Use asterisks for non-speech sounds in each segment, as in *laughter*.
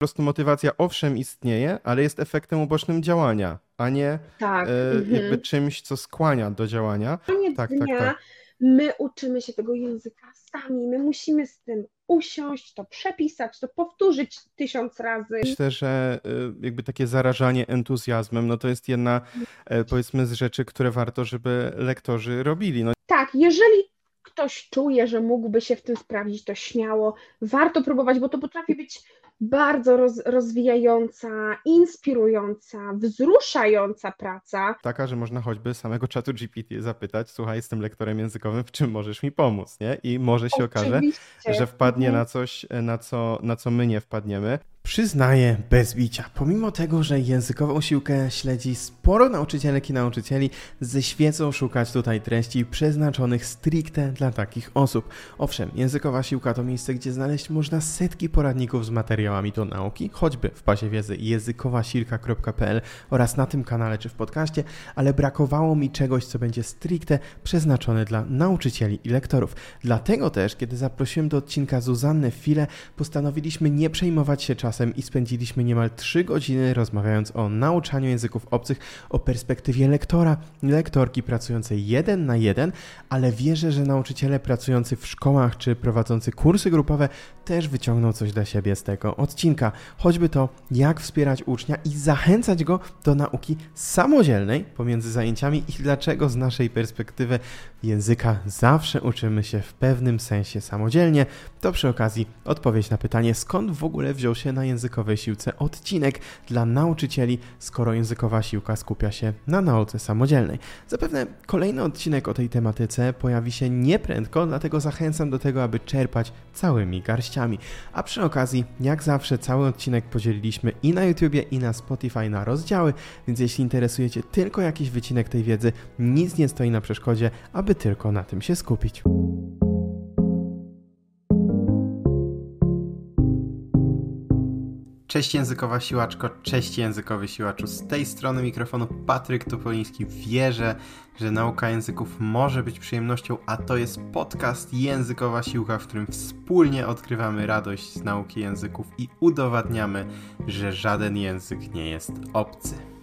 prostu motywacja owszem istnieje, ale jest efektem ubocznym działania, a nie Tak. e, Mhm. jakby czymś, co skłania do działania. koniec Tak, tak, dnia tak. my uczymy się tego języka sami. My musimy z tym usiąść, to przepisać, to powtórzyć tysiąc razy. Myślę, że y, jakby takie zarażanie entuzjazmem, no to jest jedna e, powiedzmy z rzeczy, które warto, żeby lektorzy robili. No Tak, jeżeli ktoś czuje, że mógłby się w tym sprawdzić, to śmiało, warto próbować, bo to potrafi być bardzo roz, rozwijająca, inspirująca, wzruszająca praca. taka, że można choćby samego czatu GPT zapytać, słuchaj, jestem lektorem językowym, w czym możesz mi pomóc, nie? I może się okaże, Oczywiście. że wpadnie Mhm. na coś, na co, na co my nie wpadniemy. Przyznaję bez bicia. Pomimo tego, że językową siłkę śledzi sporo nauczycielek i nauczycieli, ze świecą szukać tutaj treści przeznaczonych stricte dla takich osób. Owszem, językowa siłka to miejsce, gdzie znaleźć można setki poradników z materiałami do nauki, choćby w bazie wiedzy językowasilka.pl oraz na tym kanale czy w podcaście, ale brakowało mi czegoś, co będzie stricte przeznaczone dla nauczycieli i lektorów. Dlatego też, kiedy zaprosiłem do odcinka Zuzannę File, postanowiliśmy nie przejmować się czasem i spędziliśmy niemal 3 godziny rozmawiając o nauczaniu języków obcych, o perspektywie lektora, lektorki pracującej jeden na jeden, ale wierzę, że nauczyciele pracujący w szkołach czy prowadzący kursy grupowe też wyciągną coś dla siebie z tego odcinka. Choćby to, jak wspierać ucznia i zachęcać go do nauki samodzielnej pomiędzy zajęciami i dlaczego z naszej perspektywy języka zawsze uczymy się w pewnym sensie samodzielnie. To przy okazji odpowiedź na pytanie, skąd w ogóle wziął się na językowej siłce odcinek dla nauczycieli, skoro językowa siłka skupia się na nauce samodzielnej. Zapewne kolejny odcinek o tej tematyce pojawi się nieprędko, dlatego zachęcam do tego, aby czerpać całymi garściami. A przy okazji, jak zawsze, cały odcinek podzieliliśmy i na YouTubie, i na Spotify na rozdziały, więc jeśli interesujecie tylko jakiś wycinek tej wiedzy, nic nie stoi na przeszkodzie, aby tylko na tym się skupić. Cześć językowa siłaczko, cześć językowy siłaczu. Z tej strony mikrofonu Patryk Topoliński. Wierzę, że nauka języków może być przyjemnością, a to jest podcast Językowa Siłka, w którym wspólnie odkrywamy radość z nauki języków i udowadniamy, że żaden język nie jest obcy.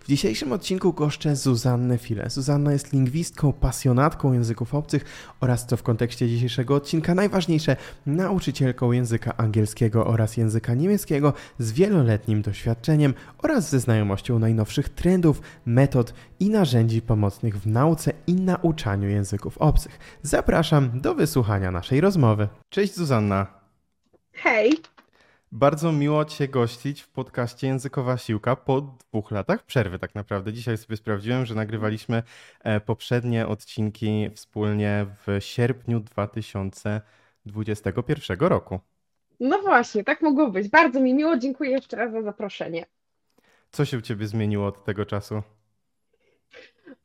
W dzisiejszym odcinku goszczę Zuzannę File. Zuzanna jest lingwistką, pasjonatką języków obcych oraz, co w kontekście dzisiejszego odcinka najważniejsze, nauczycielką języka angielskiego oraz języka niemieckiego z wieloletnim doświadczeniem oraz ze znajomością najnowszych trendów, metod i narzędzi pomocnych w nauce i nauczaniu języków obcych. Zapraszam do wysłuchania naszej rozmowy. Cześć Zuzanna. Hej, Bardzo miło Cię gościć w podcaście Językowa Siłka po dwóch latach przerwy tak naprawdę. Dzisiaj sobie sprawdziłem, że nagrywaliśmy e, poprzednie odcinki wspólnie w sierpniu 2021 roku. no właśnie, tak mogło być. Bardzo mi miło, dziękuję jeszcze raz za zaproszenie. Co się u Ciebie zmieniło od tego czasu?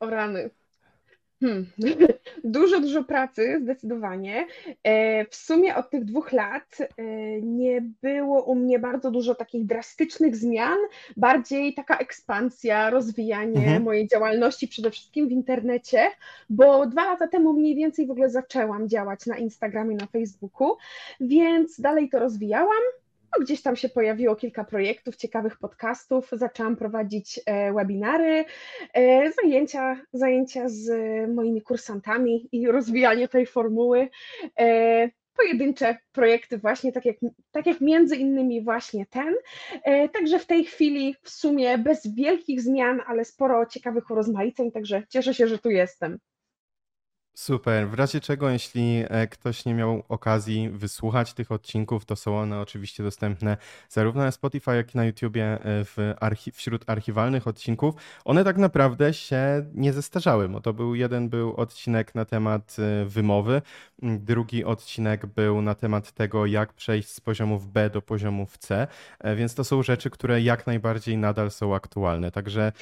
O rany. Hmm. *laughs* Dużo, dużo pracy, zdecydowanie. E, W sumie od tych dwóch lat e, nie było u mnie bardzo dużo takich drastycznych zmian, bardziej taka ekspansja, rozwijanie Mhm. mojej działalności przede wszystkim w internecie, bo dwa lata temu mniej więcej w ogóle zaczęłam działać na Instagramie, na Facebooku, więc dalej to rozwijałam. No, gdzieś tam się pojawiło kilka projektów, ciekawych podcastów, zaczęłam prowadzić e, webinary, e, zajęcia, zajęcia z moimi kursantami i rozwijanie tej formuły. E, Pojedyncze projekty, właśnie tak jak, tak jak między innymi właśnie ten. E, Także w tej chwili w sumie bez wielkich zmian, ale sporo ciekawych urozmaiceń, także cieszę się, że tu jestem. Super. W razie czego, jeśli e, ktoś nie miał okazji wysłuchać tych odcinków, to są one oczywiście dostępne zarówno na Spotify, jak i na YouTubie e, w archi- wśród archiwalnych odcinków. One tak naprawdę się nie zestarzały, bo to był jeden był odcinek na temat e, wymowy, drugi odcinek był na temat tego, jak przejść z poziomów B do poziomów C, więc to są rzeczy, które jak najbardziej nadal są aktualne. Także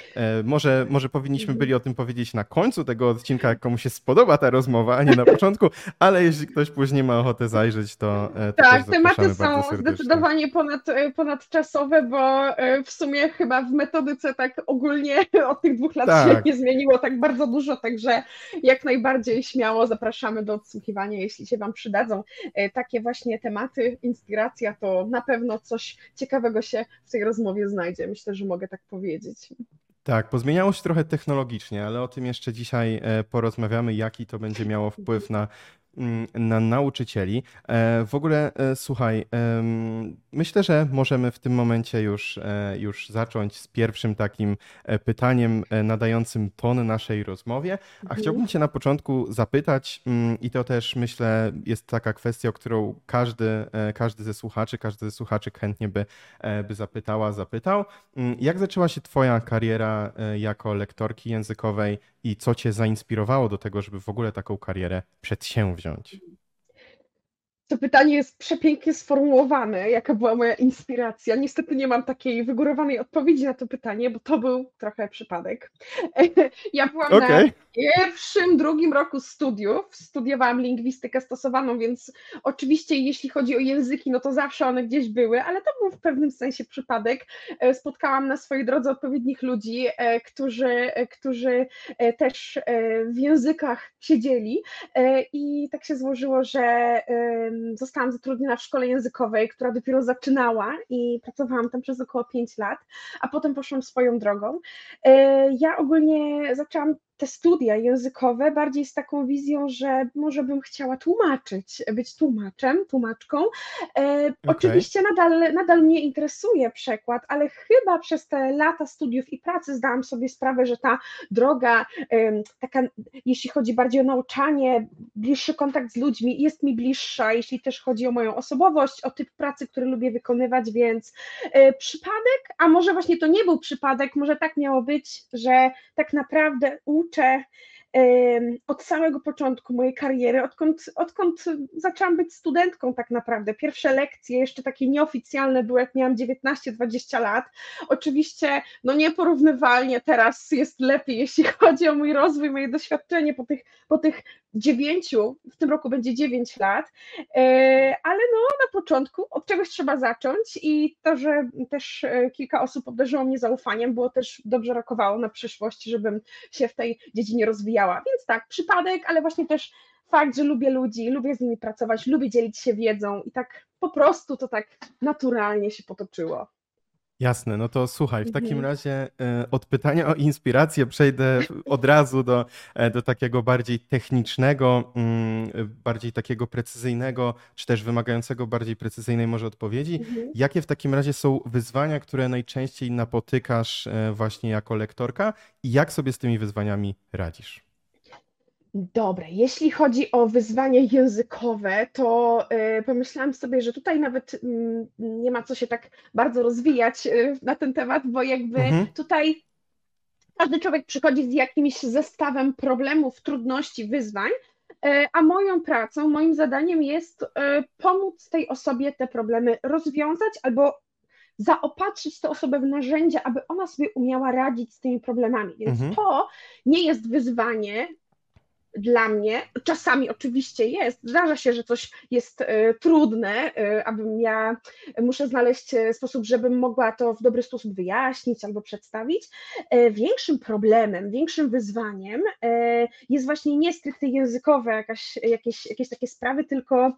może, może powinniśmy byli o tym powiedzieć na końcu tego odcinka, jak komuś się spodoba ta rozmowa, a nie na początku, ale jeśli ktoś później ma ochotę zajrzeć, to, e, to Tak, tematy są zdecydowanie ponad, e, ponadczasowe, bo e, w sumie chyba w metodyce tak ogólnie *laughs* od tych dwóch lat się Tak. nie zmieniło tak bardzo dużo, także jak najbardziej śmiało zapraszamy do odsłuchiwania, jeśli się Wam przydadzą takie właśnie tematy, inspiracja, to na pewno coś ciekawego się w tej rozmowie znajdzie. Myślę, że mogę tak powiedzieć. Tak, pozmieniało się trochę technologicznie, ale o tym jeszcze dzisiaj e, porozmawiamy, jaki to będzie miało wpływ na, na nauczycieli. E, W ogóle, e, słuchaj, myślę, że możemy w tym momencie już, e, już zacząć z pierwszym takim pytaniem nadającym ton naszej rozmowie. A Mhm. chciałbym Cię na początku zapytać, mm, i to też myślę jest taka kwestia, o którą każdy, każdy ze słuchaczy, każdy ze słuchaczek chętnie by, by zapytała, zapytał. Mm, Jak zaczęła się Twoja kariera jako lektorki językowej i co Cię zainspirowało do tego, żeby w ogóle taką karierę przedsięwziąć? To pytanie jest przepięknie sformułowane, jaka była moja inspiracja. Niestety nie mam takiej wygórowanej odpowiedzi na to pytanie, bo to był trochę przypadek. *laughs* Ja byłam na Okej. pierwszym, drugim roku studiów. Studiowałam lingwistykę stosowaną, więc oczywiście jeśli chodzi o języki, no to zawsze one gdzieś były, ale to był w pewnym sensie przypadek. E, Spotkałam na swojej drodze odpowiednich ludzi, e, którzy, e, którzy też w językach siedzieli I tak się złożyło, że zostałam zatrudniona w szkole językowej, która dopiero zaczynała i pracowałam tam przez około 5 lat, a potem poszłam swoją drogą. E, Ja ogólnie zaczęłam te studia językowe bardziej z taką wizją, że może bym chciała tłumaczyć, być tłumaczem, tłumaczką. E, Oczywiście nadal, nadal mnie interesuje przekład, ale chyba przez te lata studiów i pracy zdałam sobie sprawę, że ta droga, em, taka, jeśli chodzi bardziej o nauczanie, bliższy kontakt z ludźmi, jest mi bliższa, jeśli też chodzi o moją osobowość, o typ pracy, który lubię wykonywać, więc e, przypadek, a może właśnie to nie był przypadek, może tak miało być, że tak naprawdę uczę em, od samego początku mojej kariery, odkąd, odkąd zaczęłam być studentką tak naprawdę. Pierwsze lekcje, jeszcze takie nieoficjalne były, jak miałam 19-20 lat. Oczywiście, no nieporównywalnie teraz jest lepiej, jeśli chodzi o mój rozwój, moje doświadczenie po tych, po tych dziewięciu, w tym roku będzie 9 lat, e, ale no na początku od czegoś trzeba zacząć i to, że też e, kilka osób obdarzyło mnie zaufaniem, było też dobrze rokowało na przyszłość, żebym się w tej dziedzinie rozwijała. Więc tak, przypadek, ale właśnie też fakt, że lubię ludzi, lubię z nimi pracować, lubię dzielić się wiedzą i tak po prostu to tak naturalnie się potoczyło. Jasne, no to słuchaj, w takim Mhm. razie e, od pytania o inspirację przejdę od razu do, e, do takiego bardziej technicznego, mm, bardziej takiego precyzyjnego, czy też wymagającego bardziej precyzyjnej może odpowiedzi. Mhm. Jakie w takim razie są wyzwania, które najczęściej napotykasz e, właśnie jako lektorka i jak sobie z tymi wyzwaniami radzisz? Dobra, jeśli chodzi o wyzwania językowe, to y, pomyślałam sobie, że tutaj nawet mm, nie ma co się tak bardzo rozwijać y, na ten temat, bo jakby Mhm. tutaj każdy człowiek przychodzi z jakimś zestawem problemów, trudności, wyzwań, y, a moją pracą, moim zadaniem jest pomóc tej osobie te problemy rozwiązać albo zaopatrzyć tę osobę w narzędzia, aby ona sobie umiała radzić z tymi problemami. Więc Mhm. to nie jest wyzwanie dla mnie. Czasami oczywiście jest, zdarza się, że coś jest e, trudne, e, abym ja muszę znaleźć e, sposób, żebym mogła to w dobry sposób wyjaśnić albo przedstawić. Większym problemem, większym wyzwaniem jest właśnie nie stricte językowe, jakaś, jakieś, jakieś takie sprawy, tylko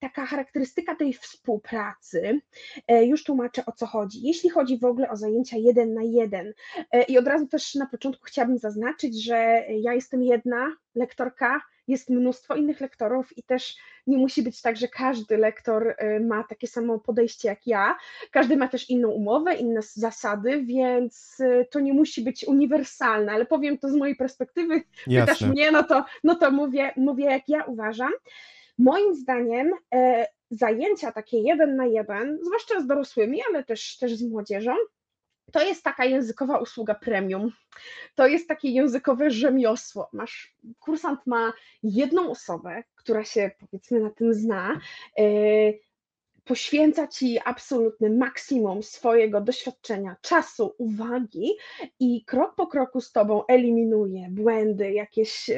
taka charakterystyka tej współpracy. E, Już tłumaczę o co chodzi. Jeśli chodzi w ogóle o zajęcia jeden na jeden, E, I od razu też na początku chciałabym zaznaczyć, że ja jestem jedna lektorka, jest mnóstwo innych lektorów i też nie musi być tak, że każdy lektor e, ma takie samo podejście jak ja. Każdy ma też inną umowę, inne zasady, więc e, to nie musi być uniwersalne, ale powiem to z mojej perspektywy. Pytasz Jasne. mnie, no to, no to mówię, mówię jak ja uważam. Moim zdaniem e, zajęcia takie jeden na jeden, zwłaszcza z dorosłymi, ale też, też z młodzieżą, to jest taka językowa usługa premium. To jest takie językowe rzemiosło. Masz, kursant ma jedną osobę, która się powiedzmy na tym zna. e, poświęca ci absolutny maksimum swojego doświadczenia, czasu, uwagi i krok po kroku z tobą eliminuje błędy, jakieś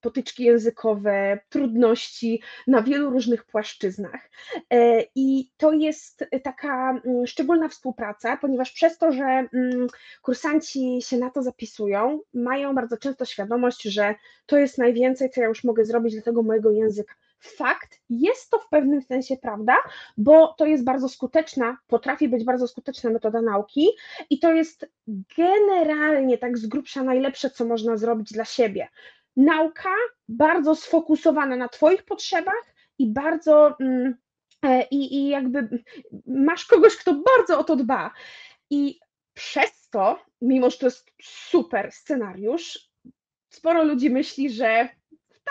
potyczki językowe, trudności na wielu różnych płaszczyznach. E, I to jest taka mm, szczególna współpraca, ponieważ przez to, że mm, kursanci się na to zapisują, mają bardzo często świadomość, że to jest najwięcej, co ja już mogę zrobić dla tego mojego języka. Fakt, jest to w pewnym sensie prawda, bo to jest bardzo skuteczna, potrafi być bardzo skuteczna metoda nauki i to jest generalnie tak z grubsza najlepsze, co można zrobić dla siebie nauka bardzo sfokusowana na Twoich potrzebach i bardzo mm, e, i, i jakby masz kogoś, kto bardzo o to dba. I przez to, mimo że to jest super scenariusz, sporo ludzi myśli, że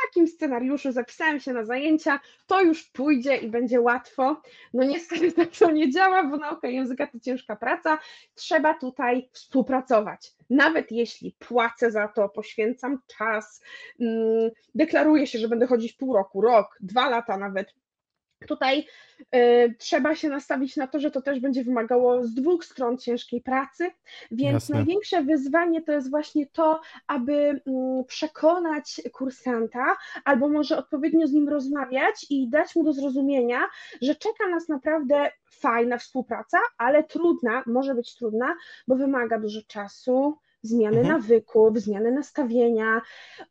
takim scenariuszu zapisałem się na zajęcia, to już pójdzie i będzie łatwo. No niestety *laughs* tak to nie działa, bo nauka języka to ciężka praca. Trzeba tutaj współpracować. Nawet jeśli płacę za to, poświęcam czas, mm, deklaruję się, że będę chodzić pół roku, rok, dwa lata nawet, Tutaj y, trzeba się nastawić na to, że to też będzie wymagało z dwóch stron ciężkiej pracy, więc Jasne. największe wyzwanie to jest właśnie to, aby y, przekonać kursanta, albo może odpowiednio z nim rozmawiać i dać mu do zrozumienia, że czeka nas naprawdę fajna współpraca, ale trudna, może być trudna, bo wymaga dużo czasu, zmiany mhm. nawyków, zmiany nastawienia.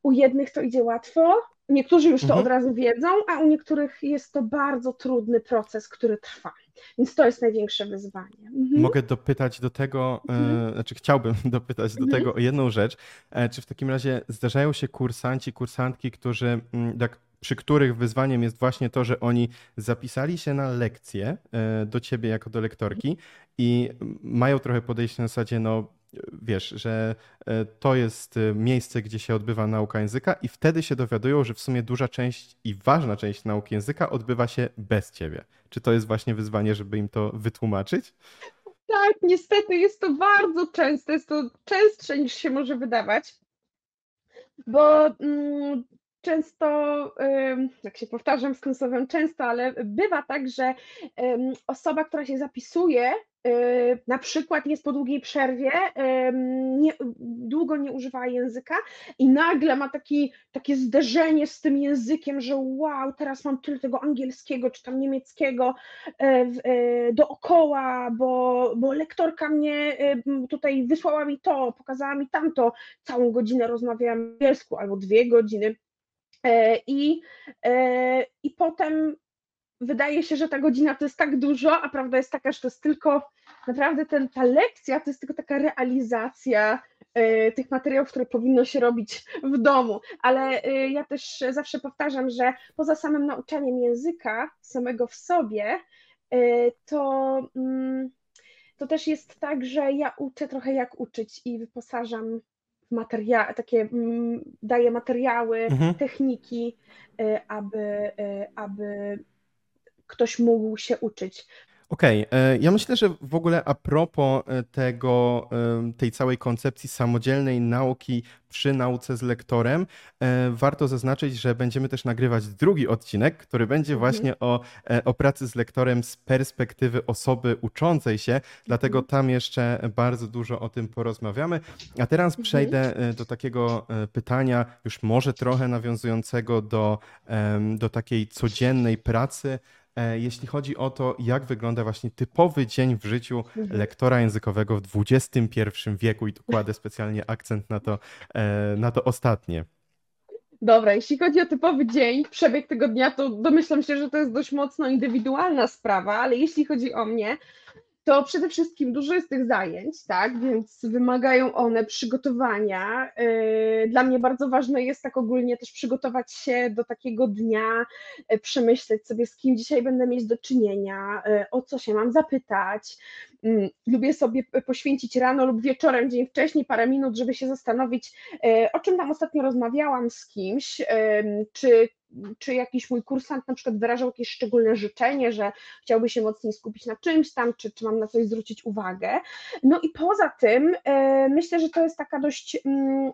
U jednych to idzie łatwo, Niektórzy już to mhm. od razu wiedzą, a u niektórych jest to bardzo trudny proces, który trwa. Więc to jest największe wyzwanie. Mhm. Mogę dopytać do tego, e, mhm. e, znaczy chciałbym *laughs* dopytać do mhm. tego o jedną rzecz. E, czy w takim razie zdarzają się kursanci, kursantki, którzy, mm, przy których wyzwaniem jest właśnie to, że oni zapisali się na lekcję e, do ciebie jako do lektorki i mają trochę podejście na zasadzie, no wiesz, że e, to jest e, miejsce, gdzie się odbywa nauka języka i wtedy się dowiadują, że w sumie duża część i ważna część nauki języka odbywa się bez ciebie. Czy to jest właśnie wyzwanie, żeby im to wytłumaczyć? Tak, niestety jest to bardzo częste, jest to częstsze niż się może wydawać, bo mm, często, jak się powtarzam z tym często, ale bywa tak, że osoba, która się zapisuje na przykład jest po długiej przerwie, nie, długo nie używała języka i nagle ma taki, takie zderzenie z tym językiem, że wow, teraz mam tyle tego angielskiego czy tam niemieckiego e, e, dookoła, bo, bo lektorka mnie tutaj wysłała mi to, pokazała mi tamto, całą godzinę rozmawiałam angielsku albo dwie godziny. E, I, I potem wydaje się, że ta godzina to jest tak dużo, a prawda jest taka, że to jest tylko naprawdę ten, ta lekcja to jest tylko taka realizacja y, tych materiałów, które powinno się robić w domu. Ale y, ja też zawsze powtarzam, że poza samym nauczaniem języka samego w sobie, y, to, mm, to też jest tak, że ja uczę trochę jak uczyć i wyposażam w materiały, takie mm, daję materiały, mhm. techniki, aby, aby ktoś mógł się uczyć. Okej, okay. E, ja myślę, że w ogóle a propos e, tego, e, tej całej koncepcji samodzielnej nauki przy nauce z lektorem, warto zaznaczyć, że będziemy też nagrywać drugi odcinek, który będzie mhm. właśnie o, o pracy z lektorem z perspektywy osoby uczącej się, dlatego mhm. tam jeszcze bardzo dużo o tym porozmawiamy. A teraz mhm. przejdę do takiego pytania, już może trochę nawiązującego do, do takiej codziennej pracy E, jeśli chodzi o to, jak wygląda właśnie typowy dzień w życiu mhm. lektora językowego w XXI wieku i tu *laughs* kładę specjalnie akcent na to, e, na to ostatnie. Dobra, jeśli chodzi o typowy dzień, przebieg tego dnia, to domyślam się, że to jest dość mocno indywidualna sprawa, ale jeśli chodzi o mnie, to przede wszystkim dużo jest tych zajęć, tak, więc wymagają one przygotowania. Yy, dla mnie bardzo ważne jest tak ogólnie też przygotować się do takiego dnia, yy, przemyśleć sobie, z kim dzisiaj będę mieć do czynienia, yy, o co się mam zapytać. Lubię sobie poświęcić rano lub wieczorem, dzień wcześniej, parę minut, żeby się zastanowić, o czym tam ostatnio rozmawiałam z kimś, czy czy jakiś mój kursant na przykład wyrażał jakieś szczególne życzenie, że chciałby się mocniej skupić na czymś tam, czy, czy mam na coś zwrócić uwagę. No i poza tym e, myślę, że to jest taka dość mm,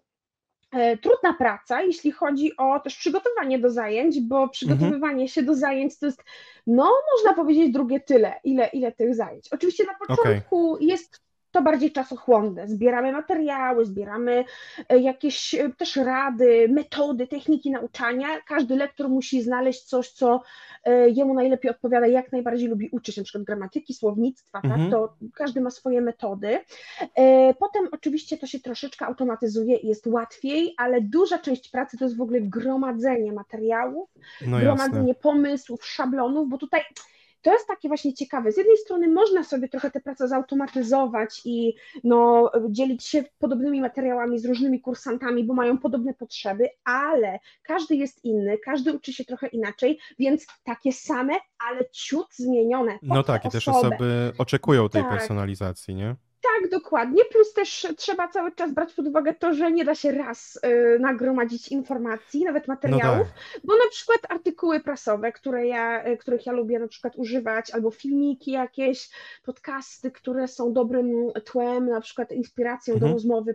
e, trudna praca, jeśli chodzi o też przygotowanie do zajęć, bo przygotowywanie się do zajęć to jest, no można powiedzieć, drugie tyle, ile, ile tych zajęć. Oczywiście na początku jest to bardziej czasochłonne. Zbieramy materiały, zbieramy e, jakieś e, też rady, metody, techniki nauczania. Każdy lektor musi znaleźć coś, co e, jemu najlepiej odpowiada, jak najbardziej lubi uczyć, na przykład gramatyki, słownictwa, tak? mhm. tak? to każdy ma swoje metody. Potem oczywiście to się troszeczkę automatyzuje i jest łatwiej, ale duża część pracy to jest w ogóle gromadzenie materiałów, no gromadzenie pomysłów, szablonów, bo tutaj to jest takie właśnie ciekawe. Z jednej strony można sobie trochę tę pracę zautomatyzować i no, dzielić się podobnymi materiałami z różnymi kursantami, bo mają podobne potrzeby, ale każdy jest inny, każdy uczy się trochę inaczej, więc takie same, ale ciut zmienione. No tak, i też osoby oczekują tej tak. personalizacji, nie? Tak, dokładnie. Plus też trzeba cały czas brać pod uwagę to, że nie da się raz y, nagromadzić informacji, nawet materiałów, no tak. bo na przykład artykuły prasowe, które ja, y, których ja lubię na przykład używać, albo filmiki jakieś, podcasty, które są dobrym tłem, na przykład inspiracją mhm. do rozmowy,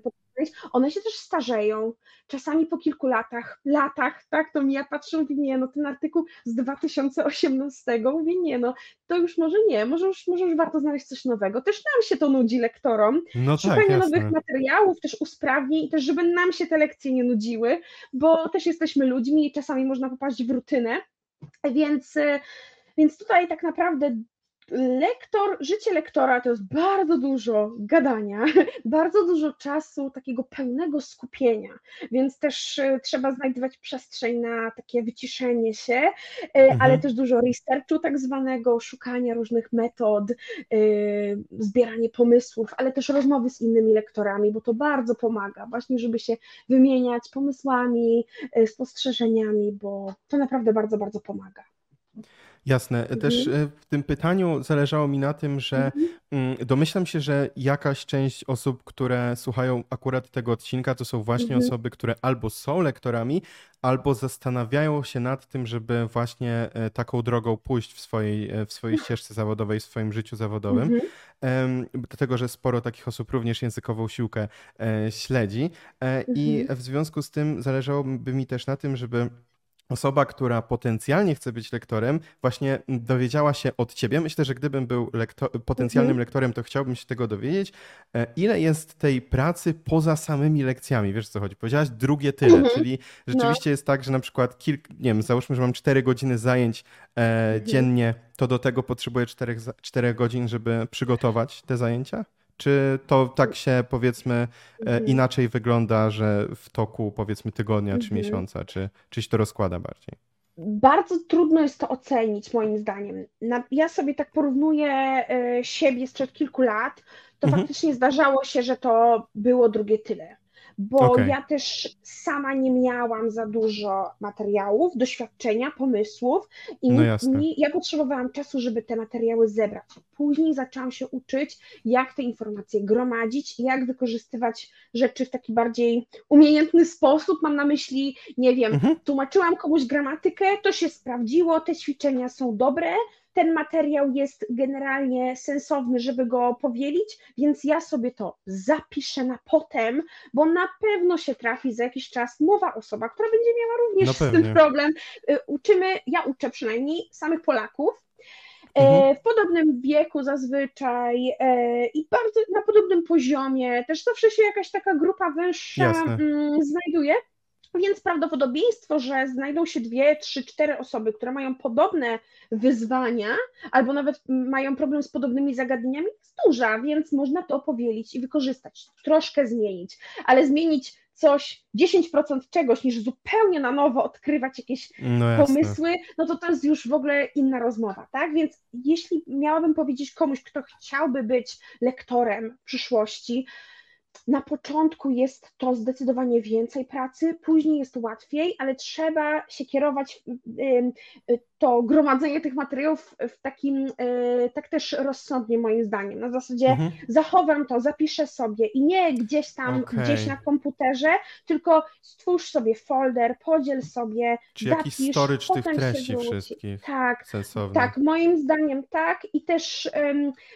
one się też starzeją, czasami po kilku latach, latach, tak, to mi ja patrzę, mówię, nie, no ten artykuł z 2018, mówię, nie, no, to już może nie, może już, może już warto znaleźć coś nowego. Też nam się to nudzi lektorom, no tak, szukanie tak, nowych materiałów, też usprawnień i też, żeby nam się te lekcje nie nudziły, bo też jesteśmy ludźmi i czasami można popaść w rutynę, więc więc tutaj tak naprawdę lektor, życie lektora to jest bardzo dużo gadania, *laughs* bardzo dużo czasu takiego pełnego skupienia, więc też e, trzeba znajdować przestrzeń na takie wyciszenie się, e, mhm. ale też dużo researchu tak zwanego, szukania różnych metod, e, zbieranie pomysłów, ale też rozmowy z innymi lektorami, bo to bardzo pomaga właśnie, żeby się wymieniać pomysłami, spostrzeżeniami, bo to naprawdę bardzo, bardzo pomaga. Jasne. Też mhm. e, w tym pytaniu zależało mi na tym, że mhm. mm, domyślam się, że jakaś część osób, które słuchają akurat tego odcinka, to są właśnie mhm. osoby, które albo są lektorami, albo zastanawiają się nad tym, żeby właśnie e, taką drogą pójść w swojej, e, w swojej ścieżce zawodowej, w swoim życiu zawodowym. Dlatego, że sporo takich osób również językową siłkę śledzi. I w związku z tym zależałoby mi też na tym, żeby osoba, która potencjalnie chce być lektorem, właśnie dowiedziała się od ciebie. Myślę, że gdybym był potencjalnym mhm. lektorem, to chciałbym się tego dowiedzieć. E, ile jest tej pracy poza samymi lekcjami? Wiesz co chodzi? Powiedziałaś drugie tyle, mhm. czyli rzeczywiście no. jest tak, że na przykład kilk, nie wiem, załóżmy, że mam 4 godziny zajęć e, mhm. dziennie, to do tego potrzebuję 4, 4 godzin, żeby przygotować te zajęcia? Czy to tak się powiedzmy e, mhm. inaczej wygląda, że w toku powiedzmy tygodnia czy mhm. miesiąca, czy, czy się to rozkłada bardziej? Bardzo trudno jest to ocenić, moim zdaniem. Ja sobie tak porównuję e, siebie sprzed kilku lat, to mhm. faktycznie zdarzało się, że to było drugie tyle bo okay. ja też sama nie miałam za dużo materiałów, doświadczenia, pomysłów i no mi, ja potrzebowałam czasu, żeby te materiały zebrać. Później zaczęłam się uczyć, jak te informacje gromadzić, jak wykorzystywać rzeczy w taki bardziej umiejętny sposób. Mam na myśli, nie wiem, mhm. tłumaczyłam komuś gramatykę, to się sprawdziło, te ćwiczenia są dobre, ten materiał jest generalnie sensowny, żeby go powielić, więc ja sobie to zapiszę na potem, bo na pewno się trafi za jakiś czas nowa osoba, która będzie miała również no z tym problem. Y, uczymy, ja uczę przynajmniej samych Polaków, e, mhm. w podobnym wieku zazwyczaj e, i bardzo na podobnym poziomie. Też zawsze się jakaś taka grupa węższa mm, znajduje. Więc prawdopodobieństwo, że znajdą się dwie, trzy, cztery osoby, które mają podobne wyzwania, albo nawet mają problem z podobnymi zagadnieniami, jest duża, więc można to opowielić i wykorzystać, troszkę zmienić, ale zmienić coś, 10% czegoś, niż zupełnie na nowo odkrywać jakieś no pomysły, no to to jest już w ogóle inna rozmowa, tak? Więc jeśli miałabym powiedzieć komuś, kto chciałby być lektorem w przyszłości, na początku jest to zdecydowanie więcej pracy, później jest łatwiej, ale trzeba się kierować to gromadzenie tych materiałów w takim, e, tak też rozsądnie moim zdaniem. Na zasadzie mhm. zachowam to, zapiszę sobie i nie gdzieś tam, okay. gdzieś na komputerze, tylko stwórz sobie folder, podziel sobie, Czy zapisz, jakiś storage tych treści wszystkich tak, sensownych. Tak, moim zdaniem tak i też,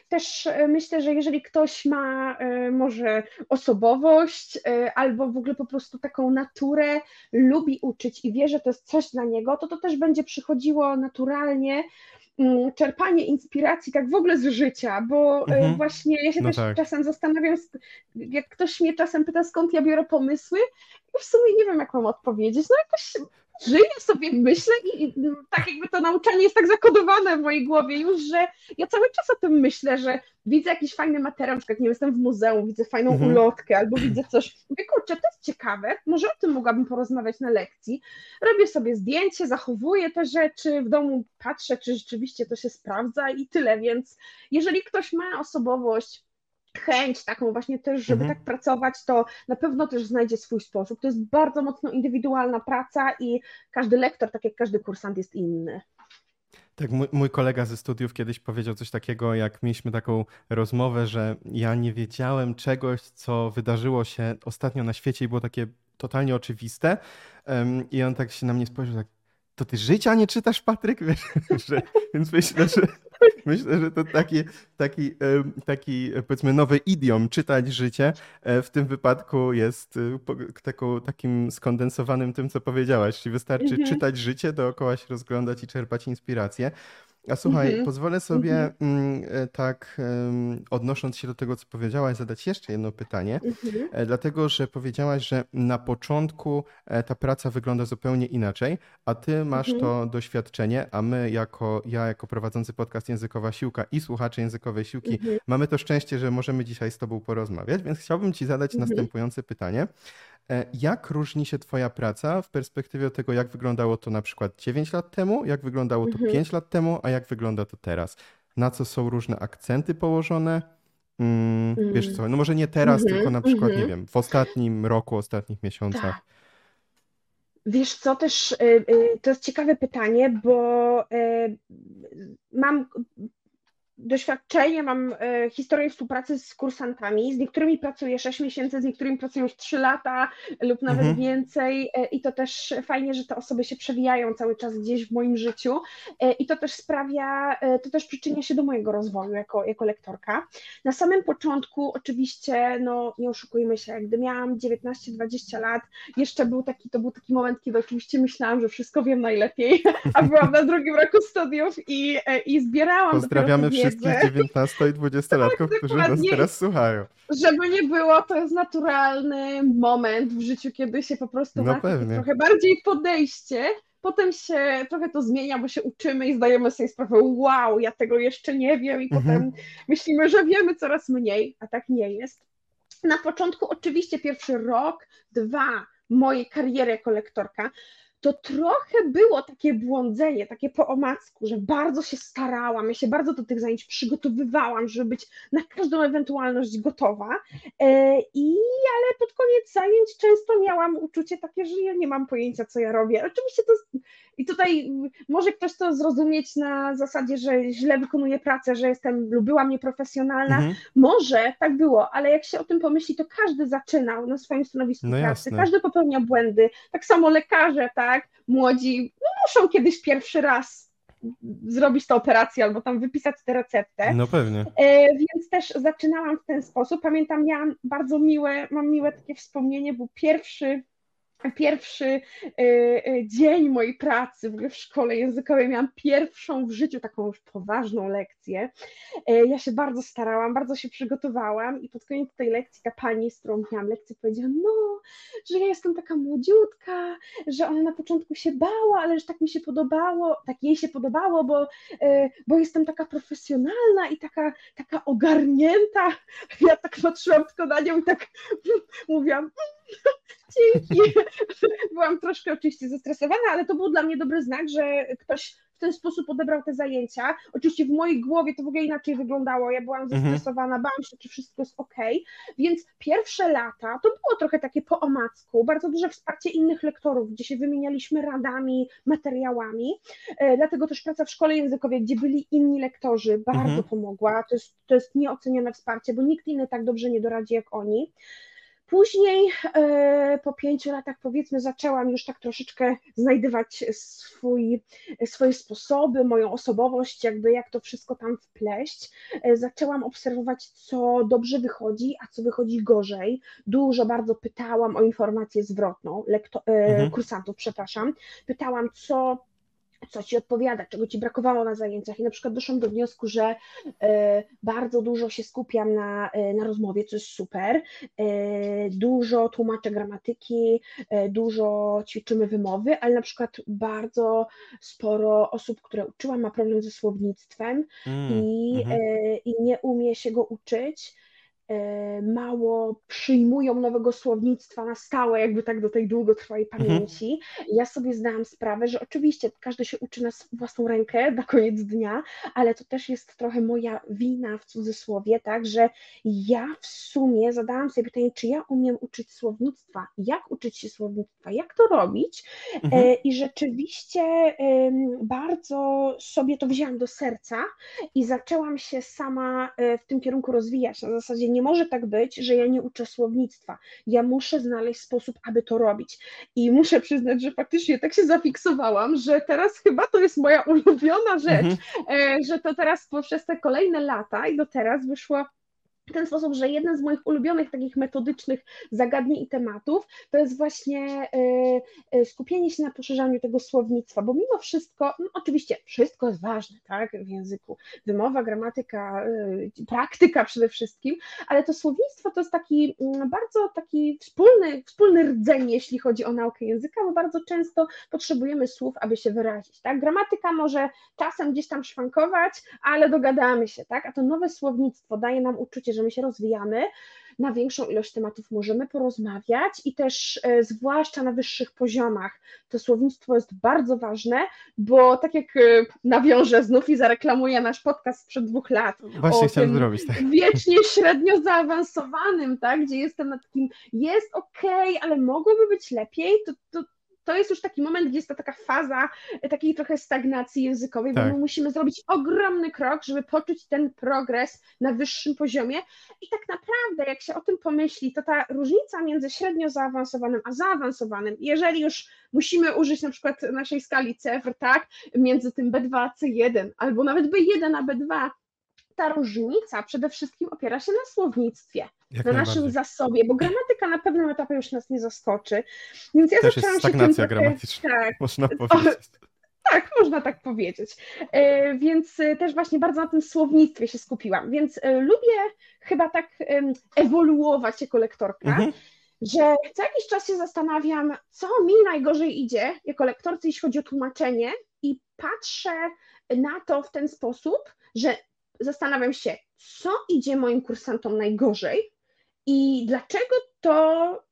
też myślę, że jeżeli ktoś ma może osobowość, y, albo w ogóle po prostu taką naturę, lubi uczyć i wie, że to jest coś dla niego, to to też będzie przychodziło naturalnie Mm, czerpanie inspiracji tak w ogóle z życia, bo e, mhm. właśnie ja się no też tak. czasem zastanawiam, jak ktoś mnie czasem pyta, skąd ja biorę pomysły, i w sumie nie wiem, jak mam odpowiedzieć. No jakoś żyję sobie, myślę i, i tak jakby to nauczanie jest tak zakodowane w mojej głowie już, że ja cały czas o tym myślę, że widzę jakiś fajny materiał, na przykład nie jestem w muzeum, widzę fajną mhm. ulotkę albo widzę coś, mówię, kurczę, to jest ciekawe, może o tym mogłabym porozmawiać na lekcji. Robię sobie zdjęcie, zachowuję te rzeczy, w domu patrzę, czy rzeczywiście to się sprawdza i tyle, więc jeżeli ktoś ma osobowość, chęć taką właśnie też, żeby mhm. tak pracować, to na pewno też znajdzie swój sposób. To jest bardzo mocno indywidualna praca i każdy lektor, tak jak każdy kursant jest inny. Tak, mój, mój, kolega ze studiów kiedyś powiedział coś takiego, jak mieliśmy taką rozmowę, że ja nie wiedziałem czegoś, co wydarzyło się ostatnio na świecie i było takie totalnie oczywiste. Um, I on tak się na mnie spojrzał, tak, to ty życia nie czytasz, Patryk? *laughs* Wiesz, że, więc myślę, że *laughs* Myślę, że to taki, taki, taki powiedzmy nowy idiom, czytać życie, e, w tym wypadku jest e, taką, takim skondensowanym tym, co powiedziałaś. Czyli wystarczy mhm. czytać życie, dookoła się rozglądać i czerpać inspirację. A słuchaj, mhm. pozwolę sobie mhm. E, tak, odnosząc się do tego, co powiedziałaś, zadać jeszcze jedno pytanie, mhm. E, dlatego że powiedziałaś, że na początku e, ta praca wygląda zupełnie inaczej, a ty masz mhm. to doświadczenie, a my jako, ja jako prowadzący podcast Językowa Siłka i słuchacze Językowej Siłki mhm. mamy to szczęście, że możemy dzisiaj z tobą porozmawiać, więc chciałbym ci zadać następujące pytanie. E, jak różni się Twoja praca w perspektywie tego, jak wyglądało to na przykład 9 lat temu, jak wyglądało to mhm. 5 lat temu, a jak wygląda to teraz? Na co są różne akcenty położone? Mm, mm. Wiesz co, no może nie teraz, mm -hmm, tylko na przykład, -hmm. nie wiem, w ostatnim roku, ostatnich miesiącach. Tak. Wiesz co, też y, y, to jest ciekawe pytanie, bo y, mam doświadczenie, mam e, historię współpracy z kursantami. Z niektórymi pracuję 6 miesięcy, z niektórymi pracuję już 3 lata lub nawet mhm. więcej. E, I to też fajnie, że te osoby się przewijają cały czas gdzieś w moim życiu. E, I to też sprawia, to też przyczynia się do mojego rozwoju jako, jako lektorka. Na samym początku, oczywiście, no nie oszukujmy się, gdy miałam 19-20 lat, jeszcze był taki, to był taki moment, kiedy oczywiście myślałam, że wszystko wiem najlepiej, *laughs* a byłam na drugim roku studiów i, i zbierałam. Pozdrawiamy wszystkich 19 i 20-latków, tak, którzy nas teraz słuchają. Żeby nie było, to jest naturalny moment w życiu, kiedy się po prostu no ma trochę bardziej podejście. Potem się trochę to zmienia, bo się uczymy i zdajemy sobie sprawę, wow, ja tego jeszcze nie wiem, i mhm. potem myślimy, że wiemy coraz mniej, a tak nie jest. Na początku, oczywiście, pierwszy rok, dwa mojej kariery jako lektorka, to trochę było takie błądzenie, takie po omacku, że bardzo się starałam, ja się bardzo do tych zajęć przygotowywałam, żeby być na każdą ewentualność gotowa. E, I ale pod koniec zajęć często miałam uczucie takie, że ja nie mam pojęcia, co ja robię. Oczywiście to i tutaj może ktoś to zrozumieć na zasadzie, że źle wykonuję pracę, że jestem lub byłam nieprofesjonalna. Mhm. Może tak było, ale jak się o tym pomyśli, to każdy zaczynał na swoim stanowisku no pracy, jasne. każdy popełnia błędy. Tak samo lekarze, tak, młodzi no, muszą kiedyś pierwszy raz zrobić tę operację albo tam wypisać tę receptę. No pewnie. E, więc też zaczynałam w ten sposób. Pamiętam, miałam bardzo miłe, mam miłe takie wspomnienie, był pierwszy pierwszy y, y, dzień mojej pracy w, w szkole językowej, miałam pierwszą w życiu taką już poważną lekcję. Y, ja się bardzo starałam, bardzo się przygotowałam i pod koniec tej lekcji ta pani, z którą miałam lekcję, powiedziała, no, że ja jestem taka młodziutka, że ona na początku się bała, ale że tak mi się podobało, tak jej się podobało, bo, bo jestem taka profesjonalna i taka, taka ogarnięta. Ja tak patrzyłam tylko na nią i tak *laughs* mówiłam, dzięki. *laughs* Byłam troszkę oczywiście zestresowana, ale to był dla mnie dobry znak, że ktoś w ten sposób odebrał te zajęcia. Oczywiście w mojej głowie to w ogóle inaczej wyglądało. Ja byłam mhm. zestresowana, bałam się, czy wszystko jest ok. Więc pierwsze lata to było trochę takie po omacku, bardzo duże wsparcie innych lektorów, gdzie się wymienialiśmy radami, materiałami. E, dlatego też praca w szkole językowej, gdzie byli inni lektorzy, bardzo mhm. pomogła. To jest, to jest nieocenione wsparcie, bo nikt inny tak dobrze nie doradzi jak oni. Później e, po pięciu latach powiedzmy zaczęłam już tak troszeczkę znajdywać swój, swoje sposoby, moją osobowość, jakby jak to wszystko tam wpleść. E, zaczęłam obserwować, co dobrze wychodzi, a co wychodzi gorzej. Dużo bardzo pytałam o informację zwrotną, lekto, e, mhm. kursantów, przepraszam. Pytałam, co co ci odpowiada, czego ci brakowało na zajęciach. I na przykład doszłam do wniosku, że e, bardzo dużo się skupiam na, e, na rozmowie, co jest super. E, dużo tłumaczę gramatyki, dużo ćwiczymy wymowy, ale na przykład bardzo sporo osób, które uczyłam, ma problem ze słownictwem mm, i, mm i nie umie się go uczyć mało przyjmują nowego słownictwa na stałe, jakby tak do tej długotrwałej mhm. pamięci. Mhm. Ja sobie zdałam sprawę, że oczywiście każdy się uczy na własną rękę *laughs* na koniec dnia, ale to też jest trochę moja wina w cudzysłowie, tak, że ja w sumie zadałam sobie pytanie, czy ja umiem uczyć słownictwa, jak uczyć się słownictwa, jak to robić e, mhm. i rzeczywiście bardzo sobie to wzięłam do serca i zaczęłam się sama e, w tym kierunku rozwijać, na zasadzie nie może tak być, że ja nie uczę słownictwa. Ja muszę znaleźć sposób, aby to robić. I muszę przyznać, że faktycznie tak się zafiksowałam, że teraz chyba to jest moja *laughs* ulubiona rzecz, mhm. E, że to teraz przez te kolejne lata i do teraz wyszło w ten sposób, że jeden z moich ulubionych takich metodycznych zagadnień i tematów to jest właśnie e, e, skupienie się na poszerzaniu tego słownictwa, bo mimo wszystko, no oczywiście wszystko jest ważne, tak, w języku, wymowa, gramatyka, e, praktyka przede wszystkim, ale to słownictwo to jest taki mm, bardzo taki wspólny, wspólny rdzeń, jeśli chodzi o naukę języka, bo bardzo często potrzebujemy słów, aby się wyrazić, tak, gramatyka może czasem gdzieś tam szwankować, ale dogadamy się, tak, a to nowe słownictwo daje nam uczucie, że my się rozwijamy, na większą ilość tematów możemy porozmawiać i też e, zwłaszcza na wyższych poziomach to słownictwo jest bardzo ważne, bo tak jak e, nawiążę znów i zareklamuję nasz podcast sprzed dwóch lat Właśnie chciałem zrobić, tak. wiecznie średnio zaawansowanym, tak, gdzie jestem na takim jest ok, ale mogłoby być lepiej, to, to to jest już taki moment, gdzie jest to taka faza takiej trochę stagnacji językowej, tak. bo my musimy zrobić ogromny krok, żeby poczuć ten progres na wyższym poziomie. I tak naprawdę, jak się o tym pomyśli, to ta różnica między średnio zaawansowanym a zaawansowanym, jeżeli już musimy użyć na przykład naszej skali cyfr, tak, między tym B2 a C1, albo nawet B1 a B2, ta różnica przede wszystkim opiera się na słownictwie, Jak na naszym zasobie, bo gramatyka na pewnym etapie już nas nie zaskoczy. Więc ja Też zaczęłam jest stagnacja się tym gramatyczna, tak, można powiedzieć. Tak, można tak powiedzieć. E, więc e, też właśnie bardzo na tym słownictwie się skupiłam. Więc e, lubię chyba tak ewoluować jako lektorka, mhm. że co jakiś czas się zastanawiam, co mi najgorzej idzie jako lektorce, jeśli chodzi o tłumaczenie, i patrzę na to w ten sposób, że zastanawiam się, co idzie moim kursantom najgorzej i dlaczego to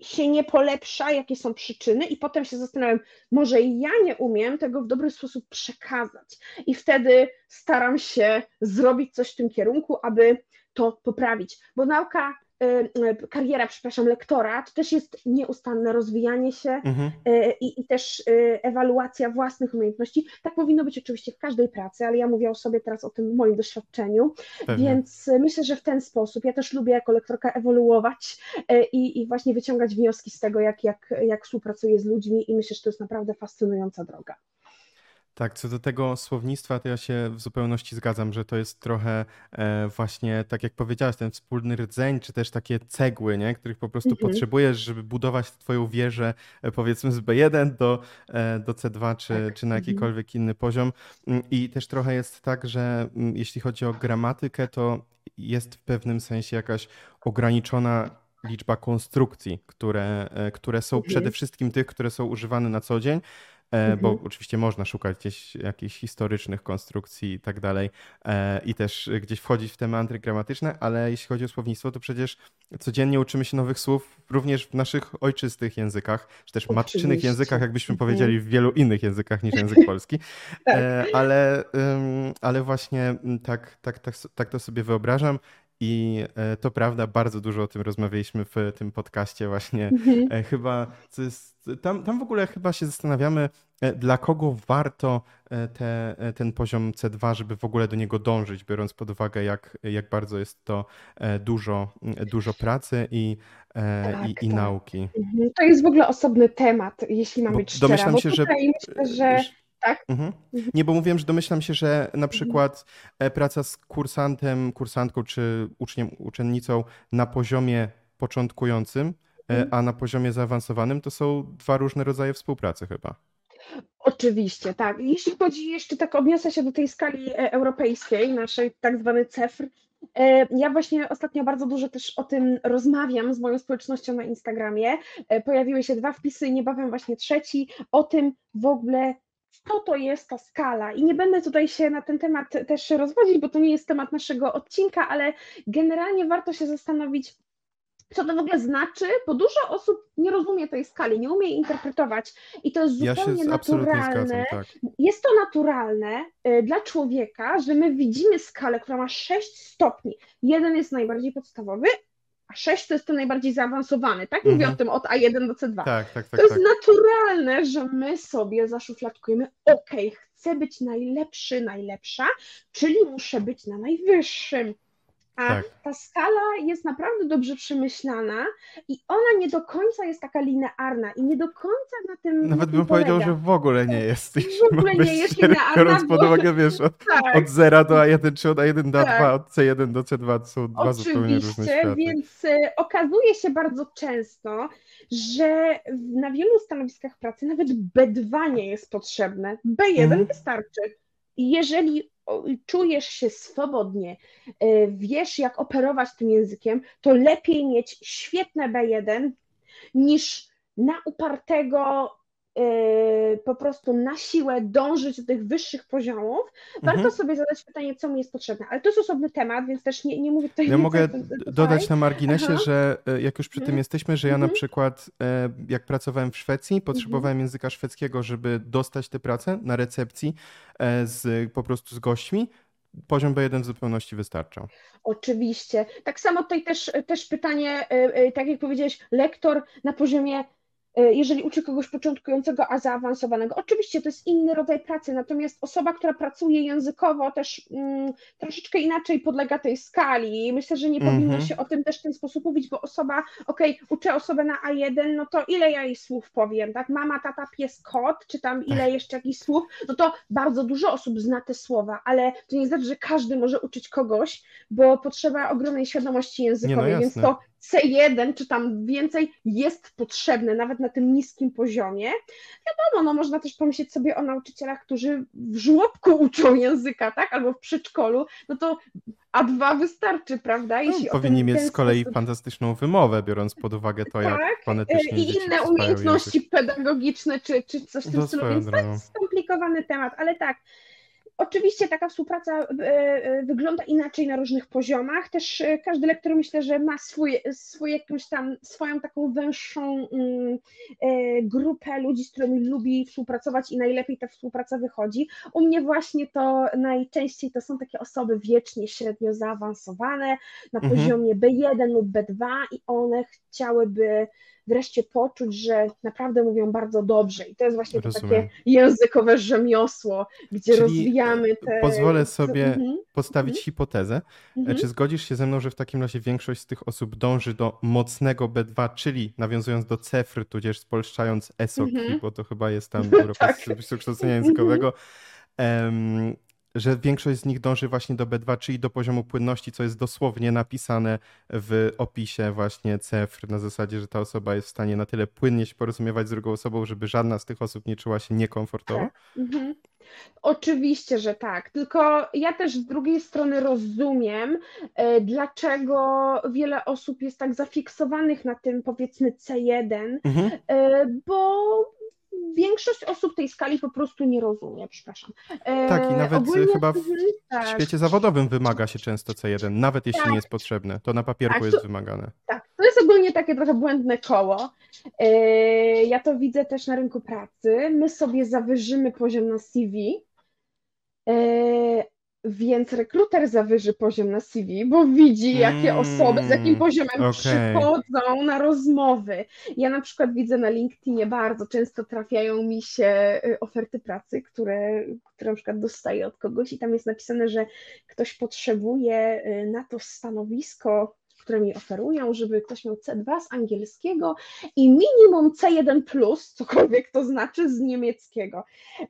się nie polepsza, jakie są przyczyny, i potem się zastanawiam, może ja nie umiem tego w dobry sposób przekazać. I wtedy staram się zrobić coś w tym kierunku, aby to poprawić, bo nauka kariera, przepraszam, lektora, to też jest nieustanne rozwijanie się mhm. Y, i, i, też ewaluacja własnych umiejętności. Tak powinno być oczywiście w każdej pracy, ale ja mówię o sobie teraz o tym moim doświadczeniu, Pewnie. więc myślę, że w ten sposób ja też lubię jako lektorka ewoluować i, i właśnie wyciągać wnioski z tego, jak, jak, jak współpracuję z ludźmi i myślę, że to jest naprawdę fascynująca droga. Tak, co do tego słownictwa, to ja się w zupełności zgadzam, że to jest trochę e, właśnie, tak jak powiedziałaś, ten wspólny rdzeń, czy też takie cegły, nie? których po prostu mhm. potrzebujesz, żeby budować twoją wieżę, e, powiedzmy z B1 do, e, do C2, czy, tak. czy na mhm. jakikolwiek mhm. inny poziom. Mm, I też trochę jest tak, że mm, jeśli chodzi o gramatykę, to jest w pewnym sensie jakaś ograniczona liczba konstrukcji, które, które są mhm. przede wszystkim tych, które są używane na co dzień, bo mhm. oczywiście można szukać gdzieś jakichś historycznych konstrukcji i tak dalej e, i też gdzieś wchodzić w tematy gramatyczne, ale jeśli chodzi o słownictwo, to przecież codziennie uczymy się nowych słów również w naszych ojczystych językach, czy też oczywiście. matczynych językach, jakbyśmy mhm. powiedzieli w wielu innych językach niż język polski, tak. E, ale, ale właśnie tak, tak, tak, tak to sobie wyobrażam i e, to prawda, bardzo dużo o tym rozmawialiśmy w tym podcaście właśnie. Mhm. Chyba jest, tam, tam w ogóle chyba się zastanawiamy, dla kogo warto te, ten poziom C2, żeby w ogóle do niego dążyć, biorąc pod uwagę, jak, jak bardzo jest to dużo, dużo pracy i, tak, i, i tak. nauki. Mhm. To jest w ogóle osobny temat, jeśli mam być szczera. Domyślam się, że, myślę, że tak? Mhm. mhm. Nie, bo mówiłem, że domyślam się, że na mhm. przykład mhm. praca z kursantem, kursantką czy uczniem, uczennicą na poziomie początkującym, e, mhm. a na poziomie zaawansowanym to są dwa różne rodzaje współpracy chyba. Oczywiście, tak. Jeśli chodzi jeszcze tak, odniosę się do tej skali e, europejskiej, naszej tak zwanej CEFR, ja właśnie ostatnio bardzo dużo też o tym rozmawiam z moją społecznością na Instagramie. Pojawiły się dwa wpisy, niebawem właśnie trzeci, o tym w ogóle, co to jest ta skala. I nie będę tutaj się na ten temat też rozwodzić, bo to nie jest temat naszego odcinka, ale generalnie warto się zastanowić, co to w ogóle znaczy, bo dużo osób nie rozumie tej skali, nie umie jej interpretować i to jest zupełnie ja naturalne. Zgadzam, tak. Jest to naturalne y, dla człowieka, że my widzimy skalę, która ma 6 stopni. Jeden jest najbardziej podstawowy, a 6 to jest ten najbardziej zaawansowany, tak? Mówię mhm. o tym od A1 do C2. Tak, tak, tak. To tak. jest naturalne, że my sobie zaszufladkujemy, ok, chcę być najlepszy, najlepsza, czyli muszę być na najwyższym. A tak. ta skala jest naprawdę dobrze przemyślana i ona nie do końca jest taka linearna i nie do końca na tym. Nawet na tym bym polega. powiedział, że w ogóle nie jest. W ogóle nie jest linearna. Biorąc pod uwagę, wiesz, od, *laughs* tak. od 0 do A1 czy od A1 do A2, tak. od C1 do C2 to są dwa zupełnie różne światy. więc y, okazuje się bardzo często, że na wielu stanowiskach pracy nawet B2 nie jest potrzebne. B1 mhm. wystarczy. Jeżeli czujesz się swobodnie, e, wiesz jak operować tym językiem, to lepiej mieć świetne B1 niż na upartego po prostu na siłę dążyć do tych wyższych poziomów, warto mhm. sobie zadać pytanie, co mi jest potrzebne. Ale to jest osobny temat, więc też nie, nie mówię tutaj... Ja mogę dodać na marginesie, Aha. że e, jak już przy tym mhm. jesteśmy, że ja na mhm. przykład jak pracowałem w Szwecji, potrzebowałem mhm. języka szwedzkiego, żeby dostać tę pracę na recepcji z, po prostu z gośćmi, poziom B1 w zupełności wystarczał. Oczywiście. Tak samo tutaj też, też pytanie, tak jak powiedziałeś, lektor na poziomie E, jeżeli uczy kogoś początkującego, a zaawansowanego. Oczywiście to jest inny rodzaj pracy, natomiast osoba, która pracuje językowo też mm, troszeczkę inaczej podlega tej skali myślę, że nie mm -hmm. powinno się o tym też w ten sposób mówić, bo osoba, okej, okay, uczę osobę na A1, no to ile ja jej słów powiem, tak? Mama, tata, pies, kot, czy tam ile jeszcze jakichś słów, no to bardzo dużo osób zna te słowa, ale to nie znaczy, że każdy może uczyć kogoś, bo potrzeba ogromnej świadomości językowej, no więc to C1 czy tam więcej jest potrzebne, nawet na tym niskim poziomie. Wiadomo, no można też pomyśleć sobie o nauczycielach, którzy w żłobku uczą języka, tak, albo w przedszkolu, no to A2 wystarczy, prawda? Jeśli no, powinni mieć z kolei sposób... fantastyczną wymowę, biorąc pod uwagę to, jak tak, fonetycznie I inne umiejętności język. pedagogiczne, czy, czy coś w tym stylu, więc to jest skomplikowany temat, ale tak, Oczywiście taka współpraca e, e, wygląda inaczej na różnych poziomach. Też e, każdy lektor myślę, że ma swój, swój jakąś tam, swoją taką węższą mm, grupę ludzi, z którymi lubi współpracować i najlepiej ta współpraca wychodzi. U mnie właśnie to najczęściej to są takie osoby wiecznie średnio zaawansowane na mhm. poziomie B1 lub B2 i one chciałyby wreszcie poczuć, że naprawdę mówią bardzo dobrze. I to jest właśnie to takie językowe rzemiosło, gdzie Czyli rozwijamy te. Pozwolę sobie mhm. postawić mhm. hipotezę. Mhm. Czy zgodzisz się ze mną, że w takim razie większość z tych osób dąży do mocnego B2, czyli nawiązując do cefry, tudzież spolszczając ESOK, mhm. bo to chyba jest tam Europejski *laughs* tak. kształcenia językowego. Um, że większość z nich dąży właśnie do B2, czyli do poziomu płynności, co jest dosłownie napisane w opisie właśnie CEFR, na zasadzie, że ta osoba jest w stanie na tyle płynnie się porozumiewać z drugą osobą, żeby żadna z tych osób nie czuła się niekomfortowo? Tak. Mhm. Oczywiście, że tak. Tylko ja też z drugiej strony rozumiem, e, dlaczego wiele osób jest tak zafiksowanych na tym powiedzmy C1, mhm. E, bo większość osób tej skali po prostu nie rozumie, przepraszam. E, tak, i nawet ogólnie, chyba w świecie zawodowym wymaga się często C1, nawet jeśli tak. nie jest potrzebne. To na papierku tak, to, jest wymagane. Tak, to jest ogólnie takie trochę błędne koło. E, ja to widzę też na rynku pracy. My sobie zawyżymy poziom na CV, e, Więc rekruter zawyży poziom na CV, bo widzi, jakie osoby z jakim Mm, poziomem okej. przychodzą na rozmowy. Ja na przykład widzę na LinkedInie bardzo często trafiają mi się y, oferty pracy, które, które na przykład dostaję od kogoś i tam jest napisane, że ktoś potrzebuje y, na to stanowisko, które mi oferują, żeby ktoś miał C2 z angielskiego i minimum C1+, cokolwiek to znaczy, z niemieckiego.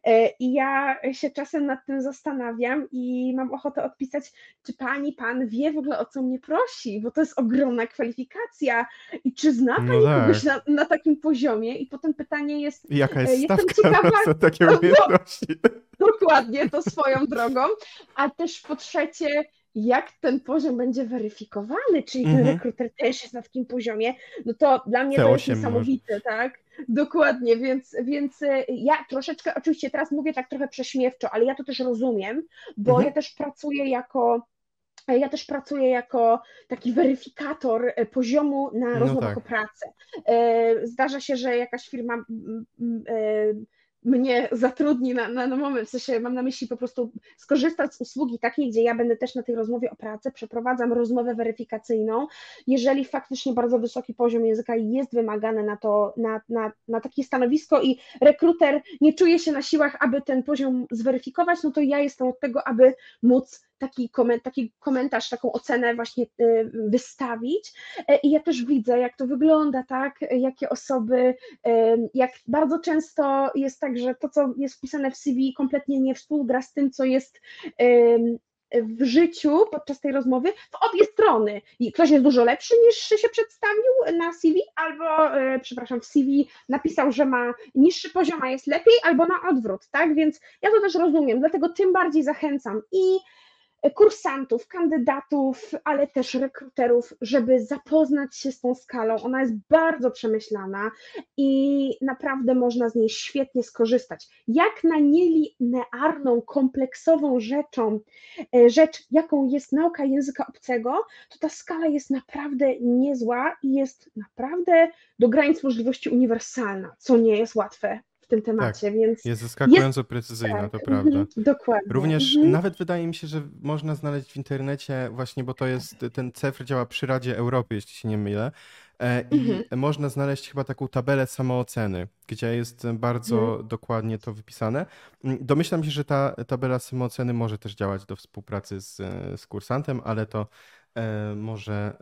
E, I ja się czasem nad tym zastanawiam i mam ochotę odpisać, czy pani, pan wie w ogóle o co mnie prosi, bo to jest ogromna kwalifikacja i czy zna No pani tak. kogoś na, na takim poziomie? I potem pytanie jest, Jaka E, jest jestem stawka ciekawa- za takie *laughs* No, umiejętności? dokładnie to swoją drogą, a też po trzecie, jak ten poziom będzie weryfikowany, czyli ten Mhm. rekruter też jest na takim poziomie, no to dla mnie to jest C8 może. niesamowite, tak? Dokładnie, więc, więc e, ja troszeczkę, oczywiście teraz mówię tak trochę prześmiewczo, ale ja to też rozumiem, bo Mhm. ja też pracuję jako ja też pracuję jako taki weryfikator e, poziomu na No rozmowach tak. o pracę. E, Zdarza się, że jakaś firma e, mnie zatrudni na, na, na moment, w sensie mam na myśli po prostu skorzystać z usługi takiej, gdzie ja będę też na tej rozmowie o pracę, przeprowadzam rozmowę weryfikacyjną. Jeżeli faktycznie bardzo wysoki poziom języka jest wymagany na to, na, na, na takie stanowisko i rekruter nie czuje się na siłach, aby ten poziom zweryfikować, no to ja jestem od tego, aby móc taki, komen, taki komentarz, taką ocenę właśnie y, wystawić. E, I ja też widzę, jak to wygląda, tak? Jakie osoby, em, jak bardzo często jest tak, że to, co jest wpisane w CV, kompletnie nie współgra z tym, co jest w życiu podczas tej rozmowy w obie strony. I ktoś jest dużo lepszy niż się przedstawił na CV, albo, e, przepraszam, w CV napisał, że ma niższy poziom, a jest lepiej, albo na odwrót, tak? Więc ja to też rozumiem, dlatego tym bardziej zachęcam i kursantów, kandydatów, ale też rekruterów, żeby zapoznać się z tą skalą. Ona jest bardzo przemyślana i naprawdę można z niej świetnie skorzystać. Jak na nielinearną, kompleksową rzeczą, e, rzecz, jaką jest nauka języka obcego, to ta skala jest naprawdę niezła i jest naprawdę do granic możliwości uniwersalna, co nie jest łatwe tym temacie, więc Jest zaskakująco precyzyjna, to tak, prawda. mhm, dokładnie. Również mhm. nawet wydaje mi się, że można znaleźć w internecie właśnie, bo to jest, ten CEFR działa przy Radzie Europy, jeśli się nie mylę, e, i Mhm. można znaleźć chyba taką tabelę samooceny, gdzie jest bardzo Mhm. dokładnie to wypisane. Mm, Domyślam się, że ta tabela samooceny może też działać do współpracy z, e, z kursantem, ale to może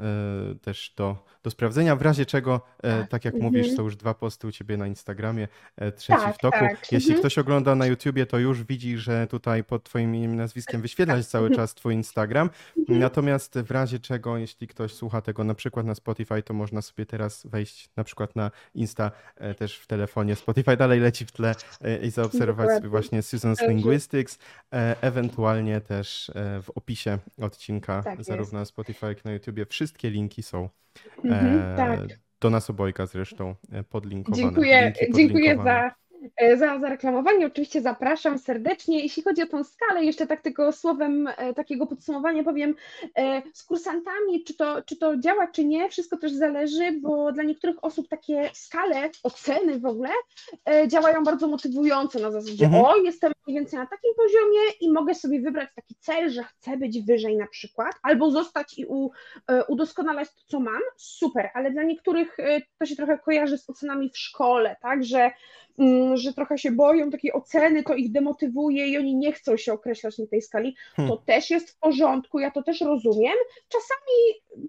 e, też do, do sprawdzenia, w razie czego, e, Tak, tak jak mhm. mówisz, są już dwa posty u ciebie na Instagramie, e, trzeci Tak, w toku. tak, Jeśli mhm. ktoś ogląda na YouTubie, to już widzi, że tutaj pod twoim imieniem nazwiskiem wyświetla się cały czas twój Instagram. Mhm. Natomiast w razie czego, jeśli ktoś słucha tego na przykład na Spotify, to można sobie teraz wejść na przykład na Insta e, też w telefonie. Spotify dalej leci w tle e, i zaobserwować sobie właśnie Susan's. Linguistics, e, ewentualnie też e, w opisie odcinka, Tak jest. zarówno na Spotify, jak na YouTubie. Wszystkie linki są Mhm, e, tak. do nas obojga zresztą e, podlinkowane. Dziękuję, Linki dziękuję podlinkowane. za, za zareklamowanie. Oczywiście zapraszam serdecznie. Jeśli chodzi o tą skalę, jeszcze tak tylko słowem e, takiego podsumowania powiem, e, z kursantami, czy to, czy to działa, czy nie, wszystko też zależy, bo dla niektórych osób takie skale, oceny w ogóle e, działają bardzo motywująco na zasadzie, Mhm. o, jestem mniej więcej na takim poziomie i mogę sobie wybrać taki cel, że chcę być wyżej na przykład, albo zostać i u, e, udoskonalać to, co mam, super, ale dla niektórych e, to się trochę kojarzy z ocenami w szkole, tak, że, że trochę się boją takiej oceny, to ich demotywuje i oni nie chcą się określać na tej skali, to Hmm. też jest w porządku, ja to też rozumiem. Czasami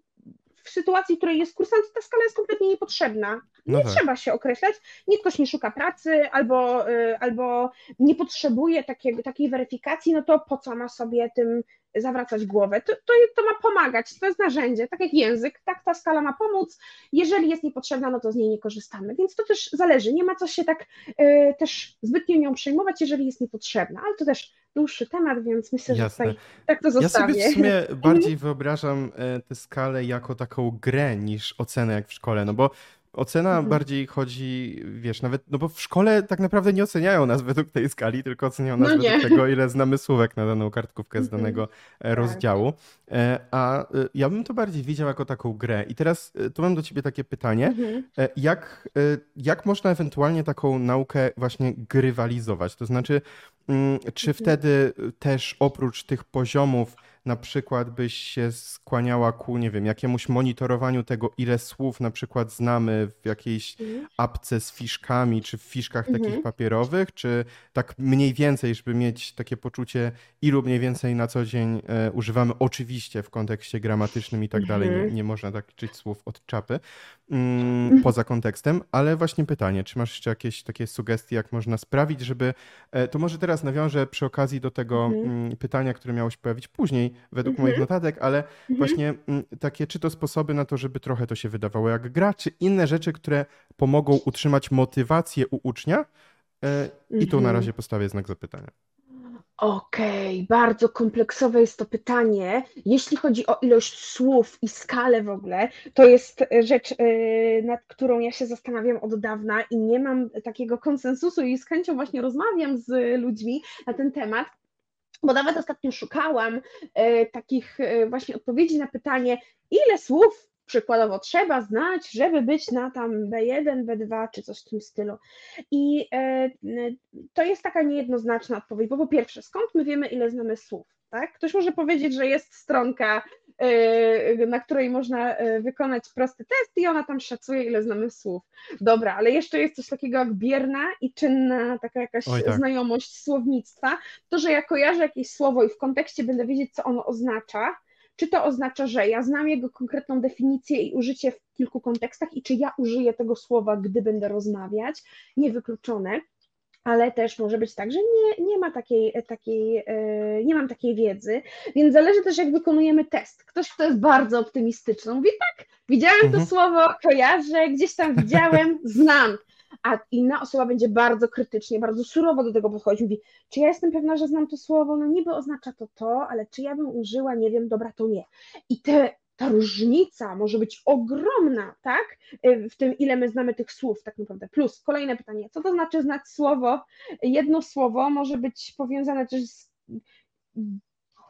w sytuacji, w której jest kursant, ta skala jest kompletnie niepotrzebna. No Nie tak. trzeba się określać, nikt ktoś nie szuka pracy albo, y, albo nie potrzebuje takiego, takiej weryfikacji, no to po co ma sobie tym zawracać głowę? To, to, to ma pomagać, to jest narzędzie, tak jak język, tak ta skala ma pomóc. Jeżeli jest niepotrzebna, no to z niej nie korzystamy, więc to też zależy. Nie ma co się tak y, też zbytnio nią przejmować, jeżeli jest niepotrzebna, ale to też dłuższy temat, więc myślę, że Jasne. tutaj tak to Ja zostawię. sobie w sumie *laughs* bardziej wyobrażam e, tę skalę jako taką grę niż ocenę jak w szkole, no bo Ocena mhm. bardziej chodzi, wiesz, nawet, no bo w szkole tak naprawdę nie oceniają nas według tej skali, tylko oceniają nas no według tego, ile znamy słówek na daną kartkówkę z mhm. danego e, tak. rozdziału. E, a ja bym to bardziej widział jako taką grę. I teraz tu mam do ciebie takie pytanie. Mhm. Jak, jak można ewentualnie taką naukę właśnie grywalizować? To znaczy, mm, czy wtedy też oprócz tych poziomów na przykład byś się skłaniała ku, nie wiem, jakiemuś monitorowaniu tego, ile słów na przykład znamy w jakiejś mhm. apce z fiszkami, czy w fiszkach mhm. takich papierowych, czy tak mniej więcej, żeby mieć takie poczucie, ilu mniej więcej na co dzień e, używamy, oczywiście w kontekście gramatycznym i tak dalej, nie, mhm. nie można tak liczyć słów od czapy, mm, mhm. poza kontekstem, ale właśnie pytanie, czy masz jeszcze jakieś takie sugestie, jak można sprawić, żeby, e, to może teraz nawiążę przy okazji do tego mhm. mm, pytania, które miało się pojawić później, według mhm. moich notatek, ale mhm. właśnie mm, takie czy to sposoby na to, żeby trochę to się wydawało jak gra, czy inne rzeczy, które pomogą utrzymać motywację u ucznia. E, I tu na mhm. razie postawię znak zapytania. Okej, okay, bardzo kompleksowe jest to pytanie. Jeśli chodzi o ilość słów i skalę w ogóle, to jest rzecz, e, nad którą ja się zastanawiam od dawna i nie mam takiego konsensusu i z chęcią właśnie rozmawiam z ludźmi na ten temat. Bo nawet ostatnio szukałam e, takich e, właśnie odpowiedzi na pytanie, ile słów przykładowo trzeba znać, żeby być na tam B1, B2 czy coś w tym stylu. I e, to jest taka niejednoznaczna odpowiedź, bo po pierwsze, skąd my wiemy, ile znamy słów? Tak? Ktoś może powiedzieć, że jest stronka, na której można e, wykonać prosty test i ona tam szacuje, ile znamy słów. Dobra, ale jeszcze jest coś takiego jak bierna i czynna taka jakaś Oj, tak. znajomość słownictwa. To, że ja kojarzę jakieś słowo i w kontekście będę wiedzieć, co ono oznacza, czy to oznacza, że ja znam jego konkretną definicję i użycie w kilku kontekstach i czy ja użyję tego słowa, gdy będę rozmawiać, niewykluczone ale też może być tak, że nie, nie ma takiej, takiej, e, nie mam takiej wiedzy, więc zależy też jak wykonujemy test. Ktoś, kto jest bardzo optymistyczny, mówi tak, widziałem mhm. to słowo, kojarzę, gdzieś tam widziałem, *laughs* znam, a inna osoba będzie bardzo krytycznie, bardzo surowo do tego podchodzić, mówi, czy ja jestem pewna, że znam to słowo, no niby oznacza to to, ale czy ja bym użyła, nie wiem, dobra, to nie. I te ta różnica może być ogromna, tak? W tym, ile my znamy tych słów, tak naprawdę. Plus kolejne pytanie, co to znaczy znać słowo? Jedno słowo może być powiązane też z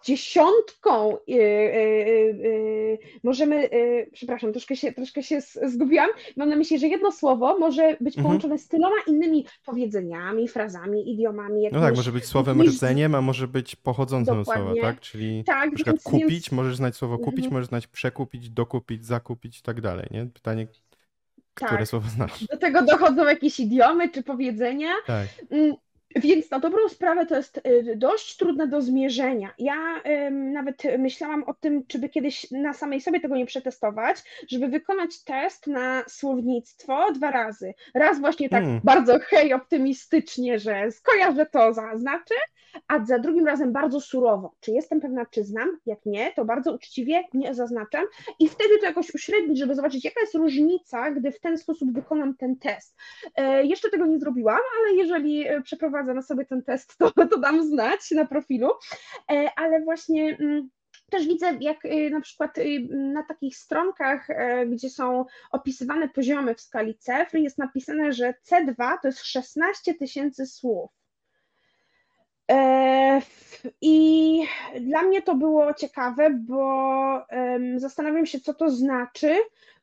dziesiątką y, y, y, możemy, przepraszam, troszkę się, troszkę się zgubiłam, mam na myśli, że jedno słowo może być mhm. połączone z tyloma innymi powiedzeniami, frazami, idiomami. Jakimiś, no tak, może być słowem jakimiś... rdzeniem, a może być pochodzącym od słowa, tak? Czyli tak, na przykład więc, kupić, więc... możesz znać słowo kupić, mhm. możesz znać przekupić, dokupić, zakupić i tak dalej, nie? Pytanie, które tak. słowo znasz. Do tego dochodzą jakieś idiomy czy powiedzenia. Tak. Więc na dobrą sprawę to jest y, dość trudne do zmierzenia. Ja nawet myślałam o tym, czy by kiedyś na samej sobie tego nie przetestować, żeby wykonać test na słownictwo dwa razy. Raz właśnie tak hmm. bardzo hej optymistycznie, że skojarzę to, zaznaczę, a za drugim razem bardzo surowo. Czy jestem pewna, czy znam? Jak nie, to bardzo uczciwie nie zaznaczam i wtedy to jakoś uśrednić, żeby zobaczyć, jaka jest różnica, gdy w ten sposób wykonam ten test. E, jeszcze tego nie zrobiłam, ale jeżeli e, przeprowadzę na sobie ten test, to, to dam znać na profilu, e, ale właśnie. Mm, też widzę, jak na przykład na takich stronkach, gdzie są opisywane poziomy w skali cyfr, jest napisane, że C2 to jest 16 tysięcy słów. E, I dla mnie to było ciekawe, bo zastanawiam się, co to znaczy,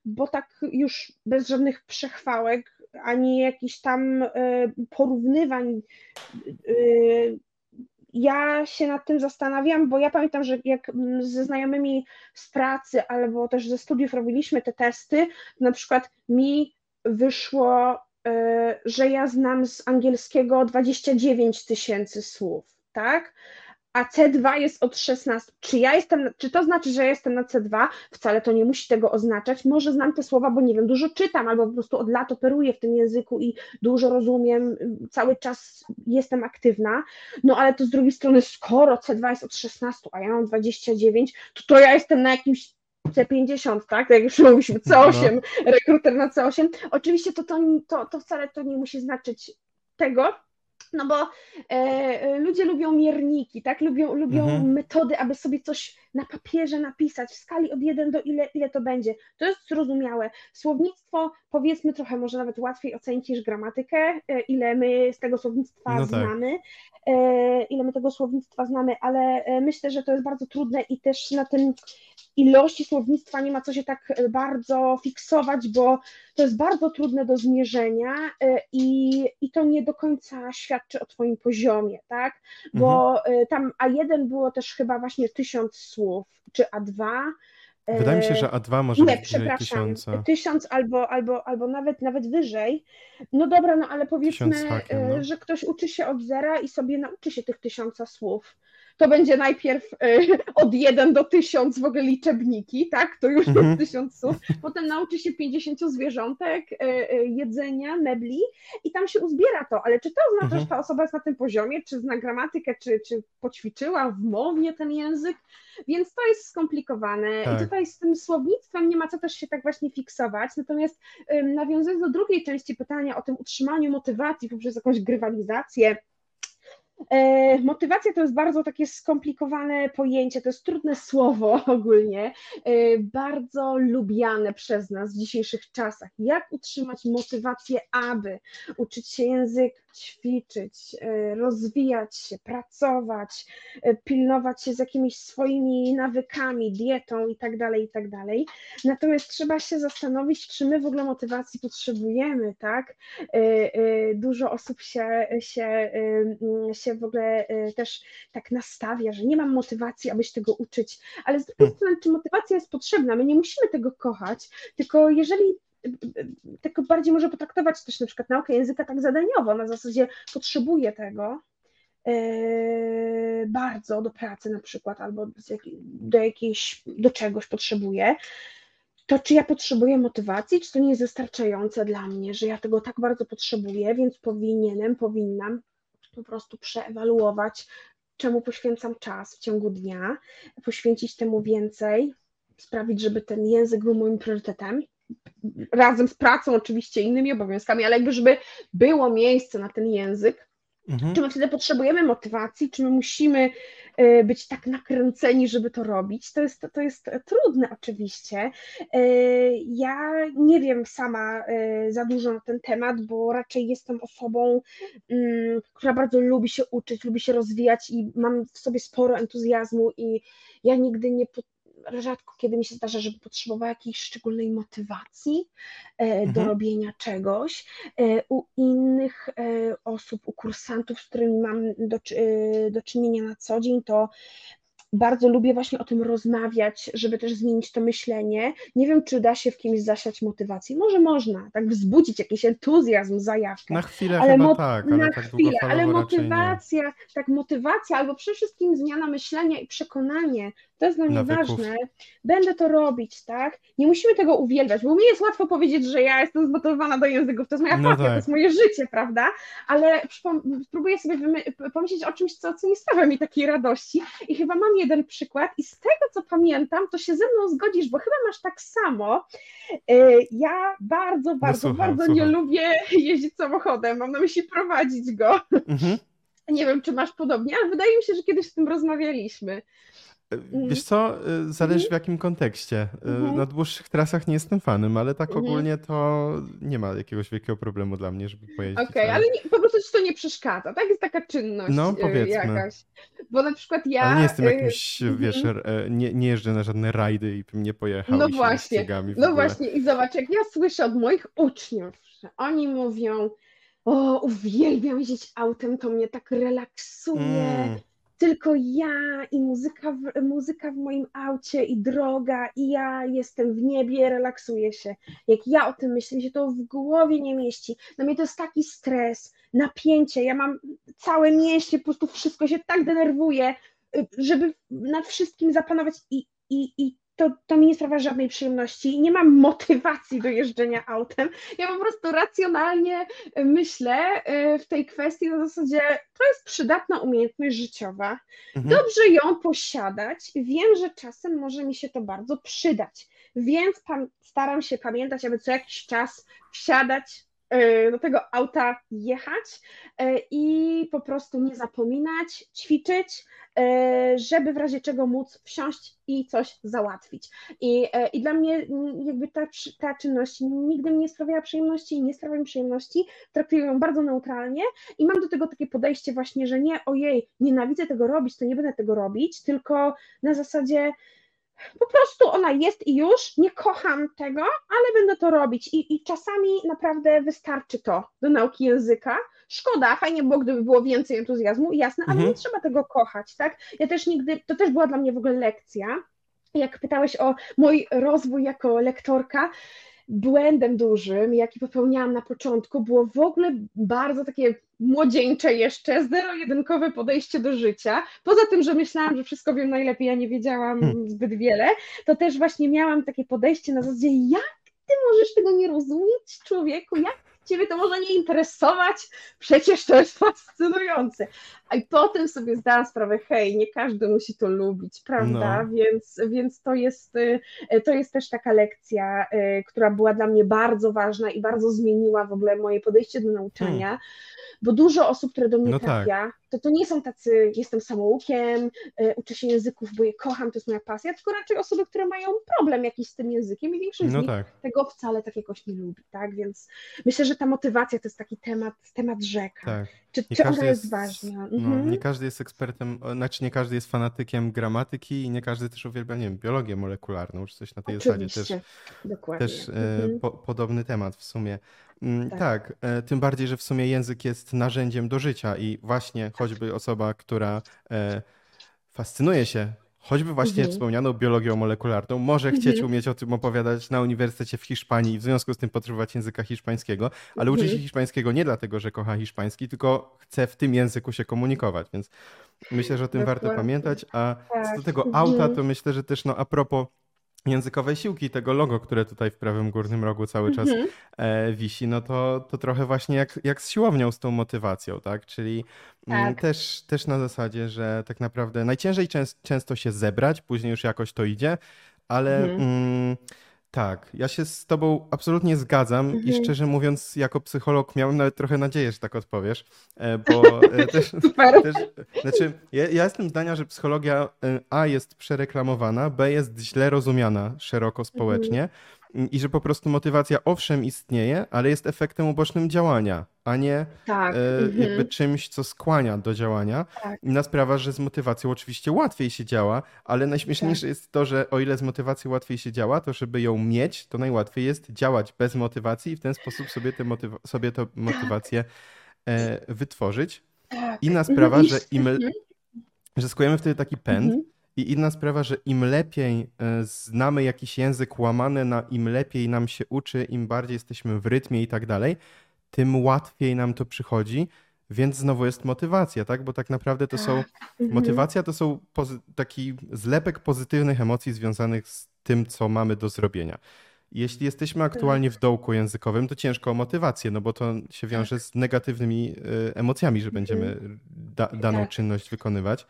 bo tak już bez żadnych przechwałek, ani jakichś tam e, porównywań. E, ja się nad tym zastanawiam, bo ja pamiętam, że jak ze znajomymi z pracy albo też ze studiów robiliśmy te testy, na przykład mi wyszło E, że ja znam z angielskiego 29 tysięcy słów, tak? A C2 jest od 16. Czy ja jestem, czy to znaczy, że ja jestem na C2? Wcale to nie musi tego oznaczać. Może znam te słowa, bo nie wiem, dużo czytam, albo po prostu od lat operuję w tym języku i dużo rozumiem, cały czas jestem aktywna. No ale to z drugiej strony, skoro C2 jest od 16, a ja mam 29, to to ja jestem na jakimś C50, tak? Jak już mówiliśmy, C8, no. rekruter na C8. Oczywiście to, to, to, to wcale to nie musi znaczyć tego, no bo e, ludzie lubią mierniki, tak? Lubią, lubią mhm. metody, aby sobie coś na papierze napisać w skali od 1 do ile, ile to będzie. To jest zrozumiałe. Słownictwo powiedzmy trochę może nawet łatwiej ocenić niż gramatykę, e, ile my z tego słownictwa no tak. znamy, e, ile my tego słownictwa znamy, ale e, myślę, że to jest bardzo trudne i też na tym ilości słownictwa nie ma co się tak bardzo fiksować, bo to jest bardzo trudne do zmierzenia i, i to nie do końca świadczy o Twoim poziomie, tak? Bo mhm. tam A1 było też chyba właśnie tysiąc słów, czy A2, Wydaje mi się, że A2 może nie, być przepraszam, tysiąca. Tysiąc albo, albo, albo nawet, nawet wyżej. No dobra, no ale powiedzmy, hakiem, no. że ktoś uczy się od zera i sobie nauczy się tych tysiąca słów to będzie najpierw y, *laughs* od 1 do 1000 w ogóle liczebniki, tak? To już mhm. jest 1000 słów. Potem nauczy się 50 zwierzątek, y, y, jedzenia, mebli i tam się uzbiera to. Ale czy to oznacza, mhm. że ta osoba jest na tym poziomie, czy zna gramatykę, czy, czy poćwiczyła w mowie ten język? Więc to jest skomplikowane. Tak. I tutaj z tym słownictwem nie ma co też się tak właśnie fiksować. Natomiast nawiązując do drugiej części pytania o tym utrzymaniu motywacji poprzez jakąś grywalizację, motywacja to jest bardzo takie skomplikowane pojęcie, to jest trudne słowo *laughs* ogólnie, e, bardzo lubiane przez nas w dzisiejszych czasach. Jak utrzymać motywację, aby uczyć się języka, ćwiczyć, e, rozwijać się, pracować, pilnować się z jakimiś swoimi nawykami, dietą itd., tak itd. Tak Natomiast trzeba się zastanowić, czy my w ogóle motywacji potrzebujemy, tak? Dużo osób się, się, się w ogóle też tak nastawia, że nie mam motywacji, aby się tego uczyć, ale z drugiej hmm. strony, czy motywacja jest potrzebna? My nie musimy tego kochać, tylko jeżeli tylko bardziej może potraktować też na przykład naukę języka tak zadaniowo, na zasadzie potrzebuję tego, bardzo do pracy na przykład, albo do jakiejś, do czegoś potrzebuję, to czy ja potrzebuję motywacji, czy to nie jest wystarczające dla mnie, że ja tego tak bardzo potrzebuję, więc powinienem, powinnam po prostu przeewaluować, czemu poświęcam czas w ciągu dnia, poświęcić temu więcej, sprawić, żeby ten język był moim priorytetem. Razem z pracą, oczywiście innymi obowiązkami, ale jakby, żeby było miejsce na ten język, Mhm. Czy my wtedy potrzebujemy motywacji, czy my musimy e, być tak nakręceni, żeby to robić? To jest, to jest trudne oczywiście. E, ja nie wiem sama e, za dużo na ten temat, bo raczej jestem osobą, mm, która bardzo lubi się uczyć, lubi się rozwijać i mam w sobie sporo entuzjazmu i ja nigdy nie, rzadko kiedy mi się zdarza, żeby potrzebowała jakiejś szczególnej motywacji e, mhm. do robienia czegoś. E, u innych e, osób, u kursantów, z którymi mam do, do czynienia na co dzień, to bardzo lubię właśnie o tym rozmawiać, żeby też zmienić to myślenie. Nie wiem, czy da się w kimś zasiać motywację. Może można, tak wzbudzić jakiś entuzjazm, zajawkę. Na chwilę ale tak, ale na tak chwilę, ale motywacja, tak motywacja albo przede wszystkim zmiana myślenia i przekonanie, to jest dla mnie ważne. Będę to robić, tak? Nie musimy tego uwielbiać, bo mi jest łatwo powiedzieć, że ja jestem zmotywowana do języków, to jest moja no pasja, tak. to jest moje życie, prawda? Ale spróbuję sobie pomyśleć o czymś, co, co nie sprawia mi takiej radości i chyba mam jeden przykład i z tego, co pamiętam, to się ze mną zgodzisz, bo chyba masz tak samo. Y, ja bardzo, no bardzo, no, słucham, bardzo słucham. nie lubię jeździć samochodem, mam na myśli prowadzić go. Mhm. *laughs* Nie wiem, czy masz podobnie, ale wydaje mi się, że kiedyś z tym rozmawialiśmy. Mm. Wiesz co, y, zależy w mhm. jakim kontekście. Y, mhm. Na dłuższych trasach nie jestem fanem, ale tak mhm. ogólnie to nie ma jakiegoś wielkiego problemu dla mnie, żeby pojeździć. Okej, okay, ale nie, po prostu ci to nie przeszkadza, tak? Jest taka czynność no, y, powiedzmy. jakaś. Bo na przykład ja... Ale nie jestem jakimś, wiesz, nie, nie jeżdżę na żadne rajdy i bym nie pojechał No właśnie, no właśnie i zobacz, jak ja słyszę od moich uczniów, że oni mówią o, uwielbiam jeździć autem, to mnie tak relaksuje, mm tylko ja i muzyka w, muzyka w moim aucie i droga i ja jestem w niebie, relaksuję się. Jak ja o tym myślę, się to w głowie nie mieści. Na mnie to jest taki stres, napięcie, ja mam całe mieście, po prostu wszystko się tak denerwuje, y, żeby nad wszystkim zapanować i, i, i to, to mi nie sprawia żadnej przyjemności. Nie mam motywacji do jeżdżenia autem. Ja po prostu racjonalnie myślę y, w tej kwestii na zasadzie, to jest przydatna umiejętność życiowa. Mhm. Dobrze ją posiadać. Wiem, że czasem może mi się to bardzo przydać. Więc staram się pamiętać, aby co jakiś czas wsiadać do tego auta jechać e, i po prostu nie zapominać, ćwiczyć, e, żeby w razie czego móc wsiąść i coś załatwić. I, i dla mnie jakby ta, ta czynność nigdy mi nie sprawiała przyjemności i nie sprawia mi przyjemności, traktuję ją bardzo neutralnie i mam do tego takie podejście właśnie, że nie ojej, nienawidzę tego robić, to nie będę tego robić, tylko na zasadzie po prostu ona jest i już, nie kocham tego, ale będę to robić i, i czasami naprawdę wystarczy to do nauki języka. Szkoda, fajnie było, gdyby było więcej entuzjazmu, jasne, ale mhm. nie trzeba tego kochać, tak? Ja też nigdy, to też była dla mnie w ogóle lekcja, jak pytałeś o mój rozwój jako lektorka, błędem dużym, jaki popełniałam na początku, było w ogóle bardzo takie młodzieńcze jeszcze, zero-jedynkowe podejście do życia. Poza tym, że myślałam, że wszystko wiem najlepiej, ja nie wiedziałam hmm. zbyt wiele, to też właśnie miałam takie podejście na zasadzie, jak ty możesz tego nie rozumieć, człowieku, jak ciebie to może nie interesować, przecież to jest fascynujące. A i potem sobie zdałam sprawę, hej, nie każdy musi to lubić, prawda? No. Więc, więc to, jest, y, to jest też taka lekcja, y, która była dla mnie bardzo ważna i bardzo zmieniła w ogóle moje podejście do nauczania. Hmm bo dużo osób, które do mnie no tak. trafia, tak. To to nie są tacy, jestem samoukiem, y, uczę się języków, bo je kocham, to jest moja pasja, tylko raczej osoby, które mają problem jakiś z tym językiem i większość no z nich tak. tego wcale tak jakoś nie lubi, tak, więc myślę, że ta motywacja to jest taki temat, temat rzeka. Tak. Czy, czy ona jest, jest ważna? No, mhm. Nie każdy jest ekspertem, znaczy nie każdy jest fanatykiem gramatyki i nie każdy też uwielbia, nie wiem, biologię molekularną, czy coś na tej Oczywiście. zasadzie. Też, Dokładnie. też e, mhm. po, podobny temat w sumie. Mm, tak. tak, e, tym bardziej, że w sumie język jest narzędziem do życia i właśnie choćby osoba, która e, fascynuje się choćby właśnie mhm. wspomnianą biologią molekularną, może chcieć mhm. umieć o tym opowiadać na uniwersytecie w Hiszpanii i w związku z tym potrzebować języka hiszpańskiego, ale mhm. uczy się hiszpańskiego nie dlatego, że kocha hiszpański, tylko chce w tym języku się komunikować, więc myślę, że o tym Dokładnie. warto pamiętać, a tak. co do tego auta, mhm. to myślę, że też no a propos językowej siłki, tego logo, które tutaj w prawym górnym rogu cały czas mm -hmm. e, wisi, no to, to trochę właśnie jak, jak z siłownią, z tą motywacją, tak? Czyli mm, tak. też, też na zasadzie, że tak naprawdę najciężej częst, często się zebrać, później już jakoś to idzie, ale mm -hmm. mm, tak, ja się z Tobą absolutnie zgadzam mhm. i szczerze mówiąc, jako psycholog miałem nawet trochę nadzieję, że tak odpowiesz, e, bo e, *laughs* też, też, znaczy, ja, ja, jestem zdania, że psychologia e, A jest przereklamowana, B jest źle rozumiana szeroko społecznie. Mhm i że po prostu motywacja owszem istnieje, ale jest efektem ubocznym działania, a nie tak. e, mhm. jakby czymś, co skłania do działania. Tak. Inna sprawa, że z motywacją oczywiście łatwiej się działa, ale najśmieszniejsze tak. jest to, że o ile z motywacją łatwiej się działa, to żeby ją mieć, to najłatwiej jest działać bez motywacji i w ten sposób sobie, te motywa- sobie tę motywację e, wytworzyć. Tak. Inna sprawa, że im, mhm. że skujemy wtedy taki pęd, mhm i inna sprawa, że im lepiej e, znamy jakiś język łamany, na im lepiej nam się uczy, im bardziej jesteśmy w rytmie i tak dalej, tym łatwiej nam to przychodzi, więc znowu jest motywacja, tak? Bo tak naprawdę to są. Tak. Mhm. Motywacja to są taki zlepek pozytywnych emocji związanych z tym, co mamy do zrobienia. Jeśli jesteśmy aktualnie w dołku językowym, to ciężko o motywację, no bo to się wiąże tak. z negatywnymi e, emocjami, że będziemy mhm. da daną tak. czynność wykonywać.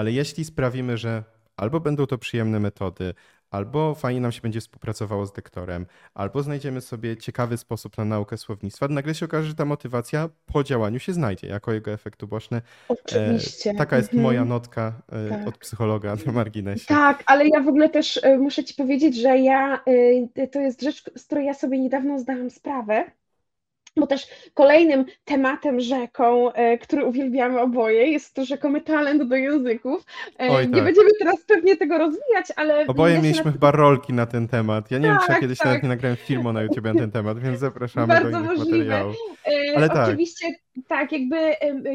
Ale jeśli sprawimy, że albo będą to przyjemne metody, albo fajnie nam się będzie współpracowało z lektorem, albo znajdziemy sobie ciekawy sposób na naukę słownictwa, nagle się okaże, że ta motywacja po działaniu się znajdzie jako jego efekt uboczny. E, Oczywiście. E, taka jest mhm. moja notka e, tak. od psychologa na marginesie. Tak, ale ja w ogóle też e, muszę ci powiedzieć, że ja, e, to jest rzecz, z której ja sobie niedawno zdałam sprawę, bo też kolejnym tematem, rzeką, e, który uwielbiamy oboje, jest to rzekomy talent do języków. E, Oj, nie tak. będziemy teraz pewnie tego rozwijać, ale. Oboje ja mieliśmy chyba rolki na ten temat. Ja nie tak, wiem, czy ja tak, kiedyś tak. nawet nie nagrałem filmu na YouTube na ten temat, więc zapraszamy Bardzo do innych możliwe. materiałów. E, ale tak. Oczywiście tak, jakby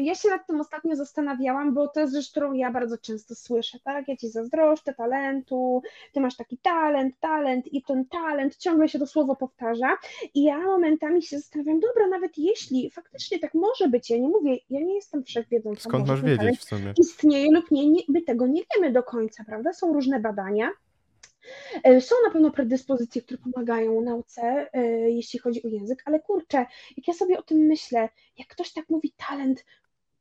ja się nad tym ostatnio zastanawiałam, bo to jest rzecz, którą ja bardzo często słyszę, tak? Ja ci zazdroszczę talentu, ty masz taki talent, talent i ten talent ciągle się to słowo powtarza. I ja momentami się zastanawiam, dobra, nawet jeśli faktycznie tak może być, ja nie mówię, ja nie jestem wszechwiedzącą. Skąd masz wiedzieć w sumie? Istnieje lub nie, nie, my tego nie wiemy do końca, prawda? Są różne badania. E, są na pewno predyspozycje, które pomagają nauce, e, jeśli chodzi o język, ale kurczę, jak ja sobie o tym myślę, jak ktoś tak mówi talent,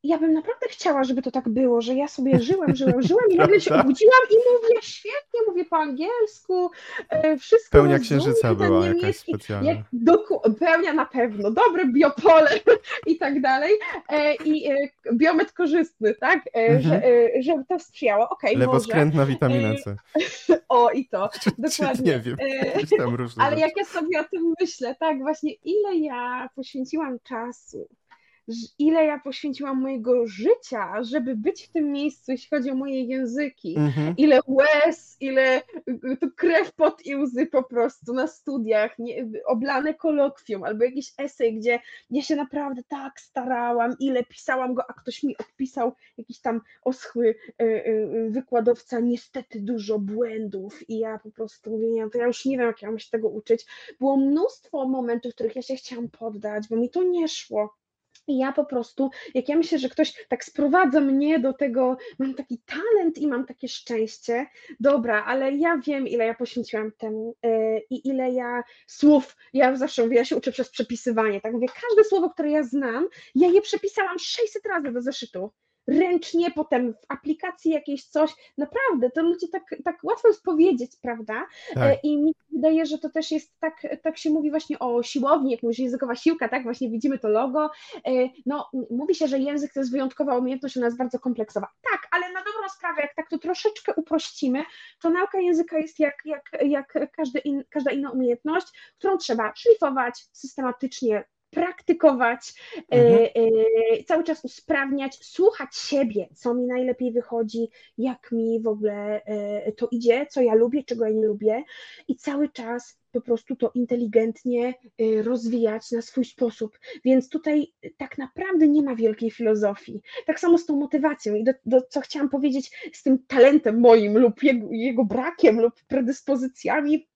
ja bym naprawdę chciała, żeby to tak było, że ja sobie żyłam, żyłam, *laughs* żyłam i nagle się obudziłam i mówię świetnie, mówię po angielsku, e, wszystko Pełnia księżyca była jakaś niemiecki, specjalna. jak doku- pełnia na pewno, dobre biopole *laughs* i tak dalej e, i e, biometr korzystny, tak, Mhm. że, żeby to sprzyjało, okej, może, Lewoskrętna witamina C. *laughs* o i to, dokładnie. nie wiem, tam różne ale rzeczy. jak ja sobie o tym myślę, tak, właśnie ile ja poświęciłam czasu, ile ja poświęciłam mojego życia, żeby być w tym miejscu, jeśli chodzi o moje języki. Mhm. Ile łez, ile y, tu krew pod i łzy po prostu na studiach, nie, oblane kolokwium, albo jakiś esej, gdzie ja się naprawdę tak starałam, ile pisałam go, a ktoś mi odpisał jakiś tam oschły y, y, wykładowca, niestety dużo błędów i ja po prostu mówię, nie, to ja już nie wiem, jak ja mam się tego uczyć. Było mnóstwo momentów, w których ja się chciałam poddać, bo mi to nie szło. I ja po prostu, jak ja myślę, że ktoś tak sprowadza mnie do tego, mam taki talent i mam takie szczęście, dobra, ale ja wiem, ile ja poświęciłam temu yy, i ile ja słów, ja zawsze mówię, ja się uczę przez przepisywanie, tak mówię, każde słowo, które ja znam, ja je przepisałam 600 razy do zeszytu. Ręcznie, potem w aplikacji jakiejś coś, naprawdę, to ludzie tak, tak łatwo jest powiedzieć, prawda? Tak. E, I mi się wydaje, że to też jest tak, tak się mówi właśnie o siłowni, jak mówisz, językowa siłka, tak? Właśnie widzimy to logo. E, No, mówi się, że język to jest wyjątkowa umiejętność, ona jest bardzo kompleksowa. Tak, ale na dobrą sprawę, jak tak to troszeczkę uprościmy, to nauka języka jest jak, jak, jak każdy in, każda inna umiejętność, którą trzeba szlifować systematycznie. Praktykować, e, Mhm. e, cały czas usprawniać, słuchać siebie, co mi najlepiej wychodzi, jak mi w ogóle e, to idzie, co ja lubię, czego ja nie lubię, i cały czas po prostu to inteligentnie rozwijać na swój sposób. Więc tutaj tak naprawdę nie ma wielkiej filozofii. Tak samo z tą motywacją i do, do, co chciałam powiedzieć z tym talentem moim lub jego, jego brakiem lub predyspozycjami.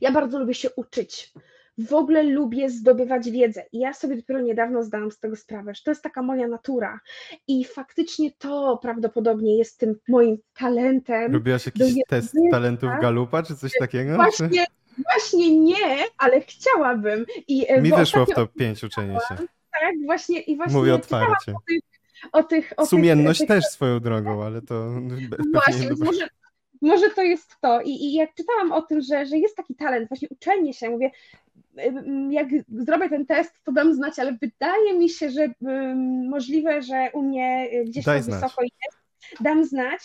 Ja bardzo lubię się uczyć. W ogóle lubię zdobywać wiedzę. I ja sobie dopiero niedawno zdałam z tego sprawę, że to jest taka moja natura. I faktycznie to prawdopodobnie jest tym moim talentem. Robiłaś do jakiś test talentów Galupa, czy coś takiego? Właśnie, właśnie nie, ale chciałabym. I, e, Mi wyszło w top 5 uczenie się. Tak, właśnie i właśnie Mówię otwarcie. o tych. O Sumienność tych, tych, też swoją drogą, ale to *laughs* Właśnie, może, może to jest to. I, I jak czytałam o tym, że, że jest taki talent, właśnie uczenie się, mówię, jak zrobię ten test, to dam znać, ale wydaje mi się, że możliwe, że u mnie y, gdzieś Daj to wysoko jest, dam znać,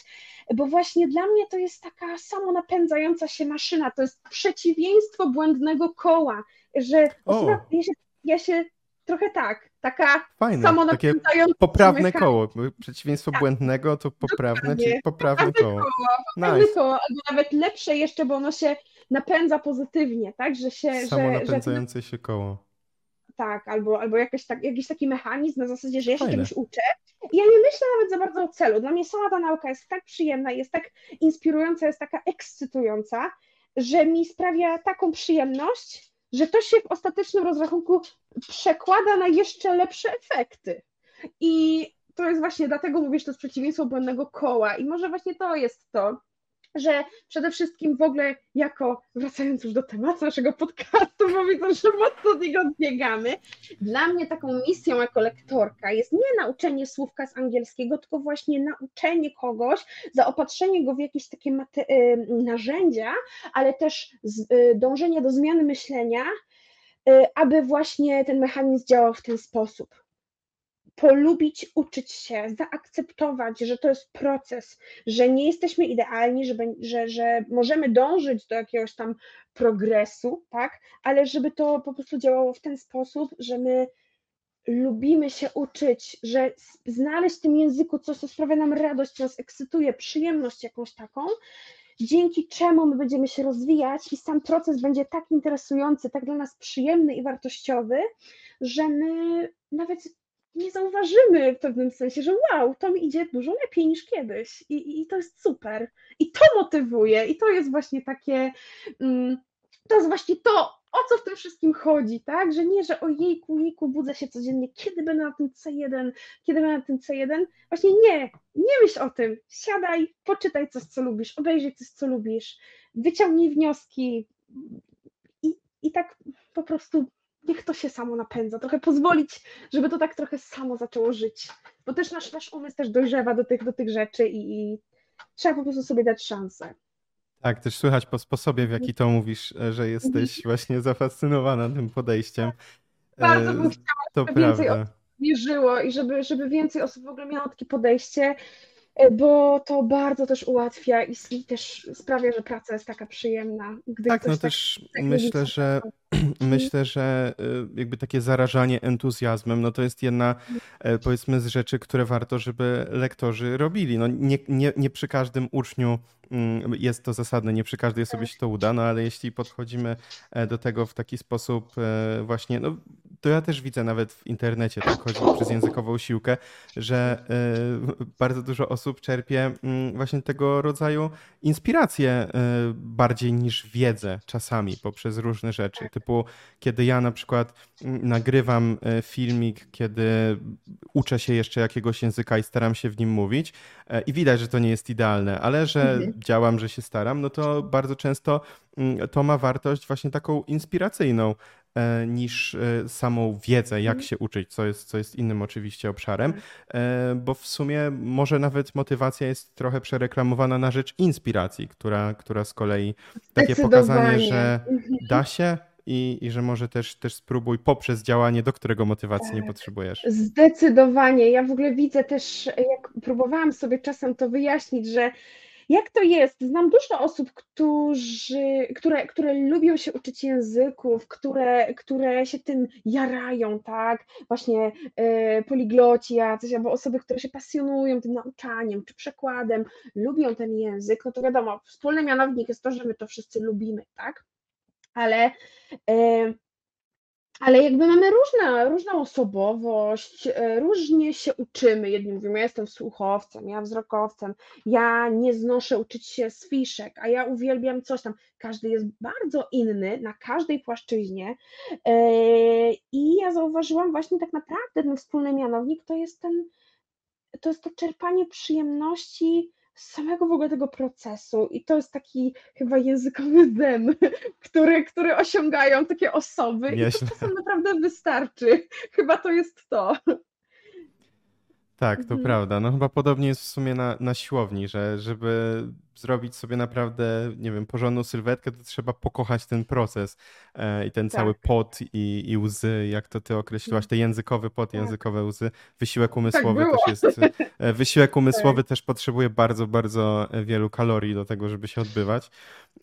bo właśnie dla mnie to jest taka samonapędzająca się maszyna, to jest przeciwieństwo błędnego koła, że osoba, ja, się, ja się trochę tak, taka Fajne, takie samonapędzająca poprawne koło. Przeciwieństwo Tak. błędnego to poprawne, Dokładnie. czyli poprawne koło. Pewne Nice. koło, albo nawet lepsze jeszcze, bo ono się napędza pozytywnie, tak? Że się, Samo że napędzające się koło. tak, albo, albo jakiś, tak, jakiś taki mechanizm na zasadzie, że ja się Fajne. czegoś uczę. I ja nie myślę nawet za bardzo o celu. Dla mnie sama ta nauka jest tak przyjemna, jest tak inspirująca, jest taka ekscytująca, że mi sprawia taką przyjemność, że to się w ostatecznym rozrachunku przekłada na jeszcze lepsze efekty. I to jest właśnie dlatego mówię, że to jest przeciwieństwo błędnego koła. I może właśnie to jest to, że przede wszystkim w ogóle jako, wracając już do tematu naszego podcastu, bo widzę, że mocno od niego odbiegamy, dla mnie taką misją jako lektorka jest nie nauczenie słówka z angielskiego, tylko właśnie nauczenie kogoś, zaopatrzenie go w jakieś takie y, narzędzia, ale też y, dążenie do zmiany myślenia, y, aby właśnie ten mechanizm działał w ten sposób. Polubić, uczyć się, zaakceptować, że to jest proces, że nie jesteśmy idealni, że, że, że możemy dążyć do jakiegoś tam progresu, tak? Ale żeby to po prostu działało w ten sposób, że my lubimy się uczyć, że znaleźć w tym języku coś, co sprawia nam radość, co nas ekscytuje, przyjemność jakąś taką, dzięki czemu my będziemy się rozwijać i sam proces będzie tak interesujący, tak dla nas przyjemny i wartościowy, że my nawet nie zauważymy w pewnym sensie, że wow, to mi idzie dużo lepiej niż kiedyś i, i- to jest super. I to motywuje i to jest właśnie takie, mm, to jest właśnie to, o co w tym wszystkim chodzi, tak? Że nie, że ojejku, jejku, budzę się codziennie, kiedy będę na tym C1, kiedy będę na tym C1. Właśnie nie, nie myśl o tym. Siadaj, poczytaj coś, co lubisz, obejrzyj coś, co lubisz, wyciągnij wnioski i, i tak po prostu niech to się samo napędza. Trochę pozwolić, żeby to tak trochę samo zaczęło żyć. bo też nasz, nasz umysł też dojrzewa do tych, do tych rzeczy i, i trzeba po prostu sobie dać szansę. Tak, też słychać po sposobie, w jaki to mówisz, e, że jesteś *laughs* właśnie zafascynowana tym podejściem. Bardzo bym chciała, to żeby prawda. więcej osób wierzyło i żeby, żeby więcej osób w ogóle miało takie podejście, E, bo to bardzo też ułatwia i, i też sprawia, że praca jest taka przyjemna. Gdy tak, no tak, też tak *clears throat* myślę, że myślę, że jakby takie zarażanie entuzjazmem, no to jest jedna e, powiedzmy z rzeczy, które warto, żeby lektorzy robili. No nie, nie, nie przy każdym uczniu mm, jest to zasadne, nie przy każdej osobie się to uda, no ale jeśli podchodzimy e, do tego w taki sposób właśnie, no to ja też widzę nawet w internecie, tak chodzi przez językową siłkę, że y, bardzo dużo osób czerpie y, właśnie tego rodzaju inspiracje y, bardziej niż wiedzę czasami poprzez różne rzeczy. Typu, kiedy ja na przykład mm, nagrywam y, filmik, kiedy uczę się jeszcze jakiegoś języka i staram się w nim mówić i widać, że to nie jest idealne, ale że mhm. działam, że się staram, no to bardzo często mm, to ma wartość właśnie taką inspiracyjną, E, niż e, samą wiedzę, jak mhm. się uczyć, co jest, co jest innym oczywiście obszarem, tak. e, bo w sumie może nawet motywacja jest trochę przereklamowana na rzecz inspiracji, która, która z kolei takie pokazanie, że mhm. da się, i, i że może też, też spróbuj poprzez działanie, do którego motywacji tak. nie potrzebujesz. Zdecydowanie. Ja w ogóle widzę też, jak próbowałam sobie czasem to wyjaśnić, że jak to jest? Znam dużo osób, którzy, które, które lubią się uczyć języków, które, które się tym jarają, tak? Właśnie y, poligloci jacyś, albo osoby, które się pasjonują tym nauczaniem czy przekładem, lubią ten język, no to wiadomo, wspólny mianownik jest to, że my to wszyscy lubimy, tak? Ale y, ale jakby mamy różne, różną osobowość, e, różnie się uczymy. Jedni mówią, ja jestem słuchowcem, ja wzrokowcem, ja nie znoszę uczyć się z fiszek, a ja uwielbiam coś tam. Każdy jest bardzo inny na każdej płaszczyźnie. E, I ja zauważyłam właśnie tak naprawdę ten wspólny mianownik to jest ten, to jest to czerpanie przyjemności z samego w ogóle tego procesu i to jest taki chyba językowy zen, *laughs* który, który osiągają takie osoby Nieźle. i to czasem naprawdę wystarczy. Chyba to jest to. Tak, to mhm. prawda. No chyba podobnie jest w sumie na, na siłowni, że żeby zrobić sobie naprawdę, nie wiem, porządną sylwetkę, to trzeba pokochać ten proces e, i ten tak. cały pot i, i łzy, jak to ty określiłaś, te językowy pot, tak. językowe łzy. Wysiłek tak umysłowy tak też jest, e, *laughs* wysiłek umysłowy też potrzebuje bardzo, bardzo wielu kalorii do tego, żeby się odbywać.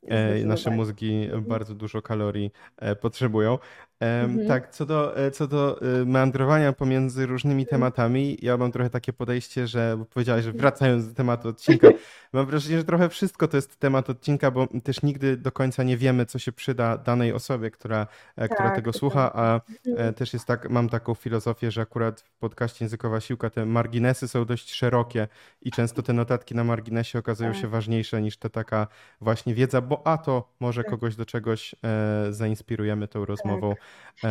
E, nasze mózgi mhm. bardzo dużo kalorii e, potrzebują. Mhm. Tak, co do, e, co do meandrowania pomiędzy różnymi mhm. tematami, ja mam trochę takie podejście, że bo powiedziałaś, że wracając do tematu odcinka, *laughs* mam wrażenie, że trochę wszystko to jest temat odcinka, bo też nigdy do końca nie wiemy, co się przyda danej osobie, która, tak, która tego słucha, a też jest tak, mam taką filozofię, że akurat w podcaście Językowa Siłka te marginesy są dość szerokie i często te notatki na marginesie okazują tak. się ważniejsze niż ta taka właśnie wiedza bo a to może tak. kogoś do czegoś e, zainspirujemy tą rozmową, tak.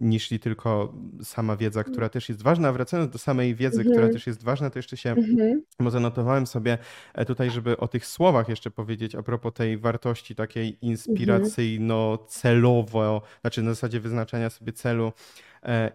niż tylko sama wiedza, która też jest ważna. A wracając do samej wiedzy, mhm. która też jest ważna, to jeszcze się, mhm. bo zanotowałem sobie e, tutaj, żeby o tych słowach jeszcze powiedzieć a propos tej wartości takiej mhm. inspiracyjno-celowo, znaczy na zasadzie wyznaczania sobie celu,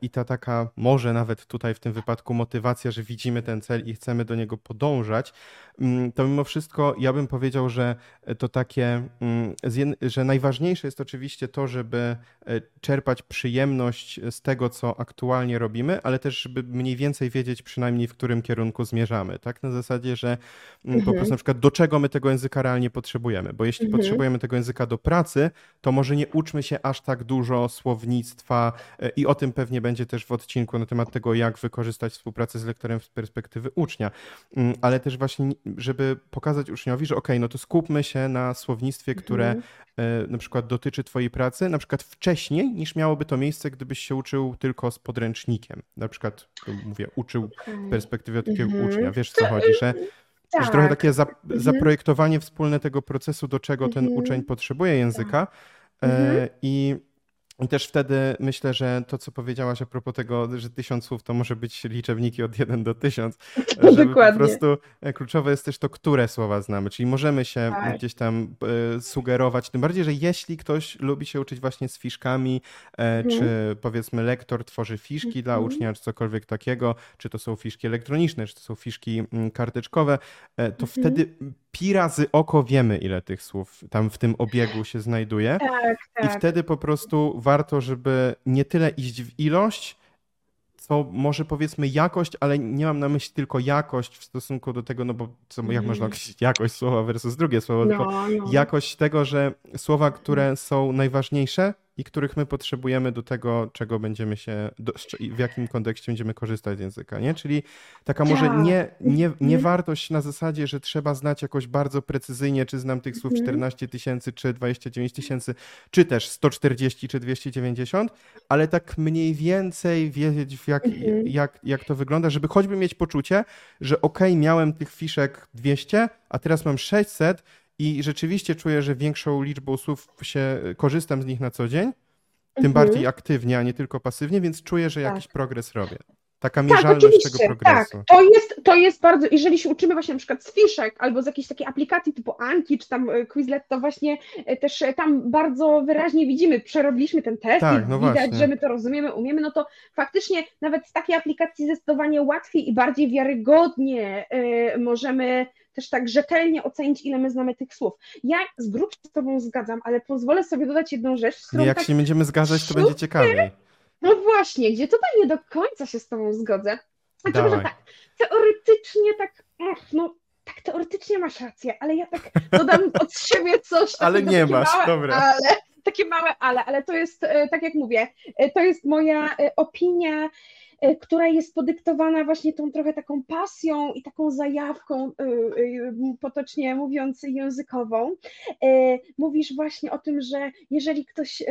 i ta taka, może nawet tutaj w tym wypadku motywacja, że widzimy ten cel i chcemy do niego podążać, mm, to mimo wszystko ja bym powiedział, że to takie, mm, że najważniejsze jest oczywiście to, żeby e, czerpać przyjemność z tego, co aktualnie robimy, ale też, żeby mniej więcej wiedzieć przynajmniej, w którym kierunku zmierzamy. Tak, na zasadzie, że mhm. po prostu na przykład do czego my tego języka realnie potrzebujemy, bo jeśli mhm. potrzebujemy tego języka do pracy, to może nie uczmy się aż tak dużo słownictwa e, i o tym pewnie będzie też w odcinku na temat tego, jak wykorzystać współpracę z lektorem z perspektywy ucznia, mm, ale też właśnie, żeby pokazać uczniowi, że ok, no to skupmy się na słownictwie, które mhm. E, na przykład dotyczy twojej pracy, na przykład wcześniej niż miałoby to miejsce, gdybyś się uczył tylko z podręcznikiem. Na przykład, mówię, uczył w perspektywie takiego mhm. ucznia. Wiesz, co chodzi, że tak. Że trochę takie za, mhm. zaprojektowanie wspólne tego procesu, do czego ten uczeń potrzebuje języka. Tak. E, I I też wtedy myślę, że to, co powiedziałaś a propos tego, że tysiąc słów to może być liczebniki od 1 do 1000, *laughs* żeby Dokładnie. po prostu e, kluczowe jest też to, które słowa znamy, czyli możemy się tak. gdzieś tam e, sugerować, tym bardziej, że jeśli ktoś lubi się uczyć właśnie z fiszkami, e, mhm. czy powiedzmy lektor tworzy fiszki mhm. dla ucznia, czy cokolwiek takiego, czy to są fiszki elektroniczne, czy to są fiszki mm, karteczkowe, to mhm. wtedy pi razy oko wiemy, ile tych słów tam w tym obiegu się znajduje. Tak, tak. I wtedy po prostu warto, żeby nie tyle iść w ilość, co może powiedzmy jakość, ale nie mam na myśli tylko jakość w stosunku do tego, no bo co, jak można mhm. określić jakość słowa versus drugie słowo, no, tylko no. jakość tego, że słowa, które są najważniejsze, i których my potrzebujemy do tego, czego będziemy się, do, w jakim kontekście będziemy korzystać z języka, nie? Czyli taka może nie, nie, nie mhm. wartość na zasadzie, że trzeba znać jakoś bardzo precyzyjnie, czy znam tych słów 14 mhm. tysięcy, czy 29 tysięcy, czy też 140, czy 290, ale tak mniej więcej wiedzieć, w jak, mhm. jak, jak to wygląda, żeby choćby mieć poczucie, że ok, miałem tych fiszek 200, a teraz mam 600 i rzeczywiście czuję, że większą liczbą słów się korzystam z nich na co dzień, tym mhm. bardziej aktywnie, a nie tylko pasywnie, więc czuję, że jakiś tak. progres robię. Taka tak, mierzalność tak, tego progresu. Tak, to jest, to jest bardzo, jeżeli się uczymy właśnie na przykład z fiszek albo z jakiejś takiej aplikacji typu Anki czy tam e, Quizlet, to właśnie e, też tam bardzo wyraźnie widzimy, przerobiliśmy ten test tak, no widać, właśnie. że my to rozumiemy, umiemy, no to faktycznie nawet z takiej aplikacji zdecydowanie łatwiej i bardziej wiarygodnie y, możemy też tak rzetelnie ocenić, ile my znamy tych słów. Ja z grubsza z Tobą zgadzam, ale pozwolę sobie dodać jedną rzecz. Z którą jak tak się nie będziemy zgadzać, to będzie ciekawiej. No właśnie, gdzie tutaj nie do końca się z Tobą zgodzę. Znaczy, może tak, teoretycznie tak, no tak teoretycznie masz rację, ale ja tak dodam *laughs* od siebie coś. ale nie masz, małe, dobra. Ale, takie małe ale, ale to jest, e, tak jak mówię, e, to jest moja e, opinia która jest podyktowana właśnie tą trochę taką pasją i taką zajawką, e, e, potocznie mówiąc, językową. Mówisz właśnie o tym, że jeżeli ktoś,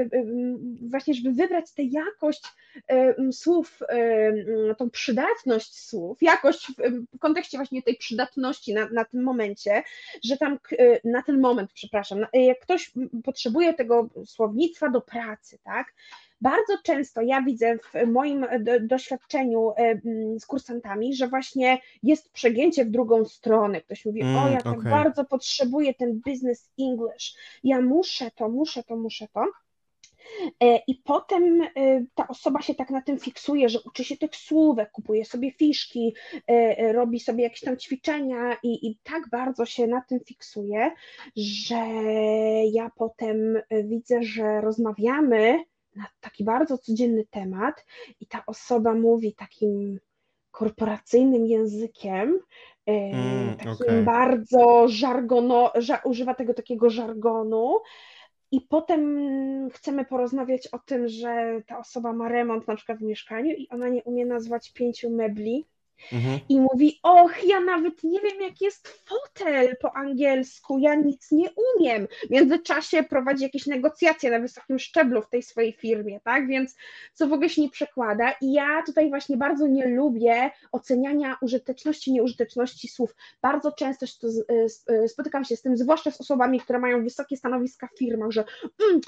właśnie, żeby wybrać tę jakość słów, tą przydatność słów, jakość w kontekście właśnie tej przydatności na, na tym momencie, że tam na ten moment, przepraszam, jak ktoś potrzebuje tego słownictwa do pracy, tak, bardzo często ja widzę w moim doświadczeniu e, z kursantami, że właśnie jest przegięcie w drugą stronę. Ktoś mówi, mm, o ja tak bardzo potrzebuję ten business English, ja muszę to, muszę to, muszę to. E, I potem e, ta osoba się tak na tym fiksuje, że uczy się tych słówek, kupuje sobie fiszki, robi sobie jakieś tam ćwiczenia i, i tak bardzo się na tym fiksuje, że ja potem widzę, że rozmawiamy na taki bardzo codzienny temat i ta osoba mówi takim korporacyjnym językiem, mm, takim okay. bardzo żargono, ża, używa tego takiego żargonu. I potem chcemy porozmawiać o tym, że ta osoba ma remont na przykład w mieszkaniu i ona nie umie nazwać pięciu mebli, Mhm. I mówi: Och, ja nawet nie wiem, jak jest fotel po angielsku, ja nic nie umiem. W międzyczasie prowadzi jakieś negocjacje na wysokim szczeblu w tej swojej firmie, tak? Więc co w ogóle się nie przekłada. I ja tutaj właśnie bardzo nie lubię oceniania użyteczności, nieużyteczności słów. Bardzo często spotykam się z tym, zwłaszcza z osobami, które mają wysokie stanowiska w firmach, że mm,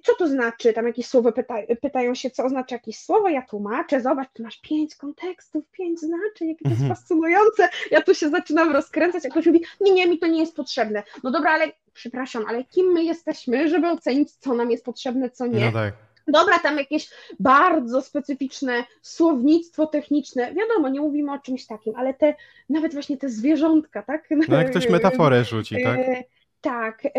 co to znaczy? Tam jakieś słowo pyta, pytają się, co oznacza jakieś słowo, ja tłumaczę, zobacz, tu masz pięć kontekstów, pięć znaczeń, jakie to jest mhm. fascynujące. Ja tu się zaczynam rozkręcać, jak ktoś mówi, nie, nie, mi to nie jest potrzebne. No dobra, ale przepraszam, ale kim my jesteśmy, żeby ocenić, co nam jest potrzebne, co nie? No tak. Dobra, tam jakieś bardzo specyficzne słownictwo techniczne, wiadomo, nie mówimy o czymś takim, ale te, nawet właśnie te zwierzątka, tak? No jak ktoś metaforę rzuci, tak? Tak, e,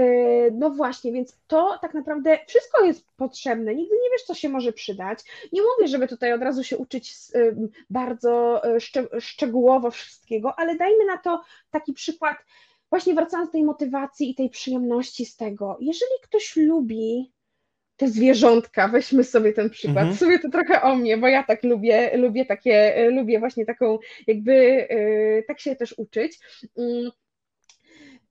no właśnie, więc to tak naprawdę wszystko jest potrzebne. Nigdy nie wiesz, co się może przydać. Nie mówię, żeby tutaj od razu się uczyć e, bardzo e, szczegółowo wszystkiego, ale dajmy na to taki przykład, właśnie wracając do tej motywacji i tej przyjemności z tego. Jeżeli ktoś lubi te zwierzątka, weźmy sobie ten przykład, mhm. sobie to trochę o mnie, bo ja tak lubię, lubię takie, lubię właśnie taką, jakby tak się też uczyć mm,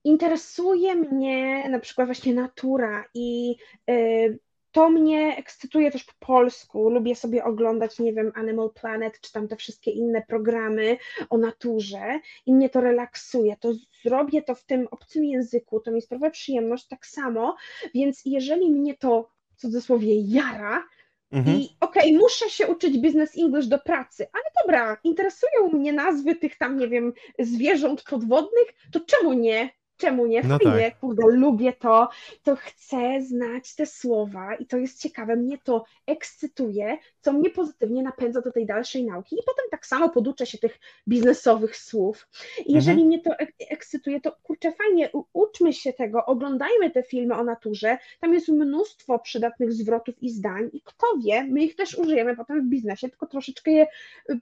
interesuje mnie na przykład właśnie natura i y, to mnie ekscytuje też po polsku. Lubię sobie oglądać, nie wiem, Animal Planet czy tam te wszystkie inne programy o naturze i mnie to relaksuje. To zrobię to w tym obcym języku, to mi sprawia przyjemność tak samo, więc jeżeli mnie to w cudzysłowie jara, Mhm. i okej, okay, muszę się uczyć business English do pracy, ale dobra, interesują mnie nazwy tych tam, nie wiem, zwierząt podwodnych, to czemu nie? Czemu nie? No Fajnie, tak. kurde, lubię to, to chcę znać te słowa i to jest ciekawe, mnie to ekscytuje, co mnie pozytywnie napędza do tej dalszej nauki i potem tak samo poduczę się tych biznesowych słów. I jeżeli mhm. mnie to ekscytuje, to kurczę, fajnie, uczmy się tego, oglądajmy te filmy o naturze, tam jest mnóstwo przydatnych zwrotów i zdań i kto wie, my ich też użyjemy potem w biznesie, tylko troszeczkę je y,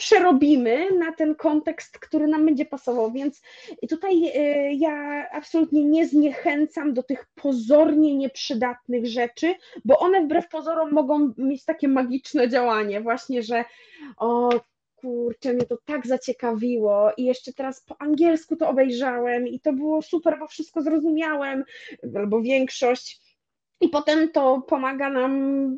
przerobimy na ten kontekst, który nam będzie pasował. Więc tutaj y, ja absolutnie nie zniechęcam do tych pozornie nieprzydatnych rzeczy, bo one wbrew pozorom mogą mieć takie magiczne działanie, właśnie, że o kurczę, mnie to tak zaciekawiło i jeszcze teraz po angielsku to obejrzałem i to było super, bo wszystko zrozumiałem, albo większość. I potem to pomaga nam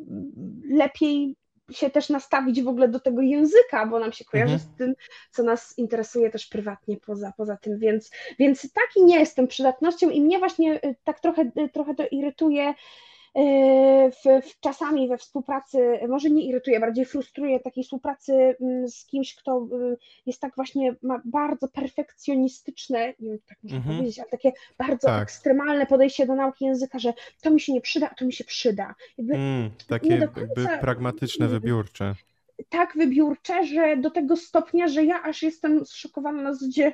lepiej się też nastawić w ogóle do tego języka, bo nam się kojarzy mhm. z tym, co nas interesuje też prywatnie poza, poza tym, więc, więc taki nie jestem przydatnością i mnie właśnie y, tak trochę, y, trochę to irytuje, w, w, czasami we współpracy, może nie irytuje, bardziej frustruje takiej współpracy mm, z kimś, kto y, jest tak właśnie, ma bardzo perfekcjonistyczne, nie wiem, tak można mhm. powiedzieć, ale takie bardzo tak. ekstremalne podejście do nauki języka, że to mi się nie przyda, a to mi się przyda. Jakby mm, takie końca, jakby pragmatyczne, wybiórcze. Tak wybiórcze, że do tego stopnia, że ja aż jestem zszokowana na zasadzie,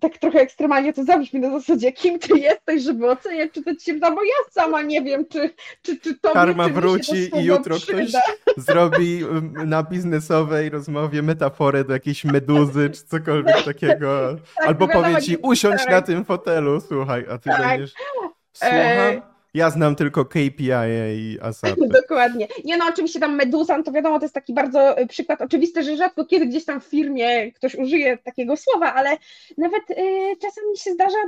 tak trochę ekstremalnie to zabrzmi na zasadzie, kim ty jesteś, żeby oceniać, czy to ci się bo ja sama nie wiem, czy, czy, czy to Karma wróci i jutro przyda. ktoś zrobi na biznesowej rozmowie metaforę do jakiejś meduzy, czy cokolwiek takiego. tak, Albo powie ci, usiądź tak. na tym fotelu, słuchaj, a ty tak. będziesz... Słucham? Ja znam tylko KPI i ASAP. *laughs* Dokładnie. Nie no, oczywiście tam Medusan, to wiadomo, to jest taki bardzo y, przykład oczywisty, że rzadko kiedy gdzieś tam w firmie ktoś użyje takiego słowa, ale nawet y, czasami się zdarza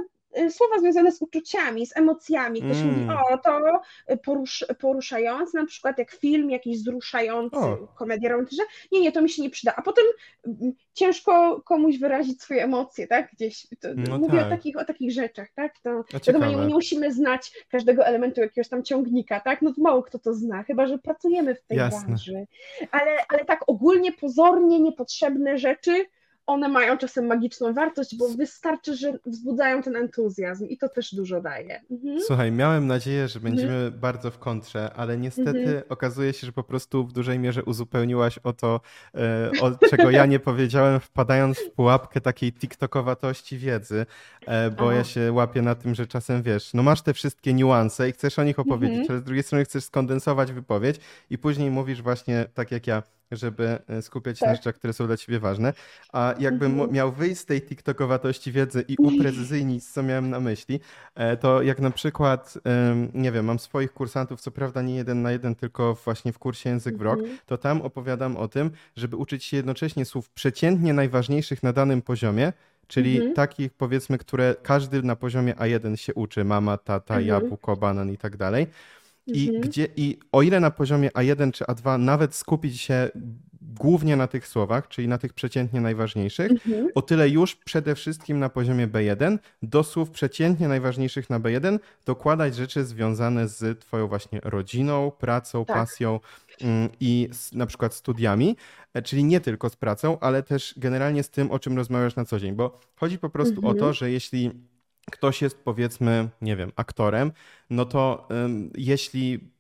słowa związane z uczuciami, z emocjami. Ktoś mm. mówi, o, to porusz, poruszający, na przykład jak film jakiś wzruszający, o. komedia romantyczna. Nie, nie, to mi się nie przyda. A potem mm, ciężko komuś wyrazić swoje emocje, tak? Gdzieś. No mówię tak. o, takich, o takich rzeczach, tak? To, wiadomo, nie, nie, musimy znać każdego elementu jakiegoś tam ciągnika, tak? No to mało kto to zna, chyba że pracujemy w tej Jasne. branży. Ale, ale tak ogólnie, pozornie niepotrzebne rzeczy one mają czasem magiczną wartość, bo wystarczy, że wzbudzają ten entuzjazm i to też dużo daje. Mhm. Słuchaj, miałem nadzieję, że będziemy mhm. bardzo w kontrze, ale niestety mhm. okazuje się, że po prostu w dużej mierze uzupełniłaś o to, e, o czego ja nie powiedziałem, wpadając w pułapkę takiej tiktokowatości wiedzy, e, bo Aha. ja się łapię na tym, że czasem wiesz, no masz te wszystkie niuanse i chcesz o nich opowiedzieć, mhm. ale z drugiej strony chcesz skondensować wypowiedź i później mówisz właśnie tak jak ja, żeby e, skupiać się tak. na rzeczach, które są dla ciebie ważne. A jakbym mhm. miał wyjść z tej tiktokowatości wiedzy i uprecyzyjnić, co miałem na myśli, e, to jak na przykład, nie wiem, mam swoich kursantów, co prawda nie jeden na jeden, tylko właśnie w kursie Język w Rok, mhm. to tam opowiadam o tym, żeby uczyć się jednocześnie słów przeciętnie najważniejszych na danym poziomie, czyli mhm. takich powiedzmy, które każdy na poziomie A1 się uczy, mama, tata, mhm. jabłko, banan i tak dalej. I, mhm. gdzie, I o ile na poziomie A1 czy A2 nawet skupić się głównie na tych słowach, czyli na tych przeciętnie najważniejszych, mhm. o tyle już przede wszystkim na poziomie B1 do słów przeciętnie najważniejszych na B1 dokładać rzeczy związane z Twoją właśnie rodziną, pracą, tak. pasją mm, i z, na przykład studiami, e, czyli nie tylko z pracą, ale też generalnie z tym, o czym rozmawiasz na co dzień, bo chodzi po prostu mhm. o to, że jeśli ktoś jest powiedzmy, nie wiem, aktorem, no to um, jeśli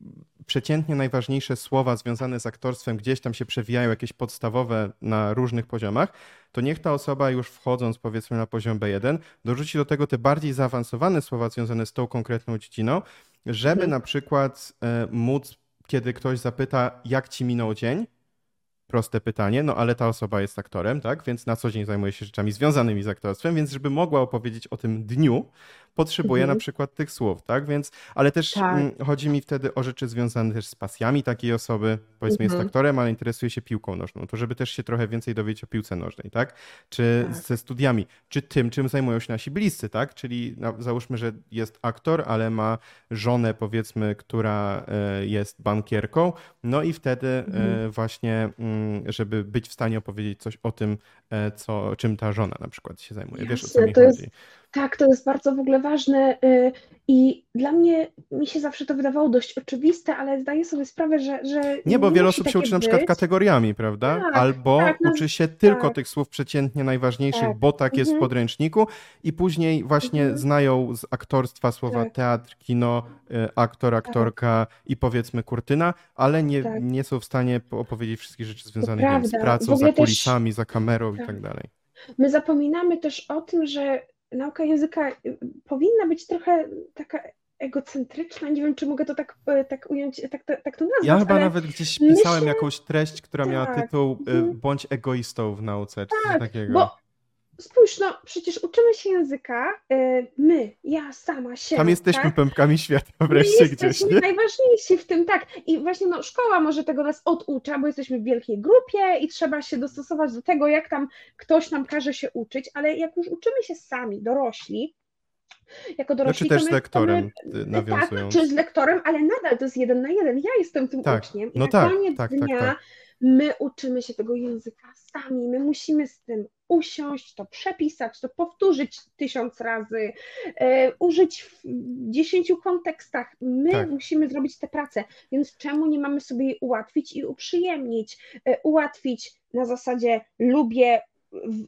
przeciętnie najważniejsze słowa związane z aktorstwem gdzieś tam się przewijają, jakieś podstawowe na różnych poziomach, to niech ta osoba już wchodząc powiedzmy na poziom B1, dorzuci do tego te bardziej zaawansowane słowa związane z tą konkretną dziedziną, żeby mhm. na przykład e, móc, kiedy ktoś zapyta, jak ci minął dzień, proste pytanie, no ale ta osoba jest aktorem, tak? Więc na co dzień zajmuje się rzeczami związanymi z aktorstwem, więc żeby mogła opowiedzieć o tym dniu, potrzebuje mhm. na przykład tych słów, tak? Więc, ale też tak. Mm, chodzi mi wtedy o rzeczy związane też z pasjami takiej osoby, powiedzmy mhm. jest aktorem, ale interesuje się piłką nożną, to żeby też się trochę więcej dowiedzieć o piłce nożnej, tak? Czy tak. ze studiami, czy tym, czym zajmują się nasi bliscy, tak? Czyli no, załóżmy, że jest aktor, ale ma żonę, powiedzmy, która e, jest bankierką, no i wtedy e, mhm. właśnie, mm, żeby być w stanie opowiedzieć coś o tym, e, co, czym ta żona na przykład się zajmuje. Wiesz, o co mi to chodzi? Jest Tak, to jest bardzo w ogóle ważne y, i dla mnie, mi się zawsze to wydawało dość oczywiste, ale zdaję sobie sprawę, że, że Nie, bo wiele osób się uczy na przykład być. kategoriami, prawda? Tak, Albo tak, no, uczy się tylko tak. tych słów przeciętnie najważniejszych, Tak. bo tak jest w Mhm. podręczniku i później właśnie Mhm. znają z aktorstwa słowa Tak. teatr, kino, y, aktor, aktorka i powiedzmy kurtyna, ale nie, Tak. nie są w stanie po- opowiedzieć wszystkich rzeczy związanych wiem, z. W pracą, za też- kulisami, za kamerą i Tak. tak dalej. My zapominamy też o tym, że nauka języka y, powinna być trochę taka egocentryczna. Nie wiem, czy mogę to tak, y, tak ująć, tak, tak, tak to nazwać, Ja chyba nawet gdzieś myślę- pisałem jakąś treść, która miała tak, tytuł y, mhm. Bądź egoistą w nauce, czy coś Tak, takiego. bo spójrz, no przecież uczymy się języka, y, my, ja sama, się, Tam jesteśmy tak? pępkami świata My wreszcie gdzieś, jesteśmy nie? najważniejsi w tym, tak. I właśnie no, szkoła może tego nas oducza, bo jesteśmy w wielkiej grupie i trzeba się dostosować do tego, jak tam ktoś nam każe się uczyć, ale jak już uczymy się sami, dorośli, jako No dorośli, czy też z my, lektorem, to y, my, nawiązując. Tak, czy z lektorem, ale nadal to jest jeden na jeden. Ja jestem tym Tak, uczniem i no na tak, koniec tak, tak, dnia tak. My uczymy się tego języka sami. My musimy z tym usiąść, to przepisać, to powtórzyć tysiąc razy, e, użyć w dziesięciu kontekstach. My Tak. musimy zrobić tę pracę, więc czemu nie mamy sobie jej ułatwić i uprzyjemnić? E, ułatwić na zasadzie lubię,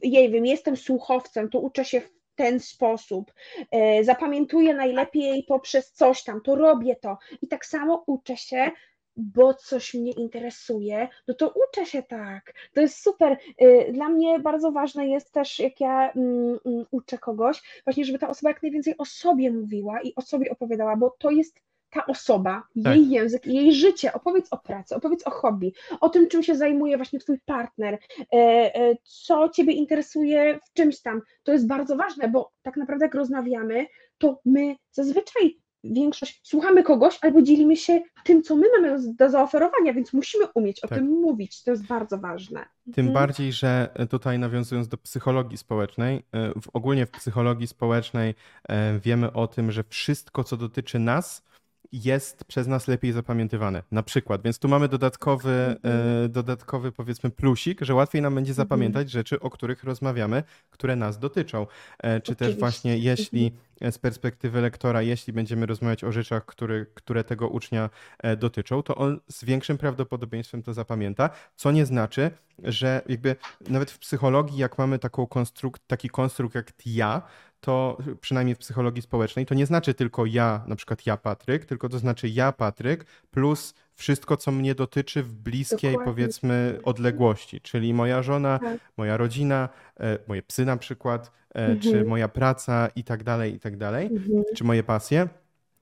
nie wiem, jestem słuchowcem, to uczę się w ten sposób, e, zapamiętuję najlepiej poprzez coś tam, to robię to. I tak samo uczę się, bo coś mnie interesuje, no to uczę się tak. To jest super. Y, Dla mnie bardzo ważne jest też, jak ja mm, mm, uczę kogoś, właśnie, żeby ta osoba jak najwięcej o sobie mówiła i o sobie opowiadała, bo to jest ta osoba, Tak. jej język, jej życie. Opowiedz o pracy, opowiedz o hobby, o tym, czym się zajmuje właśnie twój partner, e, e, co ciebie interesuje w czymś tam. To jest bardzo ważne, bo tak naprawdę jak rozmawiamy, to my zazwyczaj większość słuchamy kogoś albo dzielimy się tym, co my mamy do- zaoferowania, więc musimy umieć o Tak. tym mówić. To jest bardzo ważne. Tym Mhm. bardziej, że e, tutaj nawiązując do psychologii społecznej, e, w, ogólnie w psychologii społecznej e, wiemy o tym, że wszystko, co dotyczy nas, jest przez nas lepiej zapamiętywane. Na przykład, więc tu mamy dodatkowy, e, dodatkowy powiedzmy plusik, że łatwiej nam będzie zapamiętać rzeczy, o których rozmawiamy, które nas dotyczą. E, Czy też Oczywiście. właśnie jeśli e, z perspektywy lektora, jeśli będziemy rozmawiać o rzeczach, które, które tego ucznia e, dotyczą, to on z większym prawdopodobieństwem to zapamięta, co nie znaczy, że jakby nawet w psychologii, jak mamy taką konstruk- taki konstrukt jak ja, to przynajmniej w psychologii społecznej, to nie znaczy tylko ja, na przykład ja Patryk, tylko to znaczy ja Patryk plus wszystko, co mnie dotyczy w bliskiej, Dokładnie. powiedzmy, odległości, czyli moja żona, Tak. moja rodzina, e, moje psy na przykład, e, Mhm. czy moja praca i tak dalej, i tak dalej, Mhm. czy moje pasje.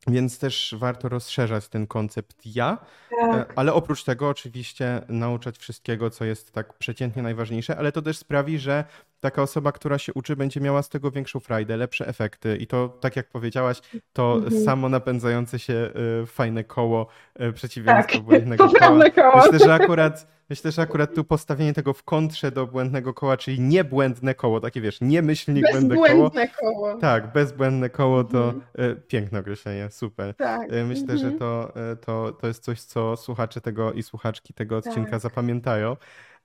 Więc też warto rozszerzać ten koncept ja, Tak. E, Ale oprócz tego oczywiście nauczać wszystkiego, co jest tak przeciętnie najważniejsze, ale to też sprawi, że taka osoba, która się uczy, będzie miała z tego większą frajdę, lepsze efekty i to, tak jak powiedziałaś, to Mhm. samo napędzające się y, fajne koło y, przeciwieństwo Tak, błędnego *laughs* koła. koło. Myślę, że akurat myślę, że akurat tu postawienie tego w kontrze do błędnego koła, czyli niebłędne koło, takie wiesz, nie myślnik, błędne koło. Koło. Tak, bezbłędne koło to y, piękne określenie, super. Tak. Myślę, że Mhm. to, to, to jest coś, co słuchacze tego i słuchaczki tego odcinka Tak. zapamiętają.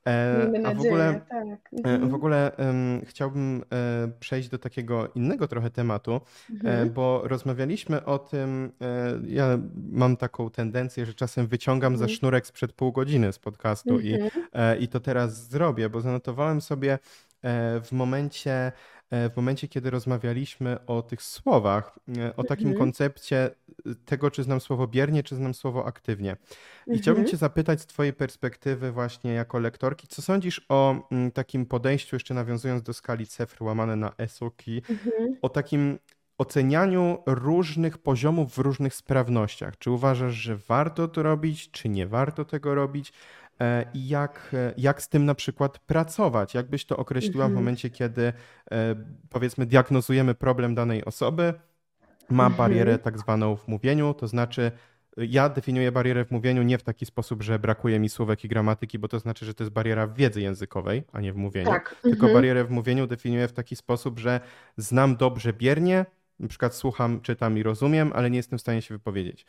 E, Miejmy A w nadzieję, ogóle, tak. e, Mhm. w ogóle em, chciałbym e, przejść do takiego innego trochę tematu, e, Mhm. bo rozmawialiśmy o tym, e, ja mam taką tendencję, że czasem wyciągam za Mhm. sznurek sprzed pół godziny z podcastu i, Mhm. e, i to teraz zrobię, bo zanotowałem sobie e, w momencie, e, w momencie, kiedy rozmawialiśmy o tych słowach, e, o takim Mhm. koncepcie e, tego, czy znam słowo biernie, czy znam słowo aktywnie. I chciałbym Mhm. Cię zapytać z Twojej perspektywy właśnie jako lektorki, co sądzisz o mm, takim podejściu, jeszcze nawiązując do skali CEFR łamane na ESOKI, Mhm. o takim ocenianiu różnych poziomów w różnych sprawnościach. Czy uważasz, że warto to robić, czy nie warto tego robić? E, I jak, e, jak z tym na przykład pracować? Jak byś to określiła w Mhm. momencie, kiedy e, powiedzmy diagnozujemy problem danej osoby, ma Mhm. barierę tak zwaną w mówieniu, to znaczy ja definiuję barierę w mówieniu nie w taki sposób, że brakuje mi słówek i gramatyki, bo to znaczy, że to jest bariera w wiedzy językowej, a nie w mówieniu. Tak. Tylko Mhm. barierę w mówieniu definiuję w taki sposób, że znam dobrze biernie, na przykład słucham, czytam i rozumiem, ale nie jestem w stanie się wypowiedzieć.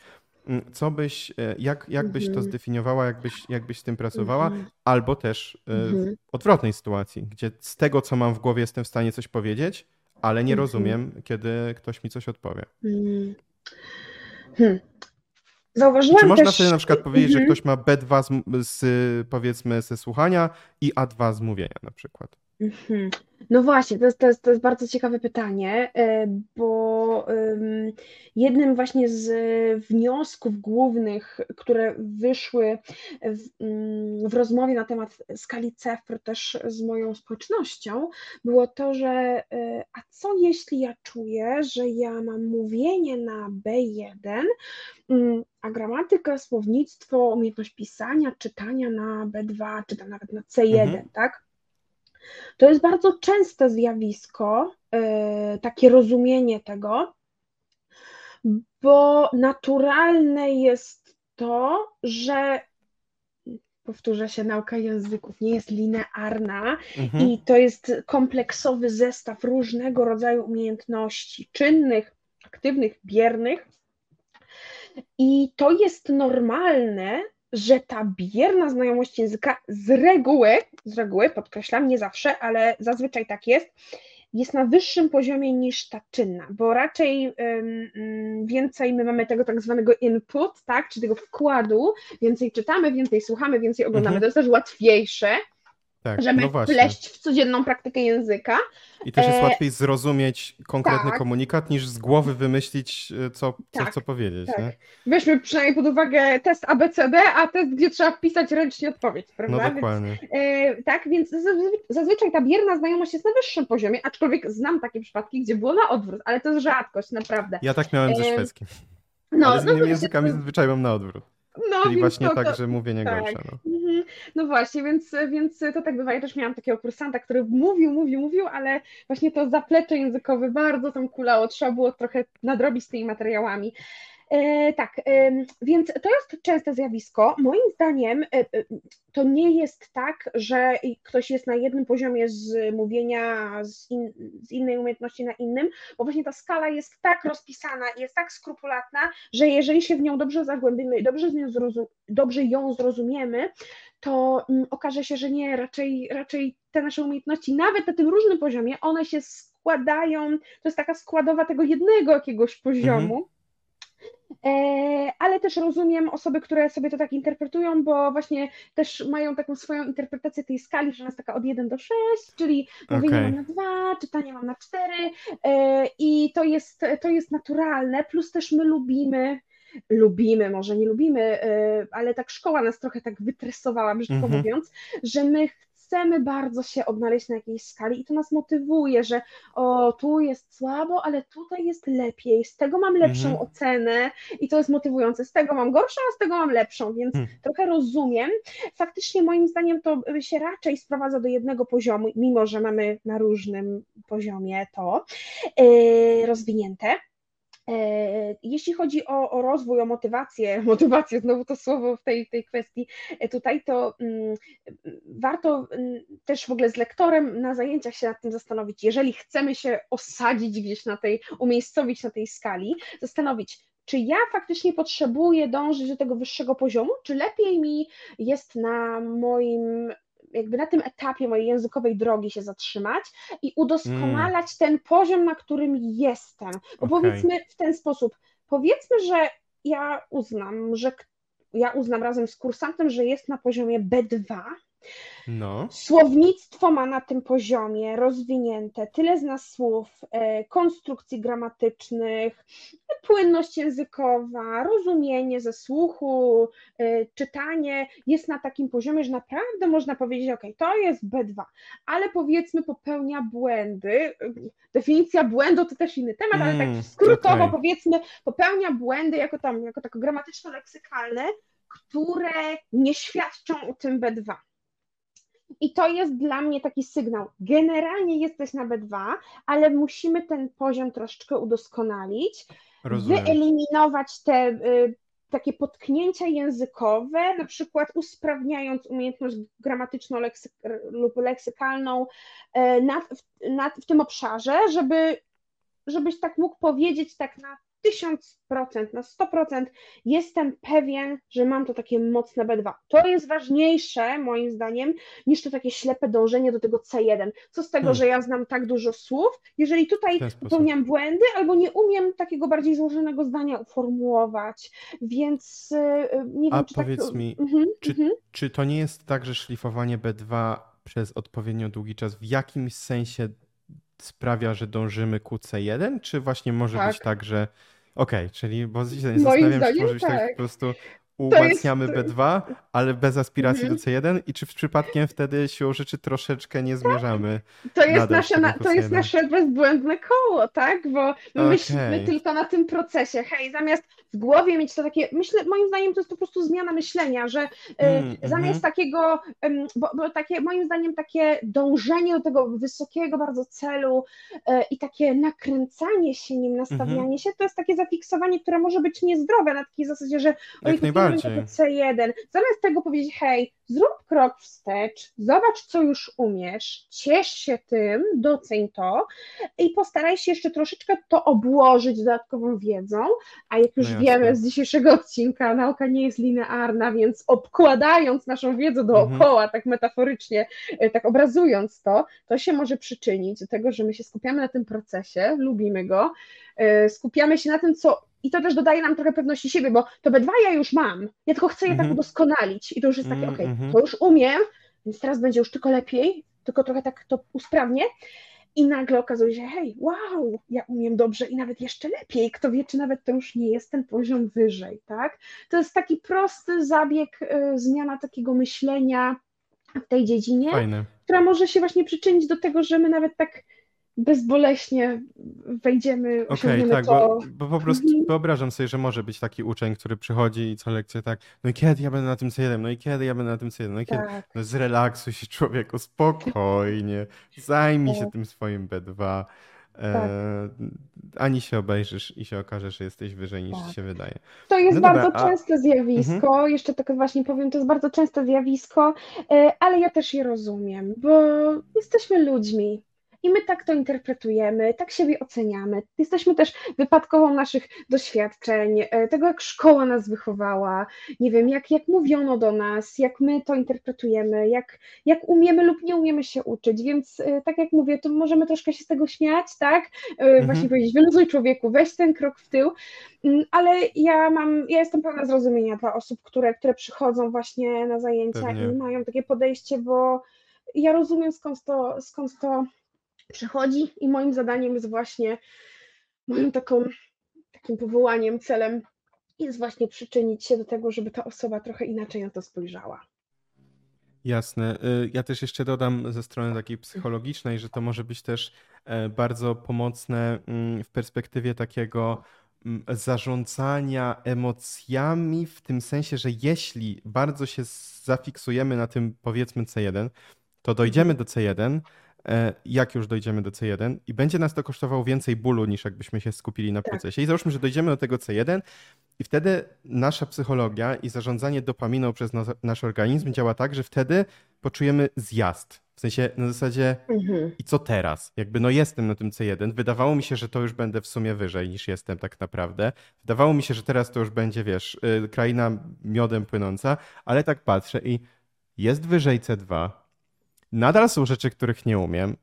Mm, Co byś, e, jak, jak byś to Mhm. zdefiniowała, jak byś, jak byś z tym pracowała, Mhm. albo też e, w Mhm. odwrotnej sytuacji, gdzie z tego, co mam w głowie, jestem w stanie coś powiedzieć, ale nie rozumiem, kiedy ktoś mi coś odpowie. Mm. Hmm. Zauważyłam Czy można też... wtedy na przykład powiedzieć, że ktoś ma B2 z, z, powiedzmy ze słuchania i A2 z mówienia na przykład? Mhm. No właśnie, to jest, to jest, to jest bardzo ciekawe pytanie, e, bo ym, jednym właśnie z wniosków głównych, które wyszły w, ym, w rozmowie na temat skali CEFR też z moją społecznością, było to, że e, a co jeśli ja czuję, że ja mam mówienie na B1, ym, a gramatyka, słownictwo, umiejętność pisania, czytania na B2, czy tam nawet na C1, Mhm. tak? To jest bardzo częste zjawisko, e, takie rozumienie tego, bo naturalne jest to, że powtórzę się, nauka języków nie jest linearna Mhm. i to jest kompleksowy zestaw różnego rodzaju umiejętności czynnych, aktywnych, biernych. I to jest normalne, że ta bierna znajomość języka z reguły, z reguły, podkreślam, nie zawsze, ale zazwyczaj tak jest, jest na wyższym poziomie niż ta czynna, bo raczej ym, więcej my mamy tego tak zwanego input, tak, czy tego wkładu, więcej czytamy, więcej słuchamy, więcej oglądamy. Mhm. To jest też łatwiejsze, Tak, żeby no wpleść w codzienną praktykę języka. I też jest E, łatwiej zrozumieć konkretny tak. komunikat, niż z głowy wymyślić, e, co, co Tak, chcę powiedzieć, tak. nie? Weźmy przynajmniej pod uwagę test ABCD, a test, gdzie trzeba wpisać ręcznie odpowiedź, No prawda? Więc dokładnie. E, tak, więc zazwy- zazwyczaj ta bierna znajomość jest na wyższym poziomie, aczkolwiek znam takie przypadki, gdzie było na odwrót, ale to jest rzadkość, naprawdę. Ja tak miałem ze e, szwedzkim, No, ale z no, innymi to- językami zazwyczaj mam na odwrót. no, Czyli więc właśnie to, tak, to, że mówienie tak. gorsze. No. No właśnie, więc, więc to tak bywa. Ja też miałam takiego kursanta, który mówił, mówił, mówił, ale właśnie to zaplecze językowe bardzo tam kulało, trzeba było trochę nadrobić z tymi materiałami. E, tak, więc to jest częste zjawisko. Moim zdaniem e, e, to nie jest tak, że ktoś jest na jednym poziomie z mówienia z, in, z innej umiejętności na innym, bo właśnie ta skala jest tak rozpisana i jest tak skrupulatna, że jeżeli się w nią dobrze zagłębimy i dobrze, dobrze ją zrozumiemy, to mm, okaże się, że nie, raczej, raczej te nasze umiejętności, nawet na tym różnym poziomie, one się składają, to jest taka składowa tego jednego jakiegoś poziomu. E, ale też rozumiem osoby, które sobie to tak interpretują, bo właśnie też mają taką swoją interpretację tej skali, że ona jest taka od 1 do 6, czyli mówienie Okej. mam na 2, czytanie mam na 4 e, i to jest, to jest naturalne, plus też my lubimy, lubimy, może nie lubimy, e, ale tak szkoła nas trochę tak wytresowała, brzydko Mhm. mówiąc, że my chcemy bardzo się odnaleźć na jakiejś skali i to nas motywuje, że o, tu jest słabo, ale tutaj jest lepiej, z tego mam lepszą Mhm. ocenę i to jest motywujące, z tego mam gorszą, a z tego mam lepszą, więc Hmm. trochę rozumiem. Faktycznie moim zdaniem to się raczej sprowadza do jednego poziomu, mimo że mamy na różnym poziomie to yy, rozwinięte. E, Jeśli chodzi o, o rozwój, o motywację, *laughs* motywację, znowu to słowo w tej, tej kwestii e, tutaj, to mm, warto mm, też w ogóle z lektorem na zajęciach się nad tym zastanowić, jeżeli chcemy się osadzić gdzieś na tej, umiejscowić na tej skali, zastanowić, czy ja faktycznie potrzebuję dążyć do tego wyższego poziomu, czy lepiej mi jest na moim jakby na tym etapie mojej językowej drogi się zatrzymać i udoskonalać ten poziom, na którym jestem. Bo Okej. powiedzmy w ten sposób, powiedzmy, że ja uznam, że ja uznam razem z kursantem, że jest na poziomie B2. No. Słownictwo ma na tym poziomie rozwinięte, tyle zna słów, e, konstrukcji gramatycznych, płynność językowa, rozumienie ze słuchu, e, czytanie jest na takim poziomie, że naprawdę można powiedzieć, ok, to jest B2, ale powiedzmy popełnia błędy. Definicja błędu to też inny temat, ale Mm, tak skrótowo okej. powiedzmy, popełnia błędy jako tam, jako tako gramatyczno-leksykalne, które nie świadczą o tym B2. I to jest dla mnie taki sygnał. Generalnie jesteś na B2, ale musimy ten poziom troszeczkę udoskonalić, Rozumiem. wyeliminować te y, takie potknięcia językowe, na przykład usprawniając umiejętność gramatyczną leksyk- lub leksykalną y, nad, w, nad, w tym obszarze, żeby, żebyś tak mógł powiedzieć tak na 1000%, na 100% jestem pewien, że mam to takie mocne B2. To jest ważniejsze, moim zdaniem, niż to takie ślepe dążenie do tego C1. Co z tego, Hmm. że ja znam tak dużo słów, jeżeli tutaj popełniam błędy albo nie umiem takiego bardziej złożonego zdania uformułować, więc y, nie wiem, A czy tak... powiedz mi, Mhm, czy, mhm. czy to nie jest tak, że szlifowanie B2 przez odpowiednio długi czas w jakimś sensie sprawia, że dążymy ku C1, czy właśnie może być Tak. tak, że okej, czyli bo się Moim zastanawiam czy może być tak, tak. po prostu To jest... umacniamy B2, ale bez aspiracji Mhm. do C1 i czy przypadkiem wtedy siłą rzeczy troszeczkę nie zmierzamy To jest, nasze, na, to jest C1? nasze bezbłędne koło, tak? Bo my myślimy Okej. tylko na tym procesie. Hej, zamiast w głowie mieć to takie, myślę, moim zdaniem to jest po prostu zmiana myślenia, że y, Mm, mhm. zamiast takiego, ym, bo, bo takie, moim zdaniem takie dążenie do tego wysokiego bardzo celu y, i takie nakręcanie się nim, nastawianie Mhm. się, to jest takie zafiksowanie, które może być niezdrowe na takiej zasadzie, że oj, najbardziej. tego C1. Zamiast tego powiedzieć, hej, zrób krok wstecz, zobacz, co już umiesz, ciesz się tym, doceń to i postaraj się jeszcze troszeczkę to obłożyć dodatkową wiedzą, a jak już No wiemy z dzisiejszego odcinka, nauka nie jest linearna, więc obkładając naszą wiedzę Mhm. dookoła, tak metaforycznie, e, tak obrazując to, to się może przyczynić do tego, że my się skupiamy na tym procesie, lubimy go, e, skupiamy się na tym, co i to też dodaje nam trochę pewności siebie, bo to B2 ja już mam, ja tylko chcę je tak Mhm. udoskonalić i to już jest takie, Mm, okej, mhm. to już umiem, więc teraz będzie już tylko lepiej, tylko trochę tak to usprawnię i nagle okazuje się, hej, wow, ja umiem dobrze i nawet jeszcze lepiej, kto wie, czy nawet to już nie jest ten poziom wyżej, tak? To jest taki prosty zabieg, y, zmiana takiego myślenia w tej dziedzinie, Fajne. która może się właśnie przyczynić do tego, że my nawet tak bezboleśnie wejdziemy, Okej, osiągniemy tak, to. bo, bo po prostu Mhm. wyobrażam sobie, że może być taki uczeń, który przychodzi i co lekcję tak, no i kiedy ja będę na tym C1, no i kiedy ja będę na tym C1, no i kiedy, Tak, no zrelaksuj się człowieku, spokojnie, zajmij się Tak. tym swoim B2, tak. e, ani się obejrzysz i się okaże, że jesteś wyżej niż ci Tak. się wydaje. To jest No dobra, bardzo a częste mhm, zjawisko, jeszcze tak właśnie powiem, to jest bardzo częste zjawisko, e, ale ja też je rozumiem, bo jesteśmy ludźmi i my tak to interpretujemy, tak siebie oceniamy. Jesteśmy też wypadkową naszych doświadczeń, e, tego jak szkoła nas wychowała, nie wiem, jak, jak mówiono do nas, jak my to interpretujemy, jak, jak umiemy lub nie umiemy się uczyć, więc e, tak jak mówię, to możemy troszkę się z tego śmiać, tak? E, Właśnie mhm, powiedzieć, wyluzuj człowieku, weź ten krok w tył, Mm, Ale ja mam, ja jestem pełna zrozumienia dla osób, które, które przychodzą właśnie na zajęcia i pewnie. mają takie podejście, bo ja rozumiem skąd to, skąd to przychodzi i moim zadaniem jest właśnie, moim taką, takim powołaniem, celem jest właśnie przyczynić się do tego, żeby ta osoba trochę inaczej na to spojrzała. Jasne. Y, Ja też jeszcze dodam ze strony takiej psychologicznej, że to może być też e, bardzo pomocne mm, w perspektywie takiego mm, zarządzania emocjami, w tym sensie, że jeśli bardzo się zafiksujemy na tym, powiedzmy C1, to dojdziemy do C1, e, jak już dojdziemy do C1 i będzie nas to kosztowało więcej bólu niż jakbyśmy się skupili na Tak, procesie. I załóżmy, że dojdziemy do tego C1 i wtedy nasza psychologia i zarządzanie dopaminą przez nas, nasz organizm działa tak, że wtedy poczujemy zjazd. W sensie na zasadzie mhm. i co teraz? Jakby no jestem na tym C1. Wydawało mi się, że to już będę w sumie wyżej niż jestem tak naprawdę. Wydawało mi się, że teraz to już będzie, wiesz, y, kraina miodem płynąca, ale tak patrzę i jest wyżej C2. Nadal są rzeczy, których nie umiem.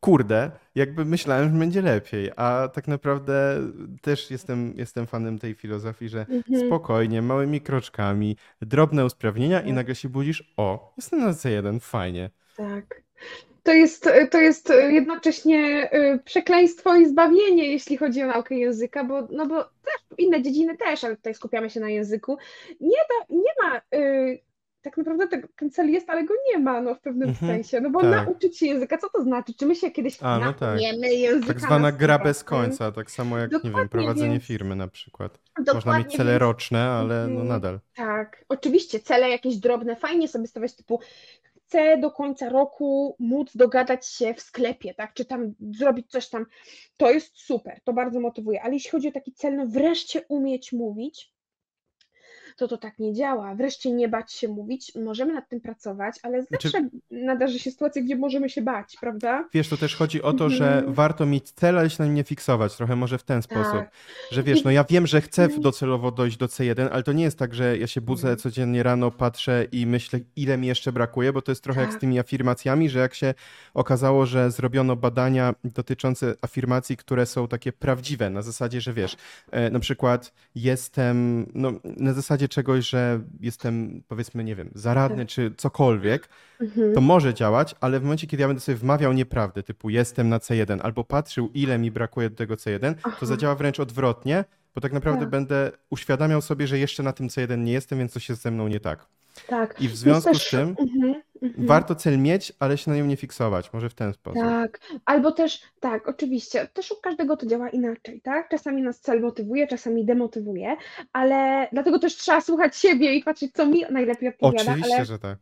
Kurde, jakby myślałem, że będzie lepiej, a tak naprawdę też jestem, jestem fanem tej filozofii, że Mhm. spokojnie, małymi kroczkami, drobne usprawnienia i Tak. nagle się budzisz, o, jestem na C1, fajnie. Tak. To jest, to jest jednocześnie y, przekleństwo i zbawienie, jeśli chodzi o naukę języka, bo, no bo też inne dziedziny też, ale tutaj skupiamy się na języku. Nie, da, nie ma, y, tak naprawdę ten, ten cel jest, ale go nie ma no, w pewnym Mhm, sensie, no bo tak. nauczyć się języka, co to znaczy? Czy my się kiedyś A, no tak. nauczymy języka Tak na zwana gra bez 100%? końca, tak samo jak, nie wiem, Dokładnie, prowadzenie więc firmy na przykład. Można dokładnie, mieć cele więc roczne, ale no mhm, nadal. tak, oczywiście cele jakieś drobne, fajnie sobie stawiać typu chcę do końca roku móc dogadać się w sklepie, tak, czy tam zrobić coś tam, to jest super, to bardzo motywuje, ale jeśli chodzi o taki cel, no wreszcie umieć mówić, to to tak nie działa. Wreszcie nie bać się mówić, możemy nad tym pracować, ale Znaczy- zawsze nadarzy się sytuacja, gdzie możemy się bać, prawda? Wiesz, to też chodzi o to, że Mhm. warto mieć cel, ale się na nim nie fiksować. Trochę może w ten sposób. Tak. Że wiesz, no ja wiem, że chcę docelowo dojść do C1, ale to nie jest tak, że ja się budzę Mhm. codziennie rano, patrzę i myślę, ile mi jeszcze brakuje, bo to jest trochę jak z Tak. tymi afirmacjami, że jak się okazało, że zrobiono badania dotyczące afirmacji, które są takie prawdziwe, na zasadzie, że wiesz, e, na przykład jestem, no na zasadzie czegoś, że jestem powiedzmy, nie wiem, zaradny Tak. czy cokolwiek, Mhm. to może działać, ale w momencie, kiedy ja będę sobie wmawiał nieprawdę, typu jestem na C1, albo patrzył, ile mi brakuje do tego C1, Aha. to zadziała wręcz odwrotnie, bo tak naprawdę Tak. będę uświadamiał sobie, że jeszcze na tym C1 nie jestem, więc coś jest ze mną nie tak. Tak. I w związku też- z tym Mhm, mhm. warto cel mieć, ale się na nią nie fiksować. Może w ten sposób. Tak, albo też, tak, oczywiście, też u każdego to działa inaczej, tak? Czasami nas cel motywuje, czasami demotywuje, ale dlatego też trzeba słuchać siebie i patrzeć, co mi najlepiej odpowiada, Oczywiście, ale, że tak.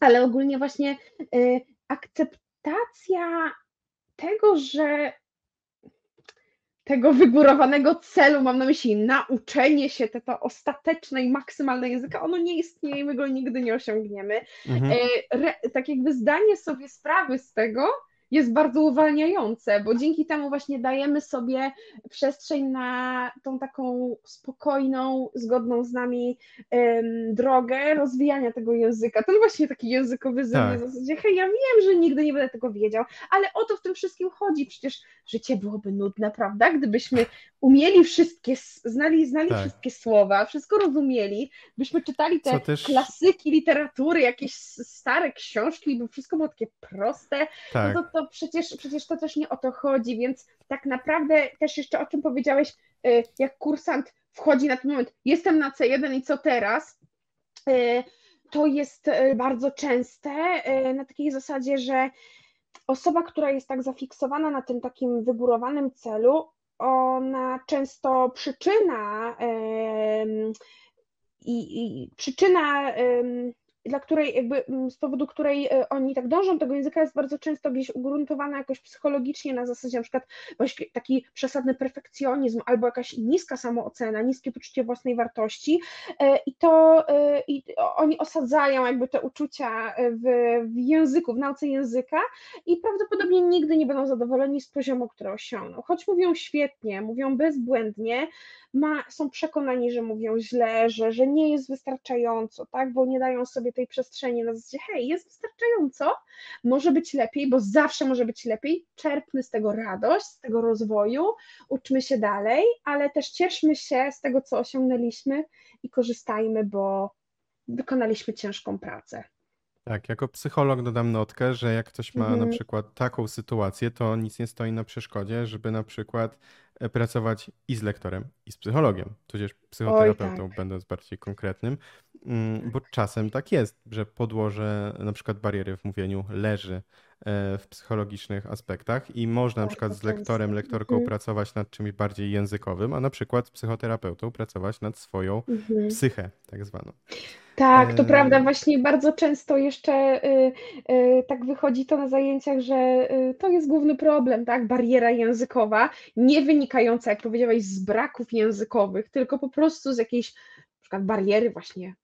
ale ogólnie właśnie y, akceptacja tego, że tego wygórowanego celu, mam na myśli nauczenie się tego ostatecznej, maksymalnej języka, ono nie istnieje i my go nigdy nie osiągniemy. Mhm. E, re, tak jakby zdanie sobie sprawy z tego jest bardzo uwalniające, bo dzięki temu właśnie dajemy sobie przestrzeń na tą taką spokojną, zgodną z nami em, drogę rozwijania tego języka. Ten właśnie taki językowy Tak. w zasadzie, hej, ja wiem, że nigdy nie będę tego wiedział, ale o to w tym wszystkim chodzi. Przecież życie byłoby nudne, prawda? Gdybyśmy umieli wszystkie, znali, znali Tak. wszystkie słowa, wszystko rozumieli, byśmy czytali te też- klasyki literatury, jakieś stare książki, by wszystko było takie proste, Tak. no to, to przecież, przecież to też nie o to chodzi, więc tak naprawdę też jeszcze o czym powiedziałeś, y, jak kursant wchodzi na ten moment, jestem na C1 i co teraz? Y, To jest y, bardzo częste na takiej zasadzie, że osoba, która jest tak zafiksowana na tym takim wygórowanym celu, ona często przyczyna i, i przyczyna, dla której jakby m, z powodu której e, oni tak dążą tego języka jest bardzo często gdzieś ugruntowana jakoś psychologicznie na zasadzie na przykład właśnie taki przesadny perfekcjonizm albo jakaś niska samoocena, niskie poczucie własnej wartości e, i to e, i oni osadzają jakby te uczucia w, w języku, w nauce języka i prawdopodobnie nigdy nie będą zadowoleni z poziomu, który osiągną. Choć mówią świetnie, mówią bezbłędnie, ma, są przekonani, że mówią źle, że, że nie jest wystarczająco, tak? Bo nie dają sobie tej przestrzeni na zasadzie, hej, jest wystarczająco, może być lepiej, bo zawsze może być lepiej. Czerpmy z tego radość, z tego rozwoju, uczmy się dalej, ale też cieszmy się z tego, co osiągnęliśmy i korzystajmy, bo wykonaliśmy ciężką pracę. Tak, jako psycholog dodam notkę, że jak ktoś ma na Mhm. przykład taką sytuację, to nic nie stoi na przeszkodzie, żeby na przykład pracować i z lektorem, i z psychologiem, tudzież psychoterapeutą, tak. będąc bardziej konkretnym, Mm, bo czasem tak jest, że podłoże na przykład bariery w mówieniu leży e, w psychologicznych aspektach i można na Bardzo przykład z lektorem, często. lektorką Mhm. pracować nad czymś bardziej językowym, a na przykład z psychoterapeutą pracować nad swoją Mhm. psychę, tak zwaną. Tak, to prawda, właśnie bardzo często jeszcze y, y, tak wychodzi to na zajęciach, że y, to jest główny problem, tak? Bariera językowa, nie wynikająca, jak powiedziałeś, z braków językowych, tylko po prostu z jakiejś na przykład bariery właśnie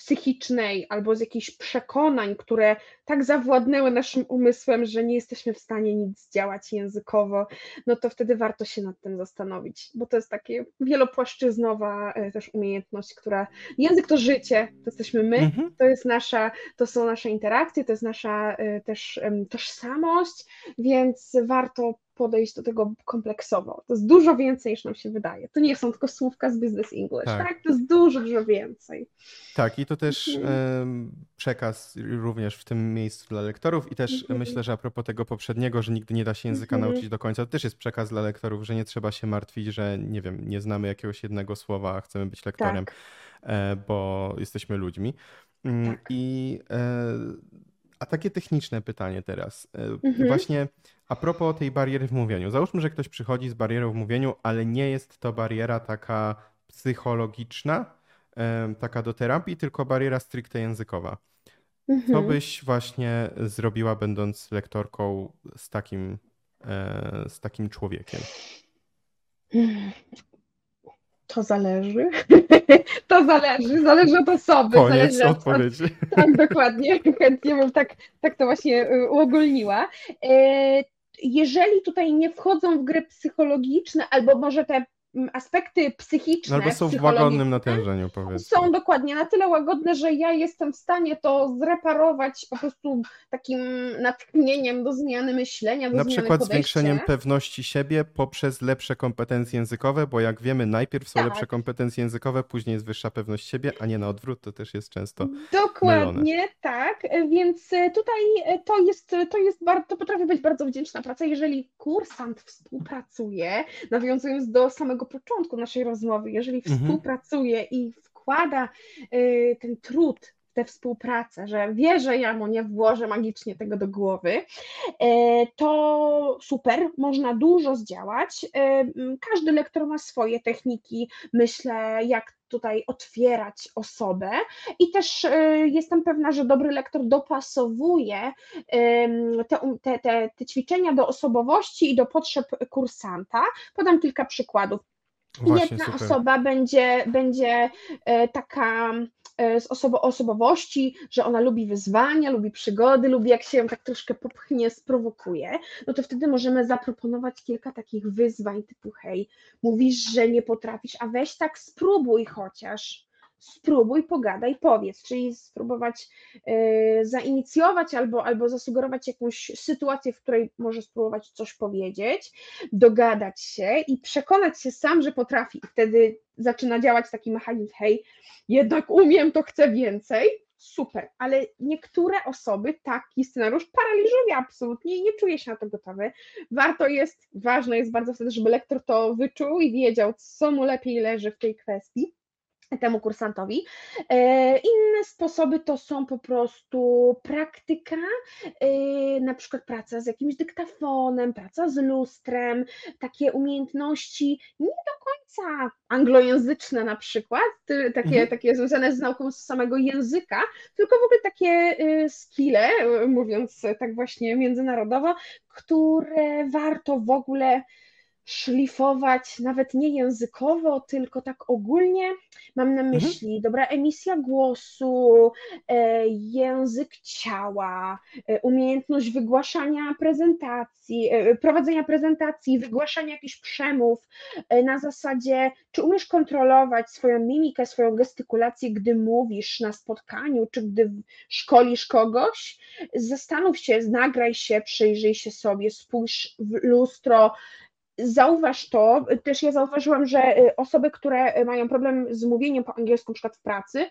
psychicznej albo z jakichś przekonań, które tak zawładnęły naszym umysłem, że nie jesteśmy w stanie nic działać językowo, no to wtedy warto się nad tym zastanowić, bo to jest takie wielopłaszczyznowa e, też umiejętność, która Język to życie, to jesteśmy my, Mhm. to jest nasza, to są nasze interakcje, to jest nasza y, też tożsamość, więc warto podejść do tego kompleksowo. To jest dużo więcej niż nam się wydaje. To nie są tylko słówka z Business English, Tak. tak? To jest dużo, dużo więcej. Tak, i to też Mhm. przekaz również w tym miejscu dla lektorów i też Mhm. myślę, że a propos tego poprzedniego, że nigdy nie da się języka Mhm. nauczyć do końca, to też jest przekaz dla lektorów, że nie trzeba się martwić, że nie wiem, nie znamy jakiegoś jednego słowa, a chcemy być lektorem, Tak, e, bo jesteśmy ludźmi. Mm, Tak. I e, a takie techniczne pytanie teraz. E, Mhm. Właśnie a propos tej bariery w mówieniu. Załóżmy, że ktoś przychodzi z barierą w mówieniu, ale nie jest to bariera taka psychologiczna, em, taka do terapii, tylko bariera stricte językowa. Co Mhm. byś właśnie zrobiła, będąc lektorką z takim, e, z takim człowiekiem? To zależy. *laughs* to zależy, zależy od osoby. Koniec zależy odpowiedzi. Od, *laughs* tak, dokładnie. Chętnie bym tak, tak to właśnie y, uogólniła. E, jeżeli tutaj nie wchodzą w gry psychologiczne, albo może te aspekty psychiczne. Albo są w łagodnym natężeniu, powiedzmy. Są dokładnie na tyle łagodne, że ja jestem w stanie to zreparować po prostu takim natchnieniem do zmiany myślenia. Do na przykład podejścia. zwiększeniem pewności siebie poprzez lepsze kompetencje językowe, bo jak wiemy, najpierw są Tak. lepsze kompetencje językowe, później jest wyższa pewność siebie, a nie na odwrót, to też jest często. Dokładnie tak, więc tutaj to jest, to jest bardzo, to potrafi być bardzo wdzięczna praca, jeżeli kursant współpracuje, nawiązując do samego początku naszej rozmowy, jeżeli Mhm. współpracuje i wkłada y, ten trud tę współpracę, że wie, że ja mu nie włożę magicznie tego do głowy, e, to super, można dużo zdziałać. E, Każdy lektor ma swoje techniki, myślę, jak tutaj otwierać osobę i też e, jestem pewna, że dobry lektor dopasowuje te, um- te, te, te ćwiczenia do osobowości i do potrzeb kursanta. Podam kilka przykładów. Właśnie, Jedna super. osoba będzie, będzie taka z osobo, osobowości, że ona lubi wyzwania, lubi przygody, lubi jak się ją tak troszkę popchnie, sprowokuje, no to wtedy możemy zaproponować kilka takich wyzwań typu hej, mówisz, że nie potrafisz, a weź tak spróbuj chociaż. Spróbuj, pogadaj, powiedz, czyli spróbować e, zainicjować albo, albo zasugerować jakąś sytuację, w której może spróbować coś powiedzieć, dogadać się i przekonać się sam, że potrafi. Wtedy zaczyna działać taki mechanizm, hej, jednak umiem, to chcę więcej. Super, ale niektóre osoby taki scenariusz paraliżuje absolutnie i nie czuje się na to gotowy. Warto jest, ważne jest bardzo wtedy, żeby lektor to wyczuł i wiedział, co mu lepiej leży w tej kwestii temu kursantowi. E, Inne sposoby to są po prostu praktyka, e, na przykład praca z jakimś dyktafonem, praca z lustrem, takie umiejętności nie do końca anglojęzyczne na przykład, takie, Mhm. takie związane z nauką samego języka, tylko w ogóle takie e, skille, mówiąc tak właśnie międzynarodowo, które warto w ogóle szlifować nawet nie językowo, tylko tak ogólnie. Mam na myśli dobra emisja głosu, e, język ciała, e, umiejętność wygłaszania prezentacji, e, prowadzenia prezentacji, wygłaszania jakichś przemów na zasadzie, czy umiesz kontrolować swoją mimikę, swoją gestykulację, gdy mówisz na spotkaniu, czy gdy szkolisz kogoś. Zastanów się, nagraj się, przyjrzyj się sobie, spójrz w lustro, Zauważ to, też ja zauważyłam, że y, osoby, które mają problem z mówieniem po angielsku, na przykład w pracy,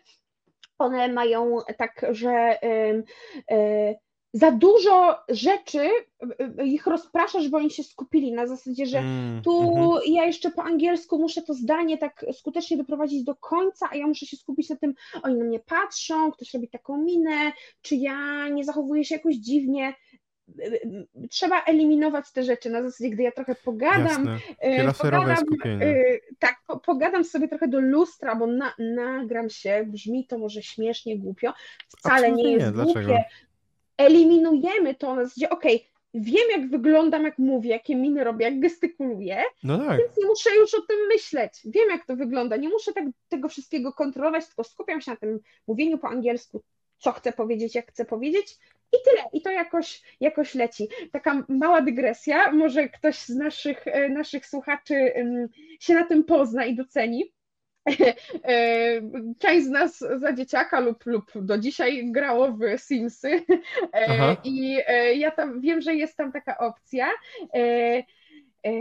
one mają tak, że y, za dużo rzeczy y, y, ich rozpraszasz, bo oni się skupili na zasadzie, że Mm, tu mhm. ja jeszcze po angielsku muszę to zdanie tak skutecznie doprowadzić do końca, a ja muszę się skupić na tym, oni na mnie patrzą, ktoś robi taką minę, czy ja nie zachowuję się jakoś dziwnie. Trzeba eliminować te rzeczy na zasadzie, gdy ja trochę pogadam, Wieloserowe pogadam, y, tak, po, pogadam sobie trochę do lustra, bo na, nagram się, brzmi to może śmiesznie, głupio, wcale Absolutnie nie nie, jest dlaczego? głupie. Eliminujemy to na zasadzie, okej, wiem jak wyglądam, jak mówię, jakie miny robię, jak gestykuluję, No tak. więc nie muszę już o tym myśleć. Wiem, jak to wygląda. Nie muszę tak, tego wszystkiego kontrolować, tylko skupiam się na tym mówieniu po angielsku, co chcę powiedzieć, jak chcę powiedzieć. I tyle. I to jakoś, jakoś leci. Taka mała dygresja. Może ktoś z naszych, e, naszych słuchaczy się na tym pozna i doceni. E, Część z nas za dzieciaka lub, lub do dzisiaj grało w Simsy E, Aha. i ja tam wiem, że jest tam taka opcja. E,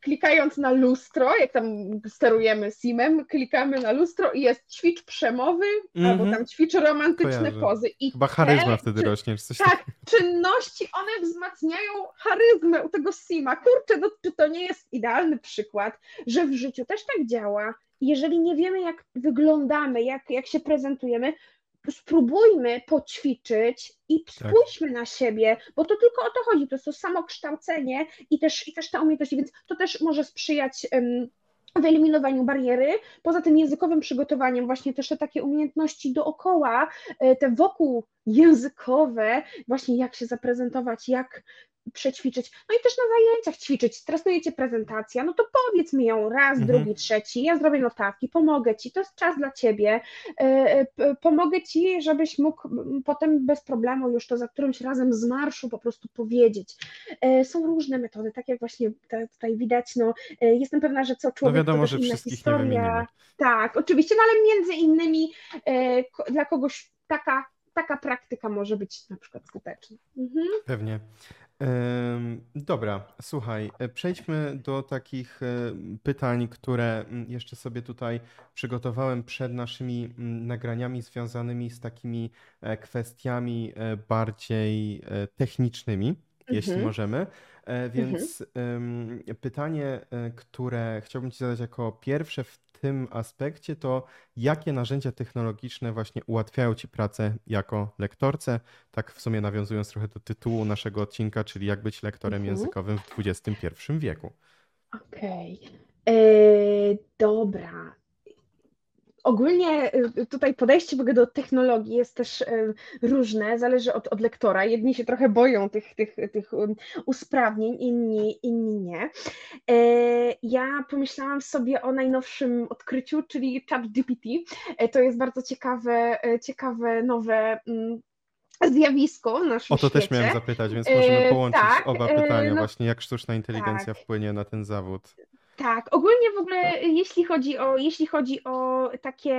Klikając na lustro, jak tam sterujemy Simem, klikamy na lustro i jest ćwicz przemowy albo Mhm. tam ćwicz romantyczne Kojarzę. pozy. I Chyba te charyzma wtedy czy- rośnie, czy coś tak, czynności, one wzmacniają charyzmę u tego Sima. Kurczę, no, czy to nie jest idealny przykład, że w życiu też tak działa? Jeżeli nie wiemy, jak wyglądamy, jak, jak się prezentujemy, spróbujmy poćwiczyć i Tak. spójrzmy na siebie, bo to tylko o to chodzi, to jest to samokształcenie i też, i też te umiejętności, więc to też może sprzyjać em, wyeliminowaniu bariery. Poza tym językowym przygotowaniem, właśnie też te takie umiejętności dookoła, e, te wokół językowe, właśnie jak się zaprezentować, jak przećwiczyć, no i też na zajęciach ćwiczyć, stresujecie prezentacja, no to powiedz mi ją raz, mhm. drugi, trzeci, ja zrobię notatki, pomogę Ci, to jest czas dla Ciebie, pomogę Ci, żebyś mógł potem bez problemu już to za którymś razem z marszu po prostu powiedzieć. Są różne metody, tak jak właśnie tutaj widać, no jestem pewna, że co człowiek no wiadomo, że inna historia. Tak, oczywiście, no ale między innymi dla kogoś taka taka praktyka może być na przykład skuteczna. Mhm. Pewnie. Dobra, słuchaj, e, przejdźmy do takich e, pytań, które mm, jeszcze sobie tutaj przygotowałem przed naszymi mm, nagraniami związanymi z takimi e, kwestiami bardziej technicznymi, jeśli mhm. możemy. Więc mhm. pytanie, które chciałbym Ci zadać jako pierwsze w tym aspekcie, to jakie narzędzia technologiczne właśnie ułatwiają Ci pracę jako lektorce, tak w sumie nawiązując trochę do tytułu naszego odcinka, czyli jak być lektorem mhm. językowym w XXI wieku. Okej. Okay. E, dobra. Ogólnie y, tutaj podejście w ogóle do technologii jest też y, różne, zależy od, od lektora. Jedni się trochę boją tych, tych, tych um, usprawnień, inni, inni nie. E, ja pomyślałam sobie o najnowszym odkryciu, czyli ChatGPT. E, to jest bardzo ciekawe, e, ciekawe nowe mm, zjawisko w naszym O to świecie. też miałem zapytać, więc możemy połączyć tak, oba pytania, no, właśnie jak sztuczna inteligencja tak. wpłynie na ten zawód. Tak, ogólnie w ogóle jeśli chodzi o, jeśli chodzi o takie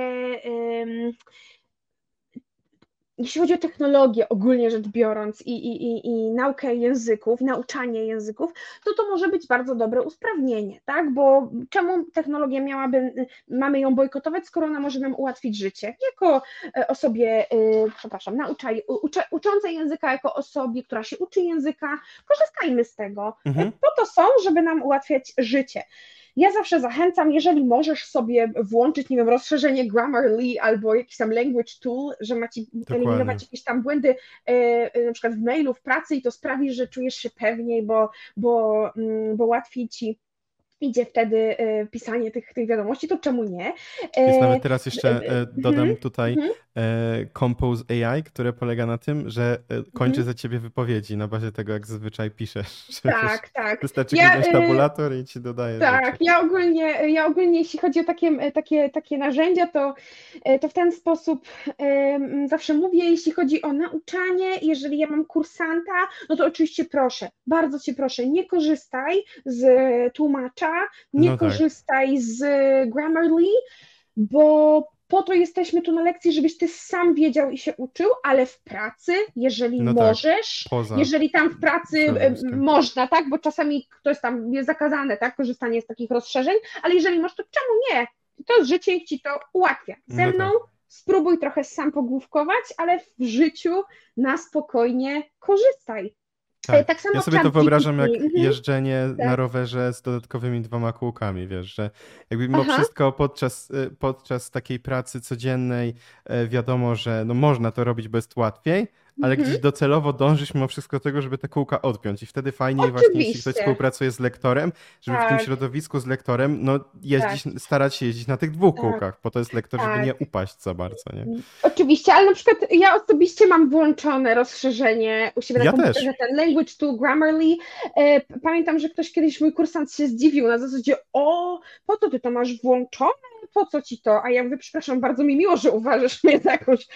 jeśli chodzi o technologię ogólnie rzecz biorąc i, i, i, i naukę języków, nauczanie języków, to to może być bardzo dobre usprawnienie, tak? Bo czemu technologia miałaby, mamy ją bojkotować, skoro ona może nam ułatwić życie? Jako e, osobie, yy, przepraszam, nauczaj, ucze, uczącej języka, jako osobie, która się uczy języka, korzystajmy z tego. Mhm. Po to są, żeby nam ułatwiać życie. Ja zawsze zachęcam, jeżeli możesz sobie włączyć, nie wiem, rozszerzenie Grammarly albo jakiś tam language tool, że ma ci eliminować jakieś tam błędy e, e, na przykład w mailu, w pracy i to sprawi, że czujesz się pewniej, bo, bo, mm, bo łatwiej ci idzie wtedy e, pisanie tych, tych wiadomości, to czemu nie? Jest nawet teraz jeszcze dodam mhm, tutaj mhm. Compose AI, które polega na tym, że kończy mhm. za ciebie wypowiedzi na bazie tego, jak zazwyczaj piszesz. *laughs* Tak, tak. Wystarczy ja, kliknąć tabulator i ci dodaje Tak, rzeczy. ja ogólnie, ja ogólnie jeśli chodzi o takie, takie, takie narzędzia, to, to w ten sposób zawsze mówię, jeśli chodzi o nauczanie, jeżeli ja mam kursanta, no to oczywiście proszę, bardzo cię proszę, nie korzystaj z tłumacza, nie no tak. korzystaj z Grammarly, bo po to jesteśmy tu na lekcji, żebyś ty sam wiedział i się uczył, ale w pracy, jeżeli no tak, możesz, tak, jeżeli tam w pracy można, tak, bo czasami ktoś tam jest zakazane, tak, korzystanie z takich rozszerzeń, ale jeżeli możesz, to czemu nie? To życie ci to ułatwia. Ze no mną tak. spróbuj trochę sam pogłówkować, ale w życiu na spokojnie korzystaj. Tak. tak samo ja sobie to wyobrażam jak mhm. jeżdżenie tak. na rowerze z dodatkowymi dwoma kółkami, wiesz, że jakby mimo Aha. wszystko podczas, y, podczas takiej pracy codziennej e, wiadomo, że no można to robić, bo jest łatwiej, ale mhm. gdzieś docelowo dążyć mimo wszystko do tego, żeby te kółka odpiąć. I wtedy fajniej Oczywiście. właśnie, jeśli ktoś współpracuje z lektorem, żeby tak. w tym tak. środowisku z lektorem no, jeździć, tak. starać się jeździć na tych dwóch tak. kółkach, po to jest lektor, żeby nie tak. upaść za bardzo. Nie? Oczywiście, ale na przykład ja osobiście mam włączone rozszerzenie u siebie na ja komputerze, ten Language Tool Grammarly. E, pamiętam, że ktoś kiedyś, mój kursant się zdziwił na zasadzie, o, po to ty to masz włączone? Po co ci to? A ja mówię, przepraszam, bardzo mi miło, że uważasz mnie za jakąś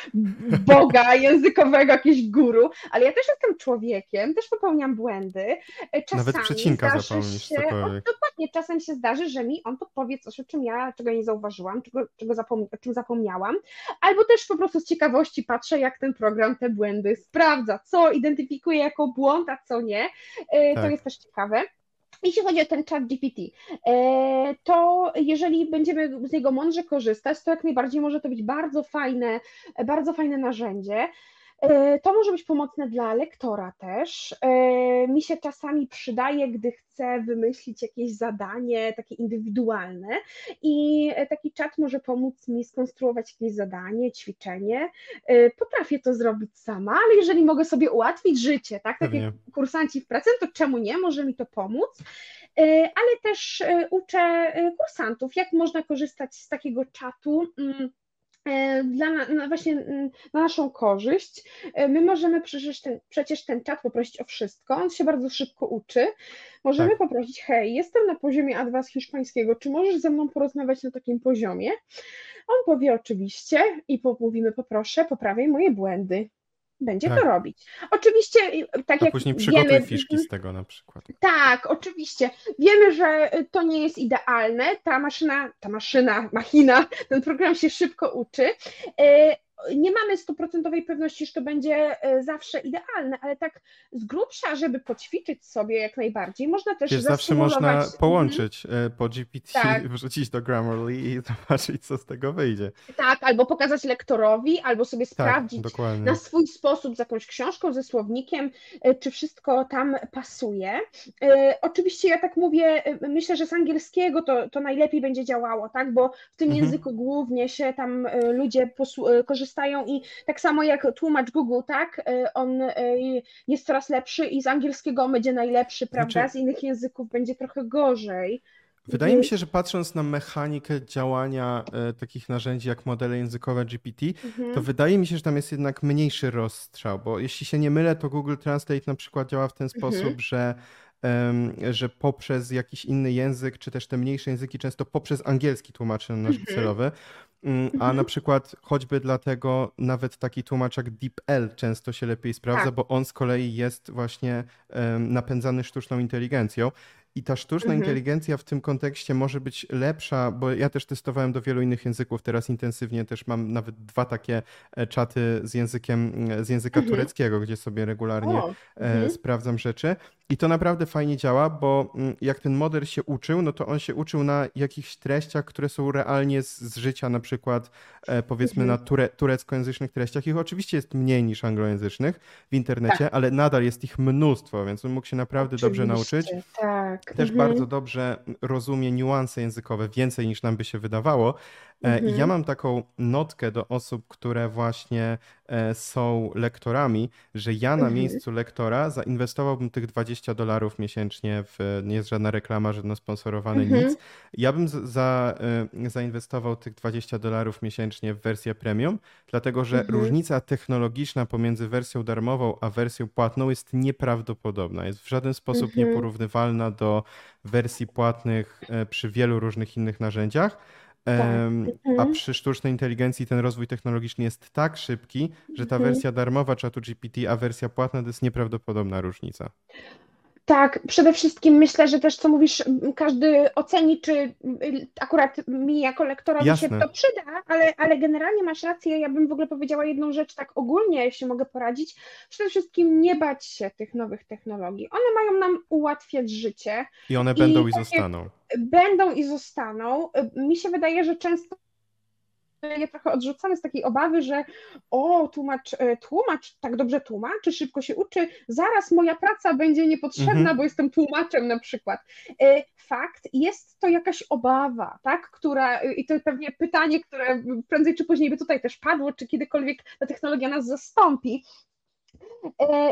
boga językowego, jakieś guru, ale ja też jestem człowiekiem, też popełniam błędy. Czasami Nawet przecinka zapomnisz. Się, o, dokładnie, czasem się zdarzy, że mi on podpowie coś, o czym ja, czego nie zauważyłam, czego, czego zapom o czym zapomniałam, albo też po prostu z ciekawości patrzę, jak ten program te błędy sprawdza, co identyfikuje jako błąd, a co nie. E, tak. To jest też ciekawe. Jeśli chodzi o ten chat GPT, e, to jeżeli będziemy z niego mądrze korzystać, to jak najbardziej może to być bardzo fajne, bardzo fajne narzędzie. E, to może być pomocne dla lektora też. E, mi się czasami przydaje, gdy chcę wymyślić jakieś zadanie takie indywidualne i taki czat może pomóc mi skonstruować jakieś zadanie, ćwiczenie. E, potrafię to zrobić sama, ale jeżeli mogę sobie ułatwić życie, tak, tak jak kursanci w pracy, to czemu nie? Może mi to pomóc ale też uczę kursantów, jak można korzystać z takiego czatu mm, e, dla na, właśnie na naszą korzyść. E, my możemy przecież ten, przecież ten czat poprosić o wszystko, on się bardzo szybko uczy. Możemy tak. poprosić, hej, jestem na poziomie A2 z hiszpańskiego, czy możesz ze mną porozmawiać na takim poziomie? On powie oczywiście i mówimy poproszę, poprawiaj moje błędy będzie tak. to robić. Oczywiście, tak A jak później przygotuj wiemy, fiszki z tego na przykład. Tak, oczywiście. Wiemy, że to nie jest idealne. Ta maszyna, ta maszyna, machina, ten program się szybko uczy. Nie mamy stuprocentowej pewności, że to będzie e, zawsze idealne, ale tak z grubsza, żeby poćwiczyć sobie jak najbardziej, można też Wiesz, zawsze można połączyć mhm. po GPT, tak. *laughs* wrzucić do Grammarly i *laughs* zobaczyć, co z tego wyjdzie. Tak, albo pokazać lektorowi, albo sobie tak, sprawdzić dokładnie. na swój sposób z jakąś książką, ze słownikiem, e, czy wszystko tam pasuje. Oczywiście ja tak mówię, myślę, że z angielskiego to, to najlepiej będzie działało, tak, bo w tym mhm. języku głównie się tam ludzie korzystają korzystają i tak samo jak tłumacz Google, tak, y, on y, jest coraz lepszy i z angielskiego będzie najlepszy, prawda, znaczy... z innych języków będzie trochę gorzej. Wydaje mi się, że patrząc na mechanikę działania takich narzędzi jak modele językowe GPT, mhm. to wydaje mi się, że tam jest jednak mniejszy rozstrzał, bo jeśli się nie mylę, to Google Translate na przykład działa w ten mhm. sposób, że że poprzez jakiś inny język, czy też te mniejsze języki, często poprzez angielski tłumaczy nasz mhm. celowy, a mhm. na przykład choćby dlatego nawet taki tłumacz jak DeepL często się lepiej sprawdza, tak. bo on z kolei jest właśnie napędzany sztuczną inteligencją. I ta sztuczna mhm. inteligencja w tym kontekście może być lepsza, bo ja też testowałem do wielu innych języków. Teraz intensywnie też mam nawet dwa takie e, czaty z językiem, z języka mhm. tureckiego, gdzie sobie regularnie o, e, mhm. sprawdzam rzeczy. I to naprawdę fajnie działa, bo mm, jak ten model się uczył, no to on się uczył na jakichś treściach, które są realnie z, z życia, na przykład e, powiedzmy na mhm. ture, tureckojęzycznych treściach. Ich oczywiście jest mniej niż anglojęzycznych w internecie, tak. ale nadal jest ich mnóstwo, więc on mógł się naprawdę oczywiście, dobrze nauczyć. Tak. Też mhm. bardzo dobrze rozumie niuanse językowe, więcej niż nam by się wydawało. E, I ja mhm. mam taką notkę do osób, które właśnie e, są lektorami, że ja na mhm. miejscu lektora zainwestowałbym tych 20 dolarów miesięcznie w, nie jest żadna reklama, żadne sponsorowane mhm. nic. Ja bym za, e, zainwestował tych 20 dolarów miesięcznie w wersję premium, dlatego że różnica technologiczna pomiędzy wersją darmową a wersją płatną jest nieprawdopodobna. Jest w żaden sposób nieporównywalna do wersji płatnych przy wielu różnych innych narzędziach. Tak. A mhm. przy sztucznej inteligencji ten rozwój technologiczny jest tak szybki, że ta mhm. wersja darmowa czatu GPT, a wersja płatna to jest nieprawdopodobna różnica. Tak, przede wszystkim myślę, że też co mówisz, każdy oceni, czy akurat mi jako lektorowi Jasne. się to przyda, ale, ale generalnie masz rację. Ja bym w ogóle powiedziała jedną rzecz tak ogólnie, jeśli mogę poradzić. Przede wszystkim nie bać się tych nowych technologii. One mają nam ułatwiać życie. I one będą i, i zostaną. Będą i zostaną. Mi się wydaje, że często je trochę odrzucamy z takiej obawy, że o, tłumacz, e, tłumacz tak dobrze tłumaczy, szybko się uczy, zaraz moja praca będzie niepotrzebna, mhm. bo jestem tłumaczem na przykład. E, fakt, jest to jakaś obawa, tak, która, e, i to pewnie pytanie, które prędzej czy później by tutaj też padło, czy kiedykolwiek ta technologia nas zastąpi,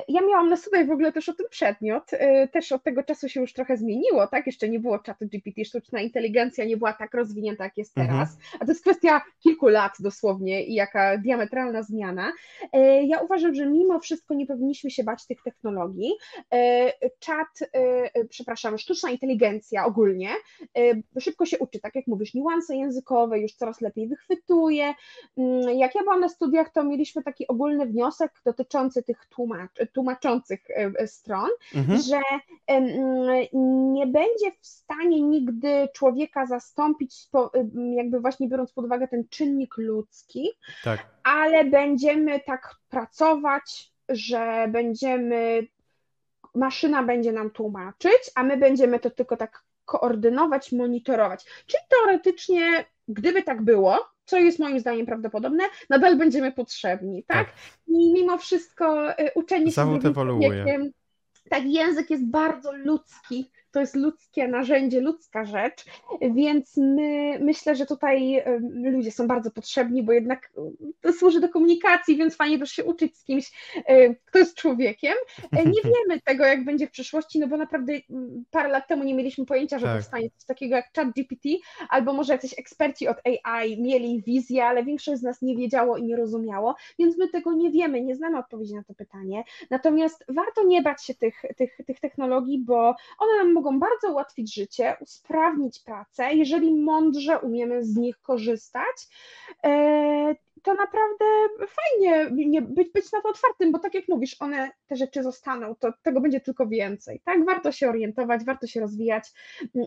ja miałam na sobie w ogóle też o tym przedmiot, e, też od tego czasu się już trochę zmieniło, tak? Jeszcze nie było czatu GPT, sztuczna inteligencja nie była tak rozwinięta, jak jest mhm. teraz, a to jest kwestia kilku lat dosłownie i jaka diametralna zmiana. E, ja uważam, że mimo wszystko nie powinniśmy się bać tych technologii. Czat, przepraszam, sztuczna inteligencja ogólnie szybko się uczy, tak jak mówisz, niuanse językowe już coraz lepiej wychwytuje. Mm, jak ja byłam na studiach, to mieliśmy taki ogólny wniosek dotyczący tych tłumacz, tłumaczących e, stron, mhm. że nie będzie w stanie nigdy człowieka zastąpić, jakby właśnie biorąc pod uwagę ten czynnik ludzki, tak. ale będziemy tak pracować, że będziemy, maszyna będzie nam tłumaczyć, a my będziemy to tylko tak koordynować, monitorować. Czyli teoretycznie, gdyby tak było, co jest moim zdaniem prawdopodobne, nadal będziemy potrzebni, tak? tak. I mimo wszystko y, uczenie się Zawód ewoluuje. Tak, język jest bardzo ludzki to jest ludzkie narzędzie, ludzka rzecz, więc my, myślę, że tutaj ludzie są bardzo potrzebni, bo jednak to służy do komunikacji, więc fajnie też się uczyć z kimś, kto jest człowiekiem. Nie *laughs* wiemy tego, jak będzie w przyszłości, no bo naprawdę parę lat temu nie mieliśmy pojęcia, że tak. powstanie coś takiego jak ChatGPT, albo może jacyś eksperci od AI mieli wizję, ale większość z nas nie wiedziało i nie rozumiało, więc my tego nie wiemy, nie znamy odpowiedzi na to pytanie. Natomiast warto nie bać się tych, tych, tych technologii, bo one nam mogą bardzo ułatwić życie, usprawnić pracę, jeżeli mądrze umiemy z nich korzystać e, to naprawdę fajnie nie, być, być na to otwartym, bo tak jak mówisz, one, te rzeczy zostaną, to tego będzie tylko więcej, tak? Warto się orientować, warto się rozwijać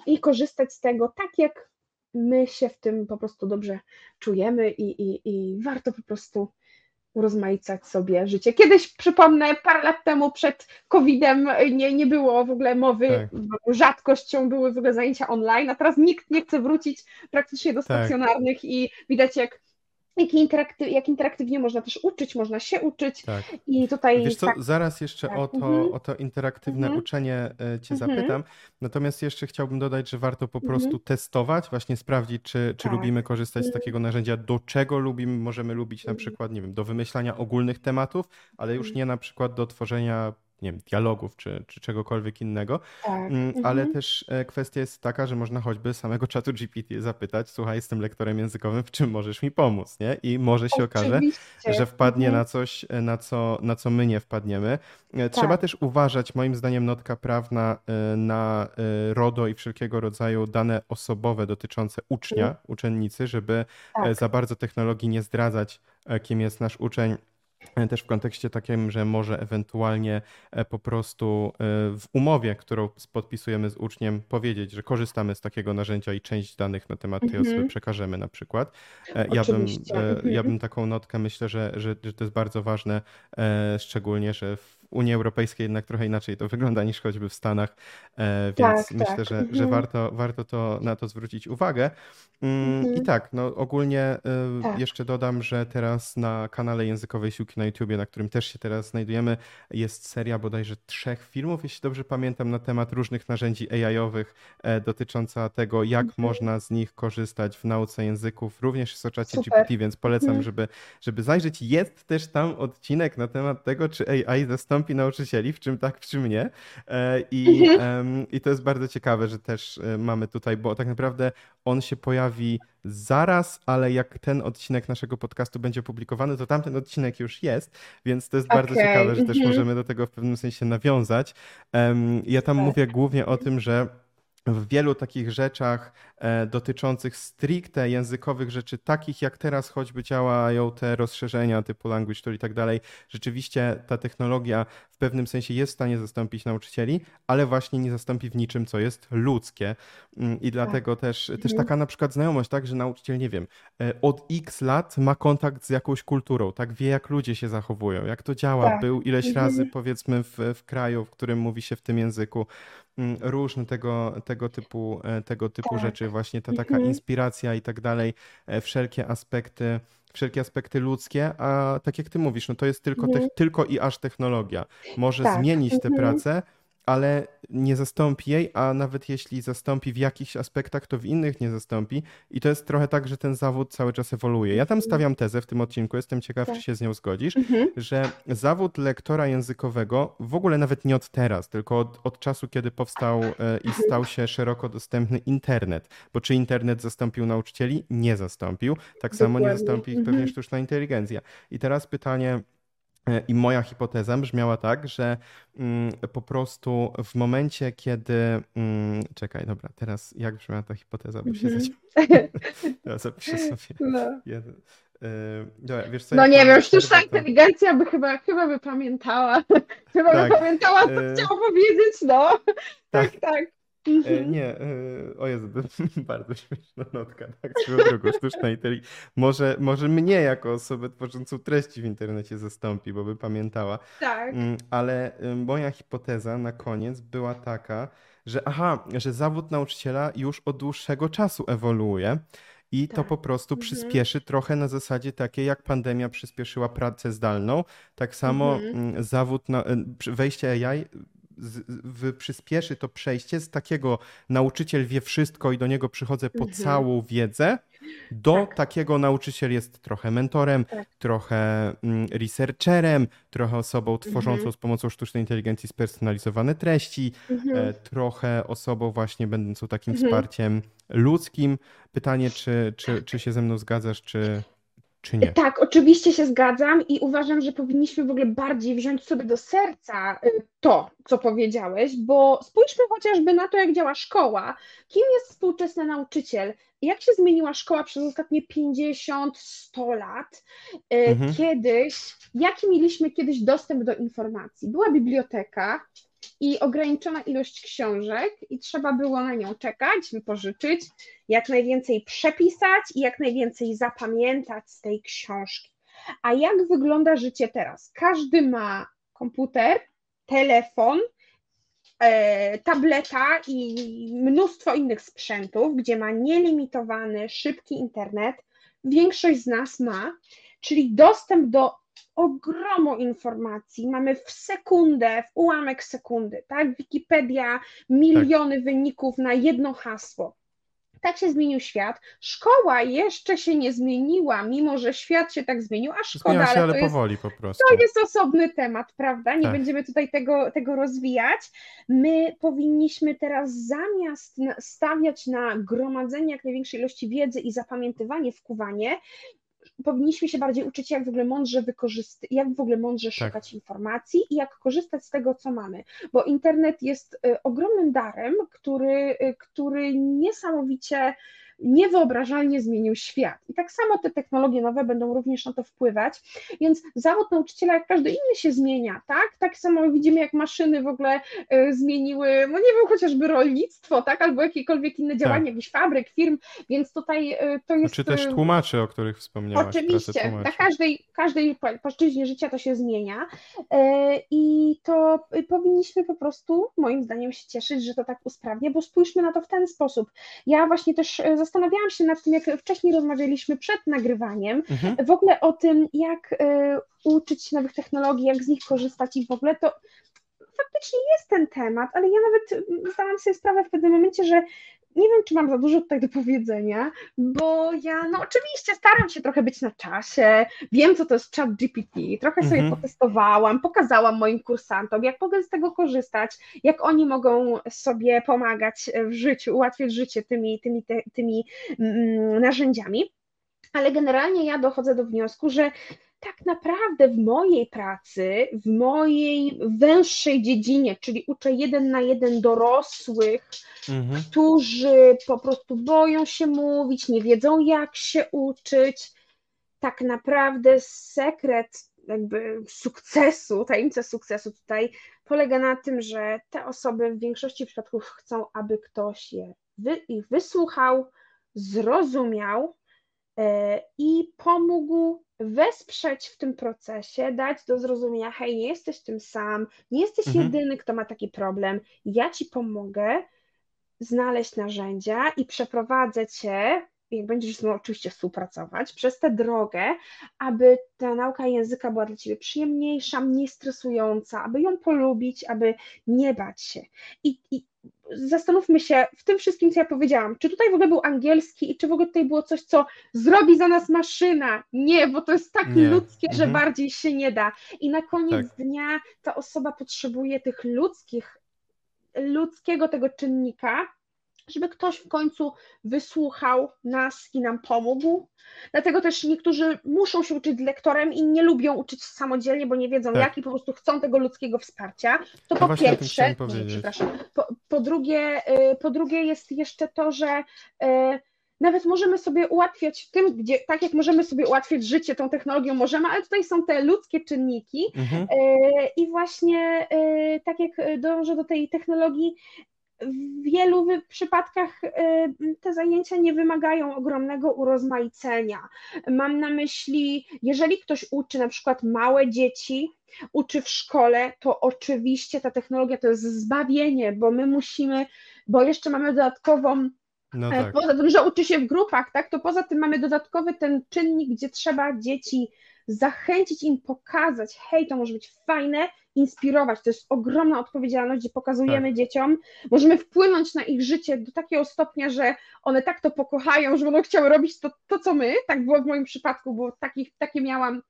i korzystać z tego tak, jak my się w tym po prostu dobrze czujemy i, i, i warto po prostu urozmaicać sobie życie. Kiedyś, przypomnę, parę lat temu przed COVID-em nie, nie było w ogóle mowy, tak. rzadkością były w ogóle zajęcia online, a teraz nikt nie chce wrócić praktycznie do tak. stacjonarnych tak. i widać jak jak, jak interaktywnie można też uczyć, można się uczyć. Tak. I tutaj. Wiesz co, tak, zaraz jeszcze tak. o, to, mhm. o to interaktywne mhm. uczenie e, Cię mhm. zapytam. Natomiast jeszcze chciałbym dodać, że warto po prostu mhm. testować, właśnie sprawdzić, czy, czy tak. lubimy korzystać z mhm. takiego narzędzia, do czego lubimy. Możemy lubić na mhm. przykład, nie wiem, do wymyślania ogólnych tematów, ale już nie na przykład do tworzenia nie wiem, dialogów czy, czy czegokolwiek innego. Tak. Mm, ale mhm. też e, kwestia jest taka, że można choćby samego czatu GPT zapytać, słuchaj, jestem lektorem językowym, w czym możesz mi pomóc, nie? I może się okaże, że wpadnie mhm. na coś, e, na co, na co my nie wpadniemy. E, trzeba tak. też uważać, moim zdaniem, notka prawna na RODO i wszelkiego rodzaju dane osobowe dotyczące ucznia, mhm. uczennicy, żeby tak. za bardzo technologii nie zdradzać, kim jest nasz uczeń też w kontekście takim, że może ewentualnie e, po prostu e, w umowie, którą podpisujemy z uczniem, powiedzieć, że korzystamy z takiego narzędzia i część danych na temat tej osoby mhm. przekażemy na przykład. Ja bym, ja bym taką notkę myślę, że, że, że to jest bardzo ważne, szczególnie, że w Unii Europejskiej jednak trochę inaczej to wygląda niż choćby w Stanach, e, więc tak, myślę, tak. Że, mhm. że warto, warto to, na to zwrócić uwagę. Mm, mhm. I tak, no ogólnie e, tak. jeszcze dodam, że teraz na kanale Językowej Siłki na YouTubie, na którym też się teraz znajdujemy, jest seria bodajże trzech filmów, jeśli dobrze pamiętam, na temat różnych narzędzi AI-owych e, dotycząca tego, jak mhm. można z nich korzystać w nauce języków, również z oczacie GPT, więc polecam, mhm. żeby, żeby zajrzeć. Jest też tam odcinek na temat tego, czy AI zastąpi zastąpi nauczycieli, w czym tak, w czym nie. E, I, mhm. I to jest bardzo ciekawe, że też e, mamy tutaj, bo tak naprawdę on się pojawi zaraz, ale jak ten odcinek naszego podcastu będzie publikowany, to tamten odcinek już jest, więc to jest okay. bardzo ciekawe, że też mhm. możemy do tego w pewnym sensie nawiązać. Ja tam tak. mówię głównie o tym, że w wielu takich rzeczach e, dotyczących stricte językowych rzeczy, takich jak teraz choćby działają te rozszerzenia typu language tool i tak dalej, rzeczywiście ta technologia w pewnym sensie jest w stanie zastąpić nauczycieli, ale właśnie nie zastąpi w niczym, co jest ludzkie. Mm, I dlatego tak. też, też mhm. taka na przykład znajomość, tak, że nauczyciel, nie wiem, e, od x lat ma kontakt z jakąś kulturą, tak, wie jak ludzie się zachowują, jak to działa, tak. był ileś mhm. razy powiedzmy w, w kraju, w którym mówi się w tym języku, różne tego, tego typu, e, tego typu tak. rzeczy, właśnie ta taka mhm. inspiracja i tak dalej, e, wszelkie aspekty wszelkie aspekty ludzkie, a tak jak ty mówisz, no to jest tylko, mhm. tylko i aż technologia. Może tak. zmienić tę mhm. pracę, ale nie zastąpi jej, a nawet jeśli zastąpi w jakichś aspektach, to w innych nie zastąpi. I to jest trochę tak, że ten zawód cały czas ewoluuje. Ja tam mhm. stawiam tezę w tym odcinku, jestem ciekaw, tak. czy się z nią zgodzisz, mhm. że zawód lektora językowego w ogóle nawet nie od teraz, tylko od, od czasu, kiedy powstał e, i stał się szeroko dostępny internet. Bo czy internet zastąpił nauczycieli? Nie zastąpił. Tak samo nie zastąpi ich pewnie mhm. sztuczna inteligencja. I teraz pytanie I moja hipoteza brzmiała tak, że mm, po prostu w momencie, kiedy. Mm, czekaj, dobra, teraz jak brzmiała ta hipoteza, bo się mm -hmm. *laughs* *laughs* zapiszę sobie. No. Jeden. E, dobra, wiesz co, no nie wiem, sztuczna inteligencja by chyba, chyba by pamiętała. *laughs* chyba tak. by pamiętała, co e... chciała powiedzieć, no. Tak, tak. tak. E, mhm. Nie, e, o Jezu, *laughs* bardzo śmieszna notka, tak, swoją drogą, sztuczna inteligencja. Może, może mnie jako osobę tworzącą treści w internecie zastąpi, bo by pamiętała. Tak. Mm, ale y, moja hipoteza na koniec była taka, że aha, że zawód nauczyciela już od dłuższego czasu ewoluuje. I tak. to po prostu mhm. przyspieszy trochę na zasadzie takiej, jak pandemia przyspieszyła pracę zdalną. Tak samo mhm. Mm, zawód, na, y, wejście AI z, przyspieszy to przejście z takiego nauczyciel wie wszystko i do niego przychodzę po mhm. całą wiedzę, do tak. takiego nauczyciel jest trochę mentorem, tak. trochę mm, researcherem, trochę osobą tworzącą mhm. z pomocą sztucznej inteligencji spersonalizowane treści, mhm. e, trochę osobą właśnie będącą takim mhm. wsparciem ludzkim. Pytanie, czy, czy, czy się ze mną zgadzasz, czy, czy nie? Tak, oczywiście się zgadzam i uważam, że powinniśmy w ogóle bardziej wziąć sobie do serca y, to, co powiedziałeś, bo spójrzmy chociażby na to, jak działa szkoła. Kim jest współczesny nauczyciel? Jak się zmieniła szkoła przez ostatnie 50-100 lat? Y, mhm. Kiedyś, jaki mieliśmy kiedyś dostęp do informacji? Była biblioteka, i ograniczona ilość książek, i trzeba było na nią czekać, wypożyczyć, jak najwięcej przepisać i jak najwięcej zapamiętać z tej książki. A jak wygląda życie teraz? Każdy ma komputer, telefon, e, tableta i mnóstwo innych sprzętów, gdzie ma nielimitowany, szybki internet. Większość z nas ma, czyli dostęp do ogromu informacji, mamy w sekundę, w ułamek sekundy, tak? Wikipedia, miliony tak. wyników na jedno hasło. Tak się zmienił świat. Szkoła jeszcze się nie zmieniła, mimo że świat się tak zmienił, a szkoda, Zmienia się, ale, ale to powoli jest, po prostu. To jest osobny temat, prawda? Nie tak. będziemy tutaj tego, tego rozwijać. My powinniśmy teraz zamiast stawiać na gromadzenie jak największej ilości wiedzy i zapamiętywanie, wkuwanie, powinniśmy się bardziej uczyć, jak w ogóle mądrze wykorzystać, jak w ogóle mądrze tak. szukać informacji i jak korzystać z tego, co mamy. Bo internet jest y, ogromnym darem, który, y, który niesamowicie niewyobrażalnie zmienił świat. I tak samo te technologie nowe będą również na to wpływać, więc zawód nauczyciela, jak każdy inny się zmienia, tak? Tak samo widzimy, jak maszyny w ogóle y, zmieniły, no nie wiem, chociażby rolnictwo, tak? Albo jakiekolwiek inne działania, tak. jakichś fabryk, firm, więc tutaj y, to jest... Czy też y, tłumaczy, o których wspomniałaś. Oczywiście, na każdej, każdej płaszczyźnie życia to się zmienia i to powinniśmy po prostu, moim zdaniem, się cieszyć, że to tak usprawnia, bo spójrzmy na to w ten sposób. Ja właśnie też zastanawiałam się nad tym, jak wcześniej rozmawialiśmy przed nagrywaniem, mhm. w ogóle o tym, jak y, uczyć się nowych technologii, jak z nich korzystać i w ogóle to faktycznie jest ten temat, ale ja nawet zdałam sobie sprawę w pewnym momencie, że nie wiem, czy mam za dużo tutaj do powiedzenia, bo ja, no oczywiście staram się trochę być na czasie, wiem, co to jest chat GPT, trochę mhm. sobie potestowałam, pokazałam moim kursantom, jak mogę z tego korzystać, jak oni mogą sobie pomagać w życiu, ułatwiać życie tymi, tymi, te, tymi mm, narzędziami, ale generalnie ja dochodzę do wniosku, że tak naprawdę w mojej pracy, w mojej węższej dziedzinie, czyli uczę jeden na jeden dorosłych, mhm. którzy po prostu boją się mówić, nie wiedzą jak się uczyć. Tak naprawdę sekret jakby sukcesu, tajemnica sukcesu tutaj polega na tym, że te osoby w większości przypadków chcą, aby ktoś je wy, ich wysłuchał, zrozumiał i pomógł wesprzeć w tym procesie, dać do zrozumienia, hej, nie jesteś tym sam, nie jesteś mhm. jedyny, kto ma taki problem, ja ci pomogę znaleźć narzędzia i przeprowadzę cię, jak będziesz z mną oczywiście współpracować, przez tę drogę, aby ta nauka języka była dla ciebie przyjemniejsza, mniej stresująca, aby ją polubić, aby nie bać się. I, i zastanówmy się w tym wszystkim, co ja powiedziałam, czy tutaj w ogóle był angielski i czy w ogóle tutaj było coś, co zrobi za nas maszyna. Nie, bo to jest tak nie. ludzkie, że mhm. bardziej się nie da. I na koniec tak. dnia ta osoba potrzebuje tych ludzkich, ludzkiego tego czynnika, żeby ktoś w końcu wysłuchał nas i nam pomógł. Dlatego też niektórzy muszą się uczyć lektorem i nie lubią uczyć samodzielnie, bo nie wiedzą tak. jak i po prostu chcą tego ludzkiego wsparcia. To po pierwsze, przepraszam, po, po, drugie, y, po drugie jest jeszcze to, że y, nawet możemy sobie ułatwiać w tym, gdzie tak jak możemy sobie ułatwiać życie tą technologią, możemy, ale tutaj są te ludzkie czynniki mhm. Y, i właśnie tak jak dążę do tej technologii, w wielu przypadkach y, te zajęcia nie wymagają ogromnego urozmaicenia. Mam na myśli, jeżeli ktoś uczy na przykład małe dzieci, uczy w szkole, to oczywiście ta technologia to jest zbawienie, bo my musimy, bo jeszcze mamy dodatkową no e, tak. Poza tym, że uczy się w grupach, tak, to poza tym mamy dodatkowy ten czynnik, gdzie trzeba dzieci zachęcić im, pokazać, hej, to może być fajne, inspirować. To jest ogromna odpowiedzialność, gdzie pokazujemy tak. dzieciom, możemy wpłynąć na ich życie do takiego stopnia, że one tak to pokochają, że będą chciały robić to, to co my. Tak było w moim przypadku, bo takich, takie miałam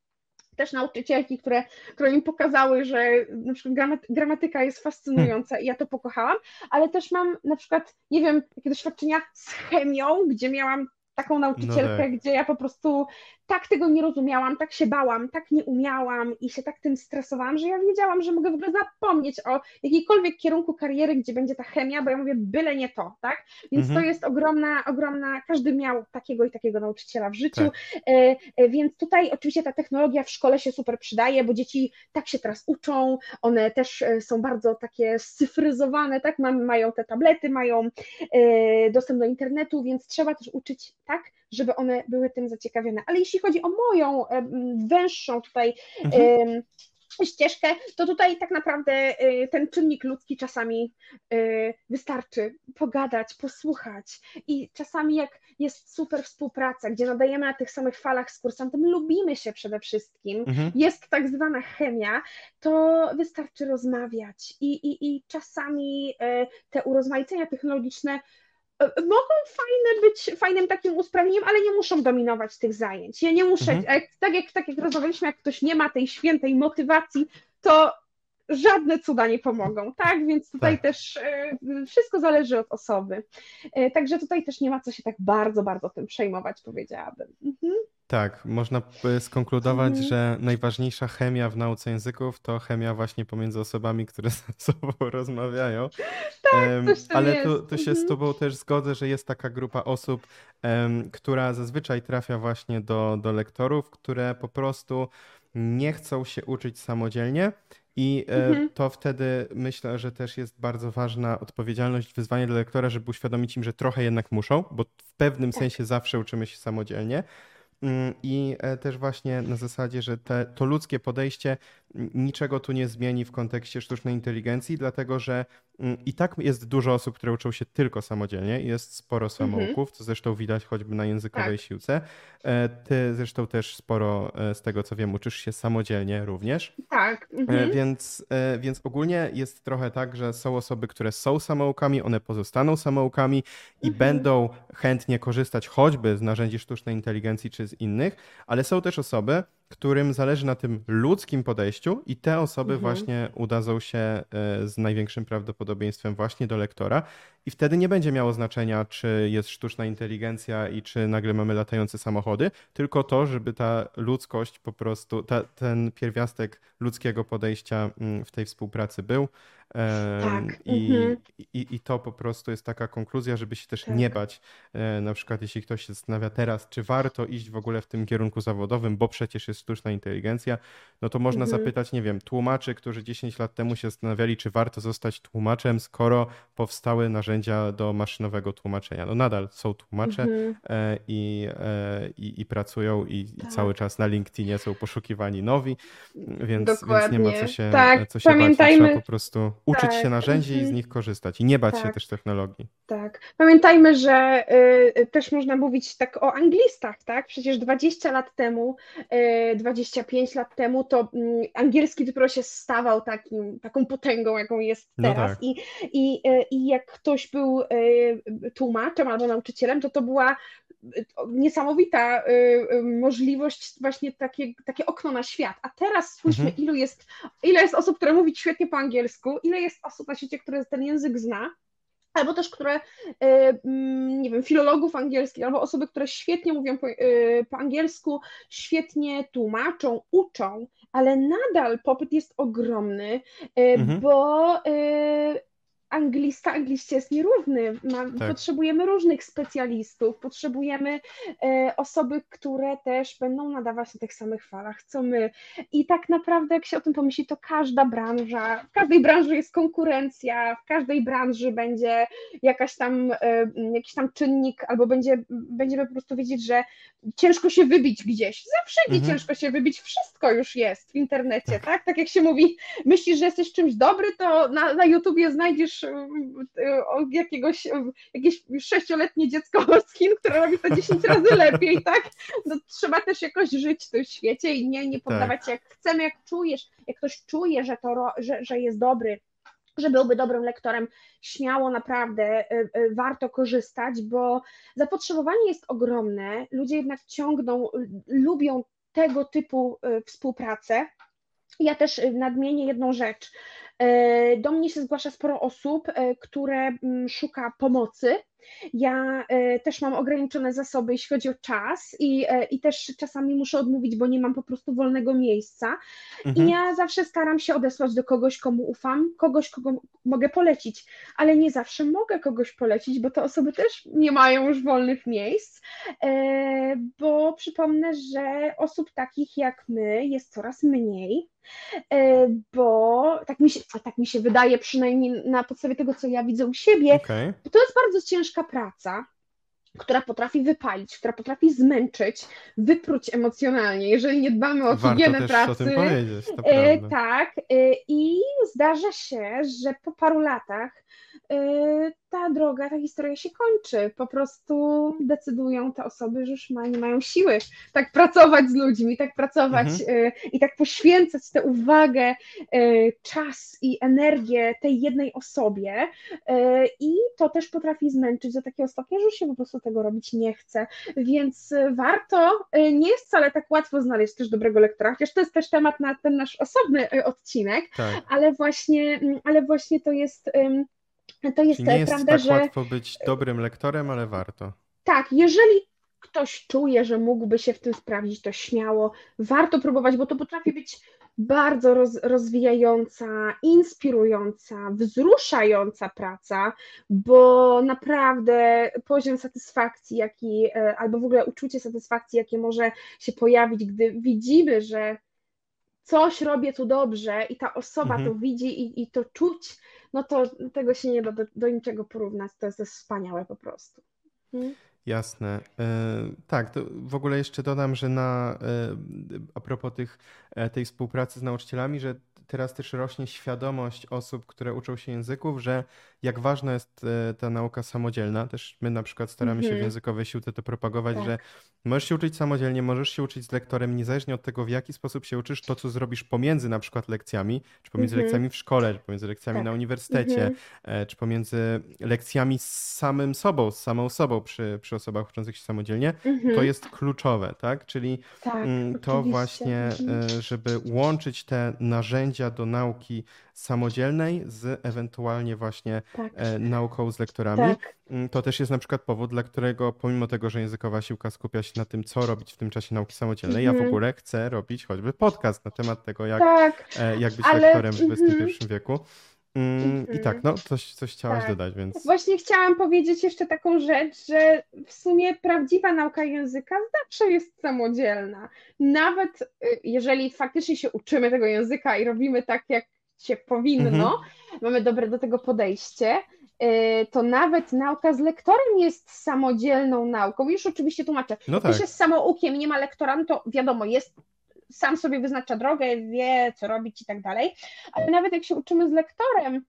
też nauczycielki, które, które mi pokazały, że na przykład gramatyka jest fascynująca i ja to pokochałam, ale też mam na przykład, nie wiem, jakie doświadczenia z chemią, gdzie miałam taką nauczycielkę, no tak. gdzie ja po prostu tak tego nie rozumiałam, tak się bałam, tak nie umiałam i się tak tym stresowałam, że ja wiedziałam, że mogę w ogóle zapomnieć o jakiejkolwiek kierunku kariery, gdzie będzie ta chemia, bo ja mówię, byle nie to, tak? Więc mhm. to jest ogromna, ogromna, każdy miał takiego i takiego nauczyciela w życiu, tak. E, e, więc tutaj oczywiście ta technologia w szkole się super przydaje, bo dzieci tak się teraz uczą, one też e, są bardzo takie scyfryzowane, tak? Mają te tablety, mają dostęp do internetu, więc trzeba też uczyć tak, żeby one były tym zaciekawione. Ale jeśli chodzi o moją węższą tutaj mhm. ścieżkę, to tutaj tak naprawdę y, ten czynnik ludzki czasami y, wystarczy pogadać, posłuchać i czasami jak jest super współpraca, gdzie nadajemy na tych samych falach z kursantem, lubimy się przede wszystkim, mhm. jest tak zwana chemia, to wystarczy rozmawiać i, i, i czasami y, te urozmaicenia technologiczne mogą fajne być fajnym takim usprawnieniem, ale nie muszą dominować tych zajęć. Ja nie muszę, mhm. tak, jak, tak jak rozmawialiśmy, jak ktoś nie ma tej świętej motywacji, to żadne cuda nie pomogą, tak? Więc tutaj tak. też y, wszystko zależy od osoby. Y, także tutaj też nie ma co się tak bardzo, bardzo tym przejmować, powiedziałabym. Mhm. Tak, można skonkludować, mhm. że najważniejsza chemia w nauce języków to chemia właśnie pomiędzy osobami, które *laughs* ze sobą rozmawiają. Tak, um, ale tu, tu się mhm. z Tobą też zgodzę, że jest taka grupa osób, um, która zazwyczaj trafia właśnie do, do lektorów, które po prostu nie chcą się uczyć samodzielnie. I e, mhm. to wtedy myślę, że też jest bardzo ważna odpowiedzialność, wyzwanie dla lektora, żeby uświadomić im, że trochę jednak muszą, bo w pewnym tak. sensie zawsze uczymy się samodzielnie. Mm, I e, też właśnie na zasadzie, że te, to ludzkie podejście niczego tu nie zmieni w kontekście sztucznej inteligencji, dlatego że i tak jest dużo osób, które uczą się tylko samodzielnie. Jest sporo mhm. samouków, co zresztą widać choćby na językowej tak. siłce. E, ty zresztą też sporo, e, z tego co wiem, uczysz się samodzielnie również. Tak. Mhm. Więc, więc ogólnie jest trochę tak, że są osoby, które są samoukami, one pozostaną samoukami i mhm. będą chętnie korzystać choćby z narzędzi sztucznej inteligencji czy z innych, ale są też osoby, którym zależy na tym ludzkim podejściu i te osoby mhm. właśnie udadzą się e, z największym prawdopodobieństwem właśnie do lektora i wtedy nie będzie miało znaczenia, czy jest sztuczna inteligencja i czy nagle mamy latające samochody, tylko to, żeby ta ludzkość po prostu, ta, ten pierwiastek ludzkiego podejścia mm, w tej współpracy był. Tak. I, mhm. i, I to po prostu jest taka konkluzja, żeby się też tak. nie bać. E, na przykład, jeśli ktoś się zastanawia teraz, czy warto iść w ogóle w tym kierunku zawodowym, bo przecież jest sztuczna inteligencja, no to można mhm. zapytać, nie wiem, tłumaczy, którzy 10 lat temu się zastanawiali, czy warto zostać tłumaczem, skoro powstały narzędzia do maszynowego tłumaczenia. No nadal są tłumacze mhm. E, i, e, i, i, pracują i, tak. i, cały czas na LinkedInie są poszukiwani nowi, więc, więc nie ma co się, tak. co się Pamiętajmy. bać. Trzeba po prostu uczyć tak. się narzędzi i z mhm. nich korzystać i nie bać tak. się też technologii. Tak. Pamiętajmy, że y, też można mówić tak o anglistach, tak? Przecież 20 lat temu, y, 25 lat temu to y, angielski dopiero się stawał takim, taką potęgą, jaką jest no teraz. No tak. I, i, y, I jak ktoś był y, tłumaczem albo nauczycielem, to to była niesamowita możliwość, właśnie takie, takie okno na świat. A teraz spójrzmy, mhm. ilu jest, ile jest osób, które mówi świetnie po angielsku, ile jest osób na świecie, które ten język zna, albo też które, nie wiem, filologów angielskich, albo osoby, które świetnie mówią po, po angielsku, świetnie tłumaczą, uczą, ale nadal popyt jest ogromny, mhm. bo anglista angliście jest nierówny. Ma, tak. Potrzebujemy różnych specjalistów, potrzebujemy e, osoby, które też będą nadawać na tych samych falach, co my. I tak naprawdę, jak się o tym pomyśli, to każda branża, w każdej branży jest konkurencja, w każdej branży będzie jakaś tam, e, jakiś tam czynnik, albo będzie, będziemy po prostu wiedzieć, że ciężko się wybić gdzieś. Zawsze mhm. ciężko się wybić, wszystko już jest w internecie, tak? Tak jak się mówi, myślisz, że jesteś czymś dobry, to na, na YouTubie znajdziesz wiesz, jakiegoś, jakieś sześcioletnie dziecko *laughs* z Chin, które robi to 10 razy lepiej, tak? No, trzeba też jakoś żyć w tym świecie i nie, nie poddawać tak. się, jak chcemy, jak czujesz, jak ktoś czuje, że, to, że, że jest dobry, że byłby dobrym lektorem, śmiało naprawdę y, warto korzystać, bo zapotrzebowanie jest ogromne. Ludzie jednak ciągną, lubią tego typu współpracę. Ja też nadmienię jedną rzecz. Do mnie się zgłasza sporo osób, które mm, szuka pomocy ja e, też mam ograniczone zasoby, jeśli chodzi o czas, i, e, i też czasami muszę odmówić, bo nie mam po prostu wolnego miejsca. Mhm. I ja zawsze staram się odesłać do kogoś, komu ufam, kogoś, kogo mogę polecić, ale nie zawsze mogę kogoś polecić, bo te osoby też nie mają już wolnych miejsc, e, bo przypomnę, że osób takich jak my jest coraz mniej. E, bo tak mi, się, tak mi się wydaje, przynajmniej na podstawie tego, co ja widzę u siebie, okay. to jest bardzo ciężka praca, która potrafi wypalić, która potrafi zmęczyć, wypróć emocjonalnie, jeżeli nie dbamy o higienę pracy. O tym powiedzieć, to e, tak, e, i zdarza się, że po paru latach ta droga, ta historia się kończy. Po prostu decydują te osoby, że już ma, nie mają siły tak pracować z ludźmi, tak pracować mhm. Y, i tak poświęcać tę uwagę, y, czas i energię tej jednej osobie. I to też potrafi zmęczyć do takiego stopnia, że się po prostu tego robić nie chce. Więc warto, nie jest wcale tak łatwo znaleźć też dobrego lektora, chociaż to jest też temat na ten nasz osobny odcinek, tak. ale właśnie, ale właśnie to jest to jest, Czyli nie jest prawda, tak że łatwo być dobrym lektorem, ale warto. Tak, jeżeli ktoś czuje, że mógłby się w tym sprawdzić, to śmiało warto próbować, bo to potrafi być bardzo roz, rozwijająca, inspirująca, wzruszająca praca, bo naprawdę poziom satysfakcji, jaki, e, albo w ogóle uczucie satysfakcji, jakie może się pojawić, gdy widzimy, że coś robię tu dobrze i ta osoba mhm. to widzi i, i to czuć, no to tego się nie da do, do niczego porównać. To jest, to jest wspaniałe po prostu. Hmm? Jasne. E, tak, w ogóle jeszcze dodam, że na, e, a propos tych, e, tej współpracy z nauczycielami, że teraz też rośnie świadomość osób, które uczą się języków, że jak ważna jest ta nauka samodzielna. Też my na przykład staramy się w mhm. językowej siłce to propagować, tak. że możesz się uczyć samodzielnie, możesz się uczyć z lektorem, niezależnie od tego, w jaki sposób się uczysz, to co zrobisz pomiędzy na przykład lekcjami, czy pomiędzy mhm. lekcjami w szkole, czy pomiędzy lekcjami tak. na uniwersytecie, mhm. czy pomiędzy lekcjami z samym sobą, z samą sobą przy, przy osobach uczących się samodzielnie, mhm. to jest kluczowe, tak? Czyli tak, mm, to oczywiście. właśnie, mhm. e, żeby łączyć te narzędzia do nauki samodzielnej z ewentualnie właśnie tak. E, nauką z lektorami. Tak. Mm, to też jest na przykład powód, dla którego pomimo tego, że językowa siłka skupia się na tym, co robić w tym czasie nauki samodzielnej, ja w mhm. ogóle chcę robić choćby podcast na temat tego, jak, tak, e, jak być ale... lektorem w XXI mhm. wieku. Mm, I tak, no, coś, coś chciałaś tak. dodać, więc. Właśnie chciałam powiedzieć jeszcze taką rzecz, że w sumie prawdziwa nauka języka zawsze jest samodzielna. Nawet y, jeżeli faktycznie się uczymy tego języka i robimy tak, jak się powinno, mhm. mamy dobre do tego podejście, y, to nawet nauka z lektorem jest samodzielną nauką. Już oczywiście tłumaczę. No tak. Ktoś jest samoukiem nie ma lektora, no to wiadomo, jest sam sobie wyznacza drogę, wie, co robić i tak dalej. Ale nawet jak się uczymy z lektorem,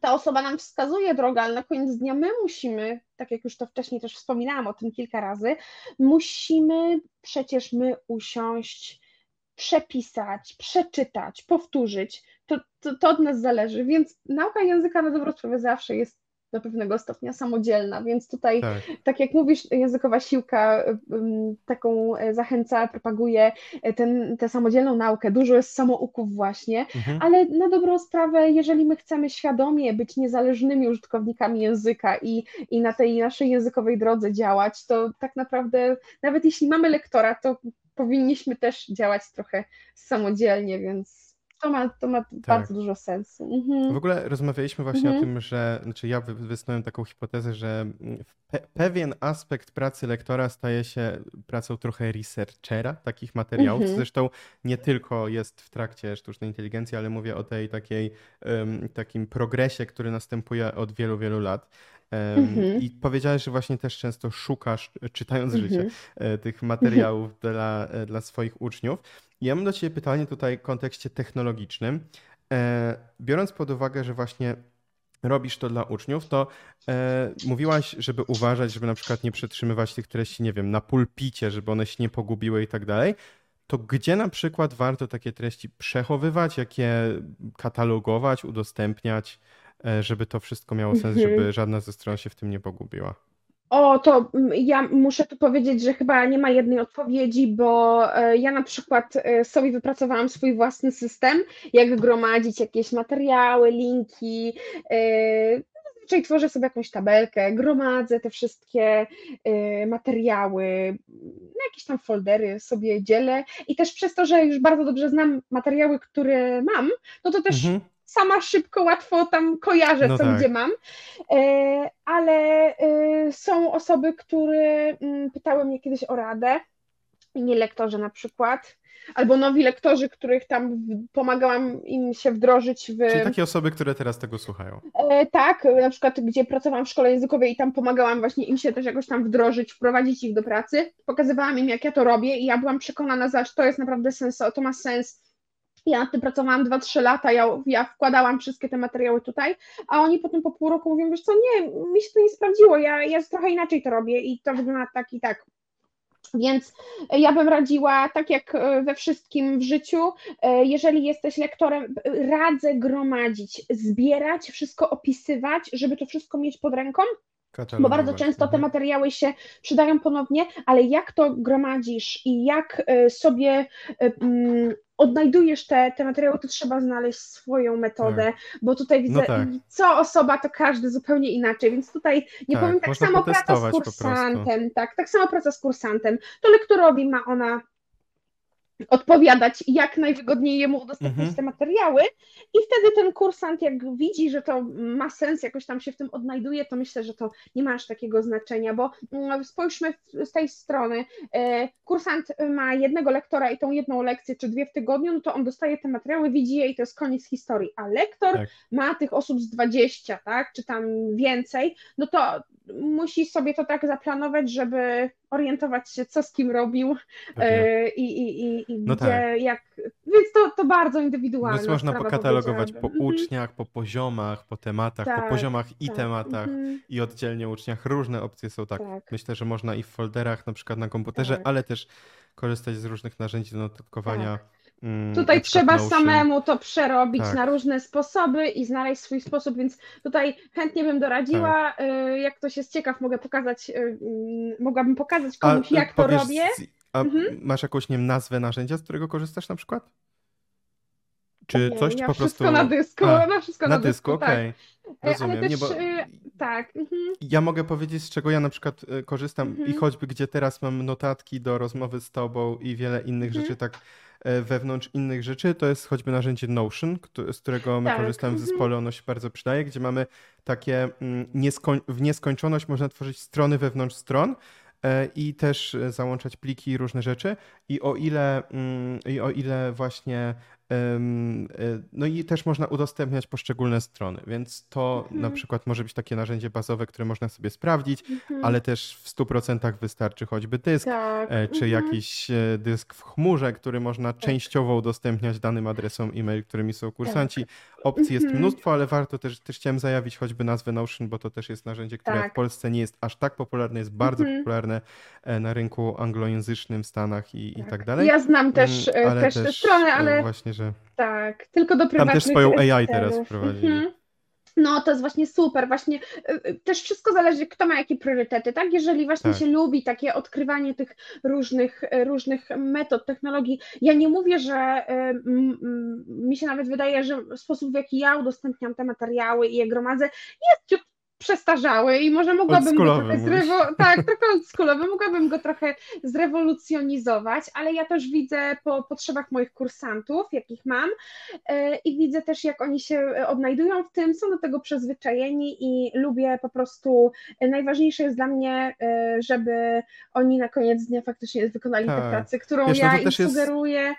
ta osoba nam wskazuje drogę, ale na koniec dnia my musimy, tak jak już to wcześniej też wspominałam o tym kilka razy, musimy przecież my usiąść, przepisać, przeczytać, powtórzyć. To, to, to od nas zależy, więc nauka języka na dobrą sprawę zawsze jest do pewnego stopnia samodzielna, więc tutaj, tak, tak jak mówisz, językowa siłka taką e, zachęca, propaguje e, ten, tę samodzielną naukę, dużo jest samouków właśnie, mhm. ale na dobrą sprawę, jeżeli my chcemy świadomie być niezależnymi użytkownikami języka i, i na tej naszej językowej drodze działać, to tak naprawdę nawet jeśli mamy lektora, to powinniśmy też działać trochę samodzielnie, więc to ma, to ma tak. bardzo dużo sensu. Mhm. W ogóle rozmawialiśmy właśnie mhm. o tym, że, znaczy ja wysnułem taką hipotezę, że pe pewien aspekt pracy lektora staje się pracą trochę researchera takich materiałów. Mhm. Zresztą nie tylko jest w trakcie sztucznej inteligencji, ale mówię o tej takiej, um, takim progresie, który następuje od wielu, wielu lat. Mhm. I powiedziałeś, że właśnie też często szukasz, czytając życie, mhm. e, tych materiałów dla, e, dla swoich uczniów. Ja mam do Ciebie pytanie tutaj w kontekście technologicznym. E, biorąc pod uwagę, że właśnie robisz to dla uczniów, to e, mówiłaś, żeby uważać, żeby na przykład nie przetrzymywać tych treści, nie wiem, na pulpicie, żeby one się nie pogubiły i tak dalej. To gdzie na przykład warto takie treści przechowywać, jakie katalogować, udostępniać, e, żeby to wszystko miało sens, Mhm. żeby żadna ze stron się w tym nie pogubiła? O, to mm, ja muszę tu powiedzieć, że chyba nie ma jednej odpowiedzi, bo e, ja na przykład e, sobie wypracowałam swój własny system, jak gromadzić jakieś materiały, linki. e, Zazwyczaj tworzę sobie jakąś tabelkę, gromadzę te wszystkie materiały, na jakieś tam foldery sobie dzielę i też przez to, że już bardzo dobrze znam materiały, które mam, no to też Mhm. Sama szybko, łatwo tam kojarzę, No co tak. gdzie mam. E, ale e, są osoby, które mm, pytały mnie kiedyś o radę, inni lektorzy na przykład, albo nowi lektorzy, których tam pomagałam im się wdrożyć w. Czyli takie osoby, które teraz tego słuchają. E, tak, na przykład gdzie pracowałam w szkole językowej i tam pomagałam właśnie im się też jakoś tam wdrożyć, wprowadzić ich do pracy. Pokazywałam im, jak ja to robię i ja byłam przekonana, że to jest naprawdę sens, to ma sens. Ja nad tym pracowałam 2-3 lata, ja, ja wkładałam wszystkie te materiały tutaj, a oni potem po pół roku mówią, wiesz co, nie, mi się to nie sprawdziło, ja, ja trochę inaczej to robię i to wygląda tak i tak. Więc ja bym radziła, tak jak e, we wszystkim w życiu, e, jeżeli jesteś lektorem, e, radzę gromadzić, zbierać, wszystko opisywać, żeby to wszystko mieć pod ręką, bo bardzo Katalogować. często te materiały się przydają ponownie, ale jak to gromadzisz i jak e, sobie e, mm, odnajdujesz te, te materiały, to trzeba znaleźć swoją metodę, bo tutaj widzę, No tak. co osoba, to każdy zupełnie inaczej, więc tutaj nie Tak, powiem tak samo praca z kursantem, tak, tak samo praca z kursantem, to lektorowi ma ona odpowiadać, jak najwygodniej jemu udostępnić Mhm. te materiały i wtedy ten kursant, jak widzi, że to ma sens, jakoś tam się w tym odnajduje, to myślę, że to nie ma aż takiego znaczenia, bo mm, spójrzmy z tej strony, e, kursant ma jednego lektora i tą jedną lekcję, czy dwie w tygodniu, no to on dostaje te materiały, widzi je i to jest koniec historii, a lektor Tak. ma tych osób z 20, tak, czy tam więcej, no to musi sobie to tak zaplanować, żeby orientować się, co z kim robił. E, i, i, i, i No gdzie, tak. jak. Więc to, to bardzo indywidualna Więc można pokatalogować po. Mhm. uczniach, po poziomach, po tematach, po Tak, poziomach i tak, tematach mhm, i oddzielnie uczniach. Różne opcje są tak. tak. Myślę, że można i w folderach, na przykład na komputerze, Tak. ale też korzystać z różnych narzędzi do notatkowania. Mm, Tutaj trzeba Notion. samemu to przerobić Tak. na różne sposoby i znaleźć swój sposób, więc tutaj chętnie bym doradziła. Tak. y, Jak ktoś jest ciekaw, mogę pokazać, y, mm, mogłabym pokazać A komuś, y, jak to powiesz, robię. z- A Mhm. masz jakąś, nie wiem, nazwę narzędzia, z którego korzystasz na przykład? Czy Nie, coś, ja po wszystko prostu... na dysku, A, *laughs* na wszystko Na na dysku, tak. okej. E, Rozumiem. Ale Nie, też, bo y, tak. mhm. ja mogę powiedzieć, z czego ja na przykład y, korzystam i Mhm. choćby gdzie teraz mam notatki do rozmowy z tobą i wiele innych Mhm. rzeczy, tak wewnątrz innych rzeczy, to jest choćby narzędzie Notion, z którego my Tak, korzystamy w mhm. zespole, ono się bardzo przydaje, gdzie mamy takie mm, nieskoń- w nieskończoność można tworzyć strony wewnątrz stron e, i też e, załączać pliki i różne rzeczy i o ile, mm, i o ile właśnie e, no i też można udostępniać poszczególne strony, więc to na Mhm. przykład może być takie narzędzie bazowe, które można sobie sprawdzić, Mhm. ale też w 100% wystarczy choćby dysk, tak. e, czy mhm. jakiś e, dysk w chmurze, który można częściowo udostępniać danym adresom e-mail, którymi są kursanci. Opcji jest Mhm. mnóstwo, ale warto też, też chciałem zajawić choćby nazwę Notion, bo to też jest narzędzie, które Tak. w Polsce nie jest aż tak popularne, jest bardzo Mhm. popularne e, na rynku anglojęzycznym w Stanach i, i tak dalej. Ja znam też, Mm, e, ale też te strony, e, ale Właśnie, że tak, tylko do tam prywatnych też swoją AI teraz wprowadzili. Mhm. No, to jest właśnie super. Właśnie y, y, też wszystko zależy, kto ma jakie priorytety, tak? Jeżeli właśnie Tak. się lubi takie odkrywanie tych różnych, y, różnych metod, technologii. Ja nie mówię, że mi się nawet wydaje, że sposób, w jaki ja udostępniam te materiały i je gromadzę, jest ciut przestarzały i może mogłabym go trochę zrewo- *laughs* tak, trochę oldschoolowy, mogłabym go trochę zrewolucjonizować, ale ja też widzę po potrzebach moich kursantów, jakich mam, e, i widzę też, jak oni się e, odnajdują w tym, są do tego przyzwyczajeni i lubię po prostu, e, najważniejsze jest dla mnie, żeby oni na koniec dnia faktycznie wykonali tę Tak. pracę, którą Wiesz, no ja to im też jest- sugeruję.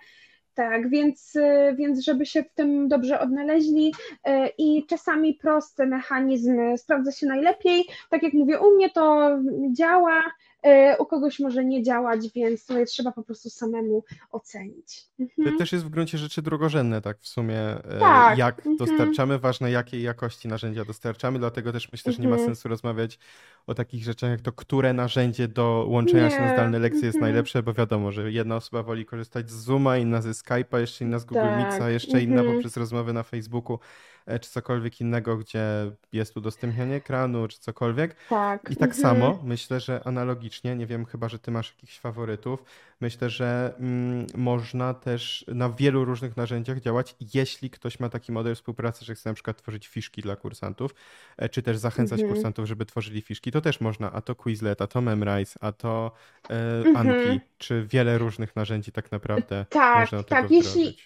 Tak, więc, e, więc żeby się w tym dobrze odnaleźli e, i czasami prosty mechanizm sprawdza się najlepiej. Tak jak mówię, u mnie to działa. E, u kogoś może nie działać, więc to trzeba po prostu samemu ocenić. Mhm. To też jest w gruncie rzeczy drugorzędne, tak w sumie, e, tak. jak mhm. dostarczamy, ważne jakiej jakości narzędzia dostarczamy, dlatego też myślę, że nie ma mhm. sensu rozmawiać o takich rzeczach jak to, które narzędzie do łączenia nie. się na zdalne lekcje jest najlepsze, bo wiadomo, że jedna osoba woli korzystać z Zooma, inna ze Skype'a, jeszcze inna z Google tak. Meet'a, jeszcze inna poprzez rozmowy na Facebooku. E, czy cokolwiek innego, gdzie jest udostępnianie ekranu, czy cokolwiek. Tak. I tak mhm. samo myślę, że analogicznie, nie wiem, chyba, że ty masz jakichś faworytów, myślę, że mm, można też na wielu różnych narzędziach działać, jeśli ktoś ma taki model współpracy, że chce na przykład tworzyć fiszki dla kursantów, e, czy też zachęcać mhm. kursantów, żeby tworzyli fiszki, to też można, a to Quizlet, a to Memrise, a to e, mhm. Anki, czy wiele różnych narzędzi tak naprawdę tak, można tak, jeśli,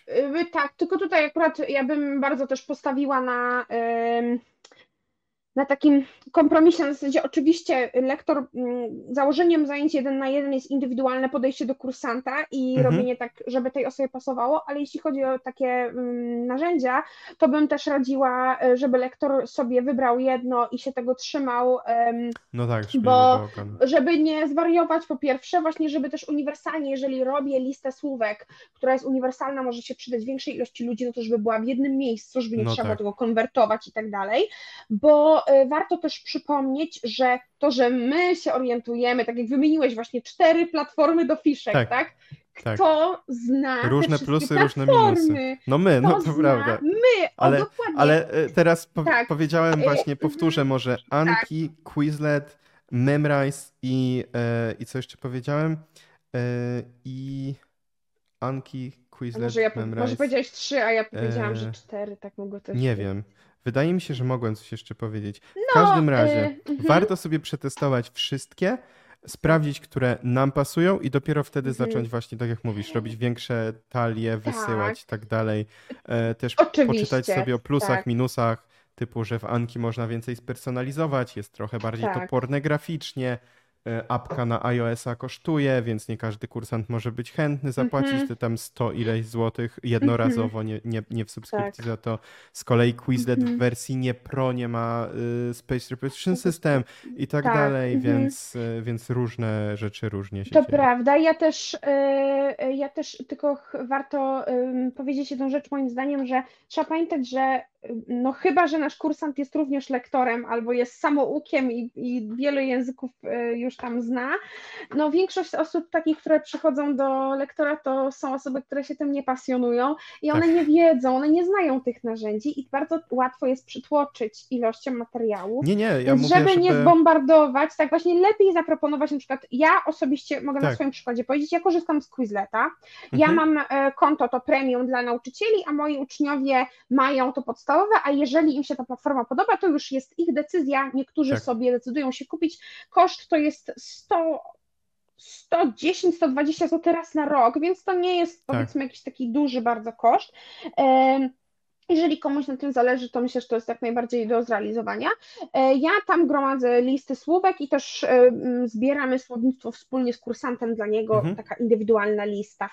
y, tak, tylko tutaj akurat ja bym bardzo też postawiła na na takim kompromisie, na zasadzie oczywiście lektor, mm, założeniem zajęcia jeden na jeden jest indywidualne podejście do kursanta i mhm. robienie tak, żeby tej osobie pasowało, ale jeśli chodzi o takie mm, narzędzia, to bym też radziła, e, żeby lektor sobie wybrał jedno i się tego trzymał. No tak, bo żeby nie zwariować po pierwsze, właśnie żeby też uniwersalnie, jeżeli robię listę słówek, która jest uniwersalna, może się przydać większej ilości ludzi, no to żeby była w jednym miejscu, żeby nie no trzeba tak. tego konwertować i tak dalej, bo warto też przypomnieć, że to, że my się orientujemy, tak jak wymieniłeś właśnie cztery platformy do fiszek, tak? tak? Kto tak. zna różne plusy, różne minusy. No my, no to prawda. My, ale, dokładnie. Ale y, teraz po tak. powiedziałem właśnie, powtórzę może Anki, tak. Quizlet, Memrise i, e, i co jeszcze powiedziałem? E, I Anki, Quizlet, może, ja, Memrise. może powiedziałeś trzy, a ja powiedziałam, e, że cztery, tak mogło też Nie wiem. Wydaje mi się, że mogłem coś jeszcze powiedzieć. W no, każdym razie y warto sobie przetestować wszystkie, sprawdzić, które nam pasują i dopiero wtedy mhm. zacząć właśnie, tak jak mówisz, robić większe talie, wysyłać tak. i tak dalej. E, też Oczywiście, poczytać sobie o plusach, tak. minusach, typu, że w Anki można więcej spersonalizować, jest trochę bardziej tak. toporne graficznie, E, apka na iOS-a kosztuje, więc nie każdy kursant może być chętny zapłacić mm -hmm. te tam 100 ileś złotych jednorazowo, nie, nie, nie w subskrypcji tak. za to. Z kolei Quizlet mm -hmm. w wersji nie Pro nie ma y, Space Repetition System i tak, tak. dalej, mm -hmm. więc, y, więc różne rzeczy różnie się To dzieją. prawda, ja też, y, ja też tylko warto powiedzieć jedną rzecz moim zdaniem, że trzeba pamiętać, że no chyba, że nasz kursant jest również lektorem albo jest samoukiem i, i wiele języków e, już tam zna. No większość osób takich, które przychodzą do lektora, to są osoby, które się tym nie pasjonują i one tak. nie wiedzą, one nie znają tych narzędzi i bardzo łatwo jest przytłoczyć ilością materiału. Nie, nie, ja mówię, żeby, żeby nie zbombardować, tak właśnie lepiej zaproponować na przykład, ja osobiście mogę tak. na swoim przykładzie powiedzieć, ja korzystam z Quizleta, ja mhm. mam e, konto to premium dla nauczycieli, a moi uczniowie mają to podstawowe podstawowe, a jeżeli im się ta platforma podoba, to już jest ich decyzja. Niektórzy tak. sobie decydują się kupić. Koszt to jest 100, 110, 120 zł raz na rok, więc to nie jest tak. powiedzmy jakiś taki duży bardzo koszt. Jeżeli komuś na tym zależy, to myślę, że to jest jak najbardziej do zrealizowania. E, ja tam gromadzę listy słówek i też e, zbieramy słownictwo wspólnie z kursantem dla niego, mhm. taka indywidualna lista.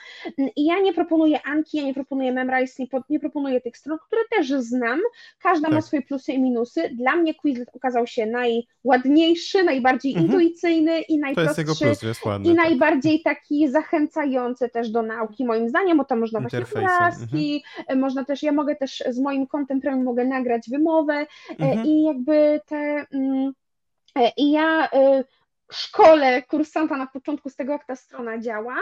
I ja nie proponuję Anki, ja nie proponuję Memrise, nie, nie proponuję tych stron, które też znam. Każda tak. ma swoje plusy i minusy. Dla mnie Quizlet okazał się najładniejszy, najbardziej mhm. intuicyjny i najprostszy. Plus, ładny, I tak. najbardziej taki zachęcający też do nauki, moim zdaniem, bo tam można właśnie obrazki, mhm. można też, ja mogę też z moim kontem premium mogę nagrać wymowę e, mhm. i jakby te mm, e, i ja e, szkole kursanta na początku z tego, jak ta strona działa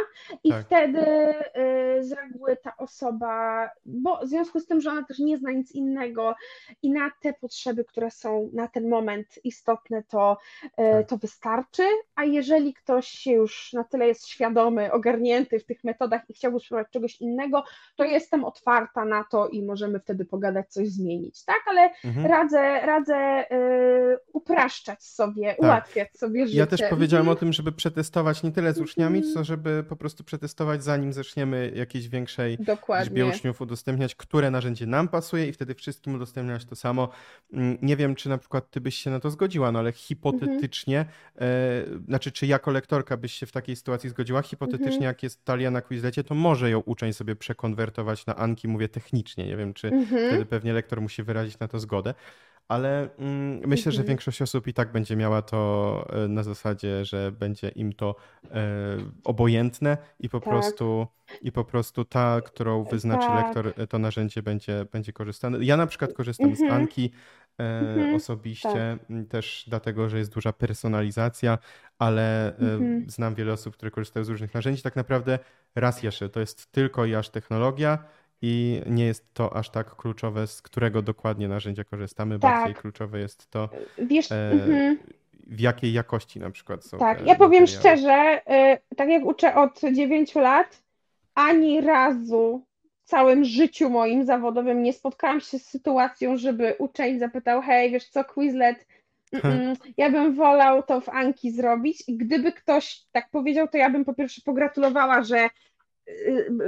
i tak. wtedy y, z reguły ta osoba, bo w związku z tym, że ona też nie zna nic innego i na te potrzeby, które są na ten moment istotne, to, y, tak. to wystarczy, a jeżeli ktoś się już na tyle jest świadomy, ogarnięty w tych metodach i chciałby spróbować czegoś innego, to jestem otwarta na to i możemy wtedy pogadać, coś zmienić, tak? Ale mhm. radzę, radzę y, upraszczać sobie, tak. ułatwiać sobie życie. Ja też powiedziałem o tym, żeby przetestować nie tyle z uczniami, mhm. co żeby po prostu przetestować, zanim zaczniemy jakiejś większej Dokładnie. liczbie uczniów udostępniać, które narzędzie nam pasuje i wtedy wszystkim udostępniać to samo. Mm, nie wiem, czy na przykład ty byś się na to zgodziła, no ale hipotetycznie, mhm. e, znaczy czy jako lektorka byś się w takiej sytuacji zgodziła, hipotetycznie mhm. jak jest talia na Quizlecie, to może ją uczeń sobie przekonwertować na Anki, mówię technicznie, nie wiem, czy mhm. wtedy pewnie lektor musi wyrazić na to zgodę ale mm, myślę, że Mhm. większość osób i tak będzie miała to e, na zasadzie, że będzie im to e, obojętne i po Tak. prostu i po prostu ta, którą wyznaczy Tak. lektor, e, to narzędzie będzie, będzie korzystane. Ja na przykład korzystam z Mhm. Anki e, Mhm. osobiście, Tak. też dlatego, że jest duża personalizacja, ale e, Mhm. znam wiele osób, które korzystają z różnych narzędzi. Tak naprawdę raz jeszcze, to jest tylko i aż technologia i nie jest to aż tak kluczowe, z którego dokładnie narzędzia korzystamy. Bardziej Tak. kluczowe jest to, Wiesz, e, mhm. w jakiej jakości na przykład są Tak, ja powiem materiały. szczerze, y, tak jak uczę od 9 lat, ani razu w całym życiu moim zawodowym nie spotkałam się z sytuacją, żeby uczeń zapytał, hej, wiesz co, Quizlet, *laughs* mm-mm, ja bym wolał to w Anki zrobić i gdyby ktoś tak powiedział, to ja bym po pierwsze pogratulowała, że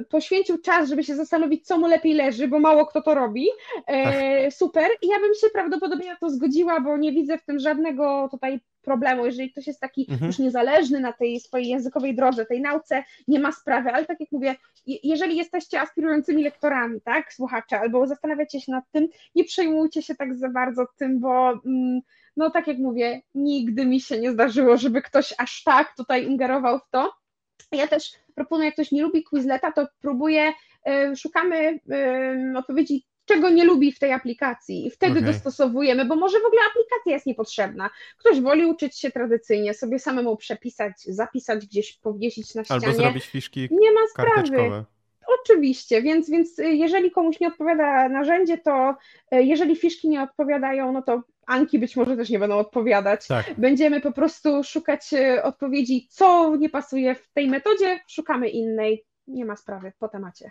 poświęcił czas, żeby się zastanowić, co mu lepiej leży, bo mało kto to robi. E, super. I ja bym się prawdopodobnie na to zgodziła, bo nie widzę w tym żadnego tutaj problemu. Jeżeli ktoś jest taki Mhm. już niezależny na tej swojej językowej drodze, tej nauce, nie ma sprawy, ale tak jak mówię, je- jeżeli jesteście aspirującymi lektorami, tak, słuchacze, albo zastanawiacie się nad tym, nie przejmujcie się tak za bardzo tym, bo mm, no tak jak mówię, nigdy mi się nie zdarzyło, żeby ktoś aż tak tutaj ingerował w to. Ja też proponuję, jak ktoś nie lubi Quizleta, to próbuję, y, szukamy y, odpowiedzi, czego nie lubi w tej aplikacji i wtedy Okej. dostosowujemy, bo może w ogóle aplikacja jest niepotrzebna. Ktoś woli uczyć się tradycyjnie, sobie samemu przepisać, zapisać gdzieś, powiesić na Albo ścianie. zrobić fiszki Nie ma sprawy. Oczywiście, więc, więc y, jeżeli komuś nie odpowiada narzędzie, to y, jeżeli fiszki nie odpowiadają, no to Anki być może też nie będą odpowiadać. Tak. Będziemy po prostu szukać y, odpowiedzi, co nie pasuje w tej metodzie, szukamy innej. Nie ma sprawy, po temacie.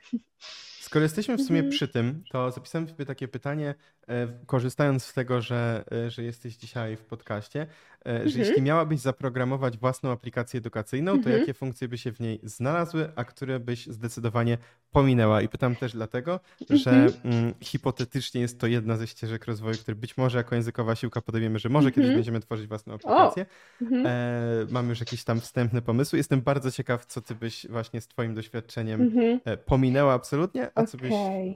Skoro jesteśmy w sumie Mhm. przy tym, to zapisałem sobie takie pytanie, e, korzystając z tego, że, e, że jesteś dzisiaj w podcaście, e, że Mhm. jeśli miałabyś zaprogramować własną aplikację edukacyjną, to Mhm. jakie funkcje by się w niej znalazły, a które byś zdecydowanie pominęła? I pytam też dlatego, że Mhm. mm, hipotetycznie jest to jedna ze ścieżek rozwoju, który być może jako językowa siłka podejmiemy, że może kiedyś Mhm. będziemy tworzyć własną aplikację. Mhm. E, mam już jakieś tam wstępne pomysły. Jestem bardzo ciekaw, co ty byś właśnie z twoim doświadczeniem e, pominęła absolutnie, a co byś e,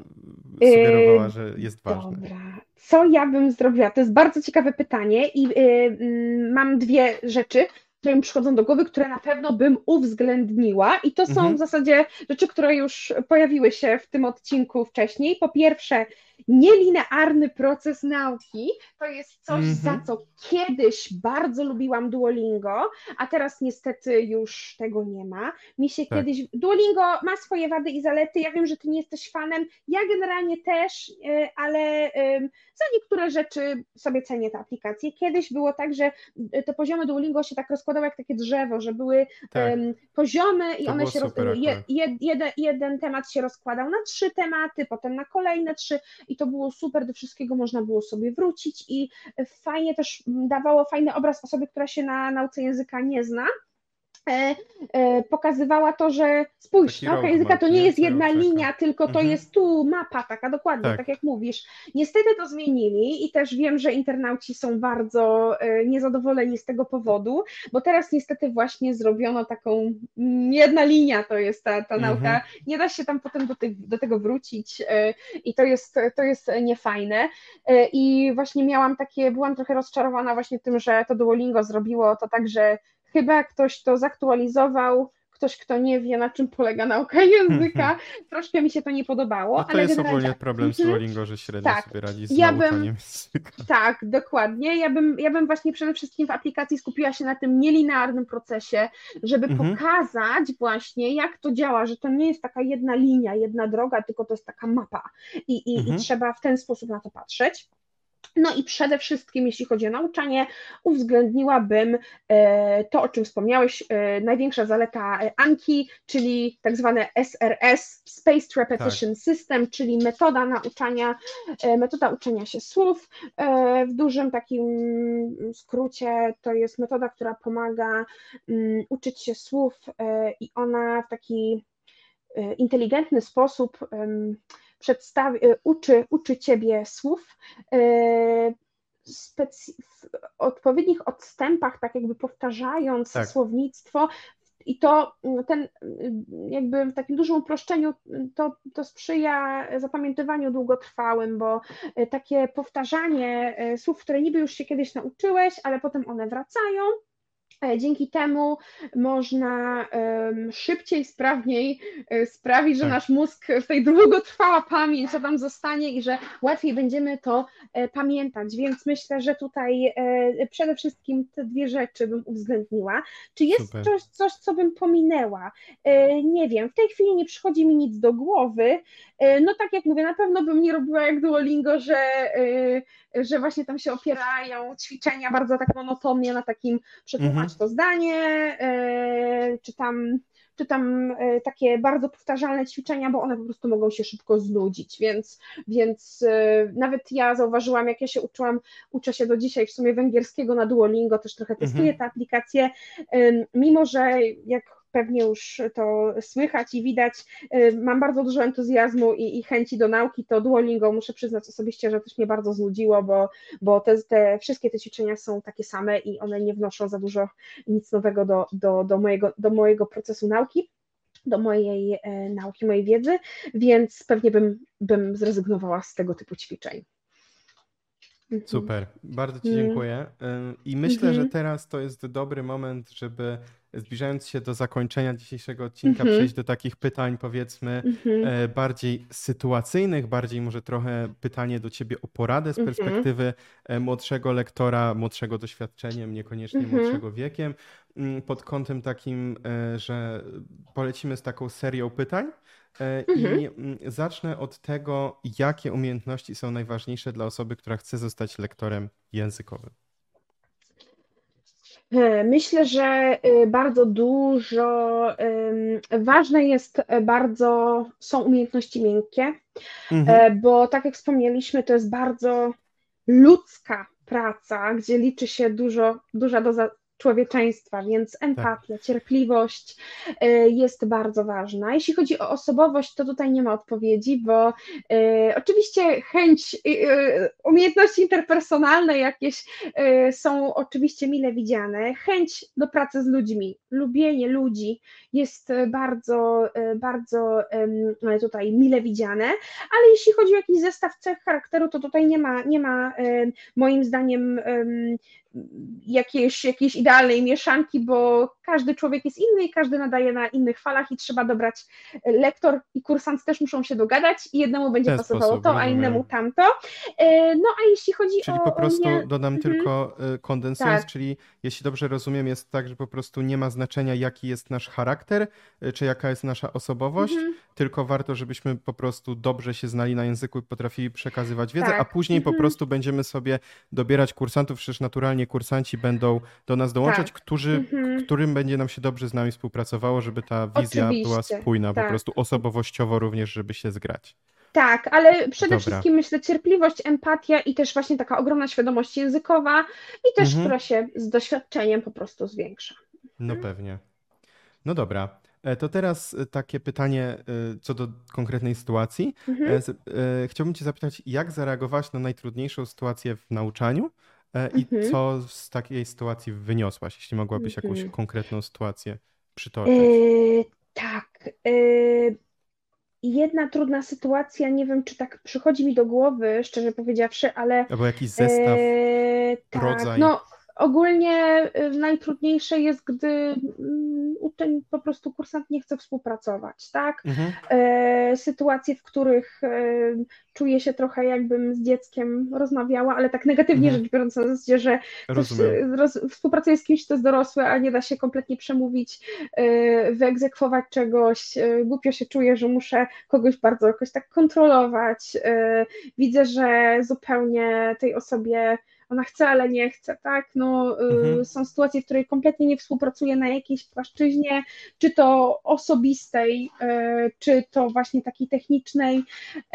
sugerowała, Yy, że jest ważne. Dobra. Co ja bym zrobiła? To jest bardzo ciekawe pytanie i y, y, mam dwie rzeczy, które mi przychodzą do głowy, które na pewno bym uwzględniła i to są Mhm. w zasadzie rzeczy, które już pojawiły się w tym odcinku wcześniej. Po pierwsze, nielinearny proces nauki to jest coś, Mhm. za co kiedyś bardzo lubiłam Duolingo, a teraz niestety już tego nie ma. Mi się Tak. kiedyś. Duolingo ma swoje wady i zalety. Ja wiem, że ty nie jesteś fanem. Ja generalnie też, y, ale za niektóre rzeczy sobie cenię tę aplikację. Kiedyś było tak, że y, te poziomy Duolingo się tak rozkładały jak takie drzewo, że były Tak. poziomy i To one się roz... je, jed, jeden, jeden temat się rozkładał na trzy tematy, potem na kolejne trzy i to było super, do wszystkiego można było sobie wrócić i fajnie też dawało fajny obraz osobie, która się na nauce języka nie zna. E, e, pokazywała to, że spójrz, nauka języka to nie jest jedna linia, tylko to Mhm. jest tu mapa taka dokładnie, Tak. tak. jak mówisz. Niestety to zmienili i też wiem, że internauci są bardzo e, niezadowoleni z tego powodu, bo teraz niestety właśnie zrobiono taką mm, jedna linia to jest ta, ta Mhm. nauka, nie da się tam potem do, do tego wrócić i to jest, to jest niefajne i właśnie miałam takie, byłam trochę rozczarowana właśnie tym, że to Duolingo zrobiło to tak, że chyba ktoś to zaktualizował, ktoś, kto nie wie, na czym polega nauka języka, troszkę mi się to nie podobało, No to ale jest generalnie ogólnie problem z Mhm. Duolingo, że średnio Tak. sobie radzi z Ja bym- języka. Tak, dokładnie. Ja bym, ja bym właśnie przede wszystkim w aplikacji skupiła się na tym nielinearnym procesie, żeby Mhm. pokazać właśnie, jak to działa, że to nie jest taka jedna linia, jedna droga, tylko to jest taka mapa i, i, Mhm. i trzeba w ten sposób na to patrzeć. No i przede wszystkim, jeśli chodzi o nauczanie, uwzględniłabym e, to, o czym wspomniałeś, e, największa zaleta e, Anki, czyli tak zwane SRS, Spaced Repetition System, czyli metoda nauczania, metoda uczenia się słów. W dużym takim skrócie to jest metoda, która pomaga mm, uczyć się słów i ona w taki inteligentny sposób przedstawi, e, uczy, uczy ciebie słów e, w odpowiednich odstępach, tak jakby powtarzając Tak. słownictwo I to mm, ten jakby w takim dużym uproszczeniu to, to sprzyja zapamiętywaniu długotrwałym, bo takie powtarzanie słów, które niby już się kiedyś nauczyłeś, ale potem one wracają, E, dzięki temu można szybciej, sprawniej e, sprawić, że tak. nasz mózg w tej długotrwała pamięć, co tam zostanie i że łatwiej będziemy to e, pamiętać. Więc myślę, że tutaj przede wszystkim te dwie rzeczy bym uwzględniła. Czy jest coś, coś, co bym pominęła? Nie wiem, w tej chwili nie przychodzi mi nic do głowy. No tak jak mówię, na pewno bym nie robiła jak Duolingo, że, że właśnie tam się opierają ćwiczenia bardzo tak monotonnie na takim przetłumaczeniu mhm to zdanie, e, czy tam, czy tam e, takie bardzo powtarzalne ćwiczenia, bo one po prostu mogą się szybko znudzić, więc, więc e, nawet ja zauważyłam, jak ja się uczyłam, uczę się do dzisiaj w sumie węgierskiego na Duolingo, też trochę testuję mhm. te aplikacje, mimo że jak pewnie już to słychać i widać. Y, mam bardzo dużo entuzjazmu i, i chęci do nauki, to Duolingo muszę przyznać osobiście, że też mnie bardzo znudziło, bo, bo te, te wszystkie te ćwiczenia są takie same i one nie wnoszą za dużo nic nowego do, do, do, mojego, do mojego procesu nauki do mojej e, nauki, mojej wiedzy, więc pewnie bym, bym zrezygnowała z tego typu ćwiczeń. Mhm. Super, bardzo Ci mhm. dziękuję. I myślę, że mhm. teraz to jest dobry moment, żeby zbliżając się do zakończenia dzisiejszego odcinka, mm -hmm. przejść do takich pytań, powiedzmy, mm -hmm. bardziej sytuacyjnych, bardziej może trochę pytanie do ciebie o poradę z mhm. perspektywy mm -hmm. młodszego lektora, młodszego doświadczeniem, niekoniecznie mhm. młodszego wiekiem, mm, pod kątem takim, że polecimy z taką serią pytań. I mm, zacznę od tego, jakie umiejętności są najważniejsze dla osoby, która chce zostać lektorem językowym. E, myślę, że y, bardzo dużo ważne jest e, bardzo są umiejętności miękkie, mhm. E, bo tak jak wspomnieliśmy, to jest bardzo ludzka praca, gdzie liczy się dużo, duża doza człowieczeństwa, więc empatia, tak. cierpliwość y, jest bardzo ważna. Jeśli chodzi o osobowość, to tutaj nie ma odpowiedzi, bo y, oczywiście chęć, y, umiejętności interpersonalne jakieś są oczywiście mile widziane, chęć do pracy z ludźmi, lubienie ludzi jest bardzo, bardzo tutaj mile widziane, ale jeśli chodzi o jakiś zestaw cech charakteru, to tutaj nie ma, nie ma moim zdaniem jakiejś, jakiejś idealnej mieszanki, bo każdy człowiek jest inny i każdy nadaje na innych falach i trzeba dobrać lektor i kursant też muszą się dogadać i jednemu będzie Ten pasowało sposób, to, a innemu tamto. E, no a jeśli chodzi czyli o... Czyli po prostu dodam mhm. tylko e, kondensując, tak. czyli jeśli dobrze rozumiem jest tak, że po prostu nie ma znaczenia jaki jest nasz charakter, e, czy jaka jest nasza osobowość, mhm. Tylko warto, żebyśmy po prostu dobrze się znali na języku i potrafili przekazywać wiedzę, tak. a później mhm. po prostu będziemy sobie dobierać kursantów, przecież naturalnie kursanci będą do nas dołączać, tak. którzy, mhm. którym będzie nam się dobrze z nami współpracowało, żeby ta wizja Oczywiście. była spójna, tak. po prostu osobowościowo również, żeby się zgrać. Tak, ale przede Dobra. wszystkim myślę cierpliwość, empatia i też właśnie taka ogromna świadomość językowa i też, mhm. która się z doświadczeniem po prostu zwiększa. No pewnie. No dobra. E, to teraz e, takie pytanie e, co do konkretnej sytuacji. Mhm. Chciałbym Cię zapytać, jak zareagować na najtrudniejszą sytuację w nauczaniu i mhm. co z takiej sytuacji wyniosłaś, jeśli mogłabyś mhm. jakąś konkretną sytuację przytoczyć? Yy, tak. Yy, jedna trudna sytuacja, nie wiem, czy tak przychodzi mi do głowy, szczerze powiedziawszy, ale. Albo jakiś zestaw, tak, rodzaj. No, Ogólnie y, najtrudniejsze jest, gdy mm, uczeń po prostu kursant nie chce współpracować, tak? Mhm. E, sytuacje, w których e, czuję się trochę jakbym z dzieckiem rozmawiała, ale tak negatywnie mhm. rzecz biorąc, na zasadzie, że roz, współpracuję z kimś, kto jest dorosły, a nie da się kompletnie przemówić, e, wyegzekwować czegoś, głupio się czuję, że muszę kogoś bardzo jakoś tak kontrolować, widzę, że zupełnie tej osobie ona chce, ale nie chce, tak? No, y, mhm. Są sytuacje, w której kompletnie nie współpracuje na jakiejś płaszczyźnie, czy to osobistej, y, czy to właśnie takiej technicznej,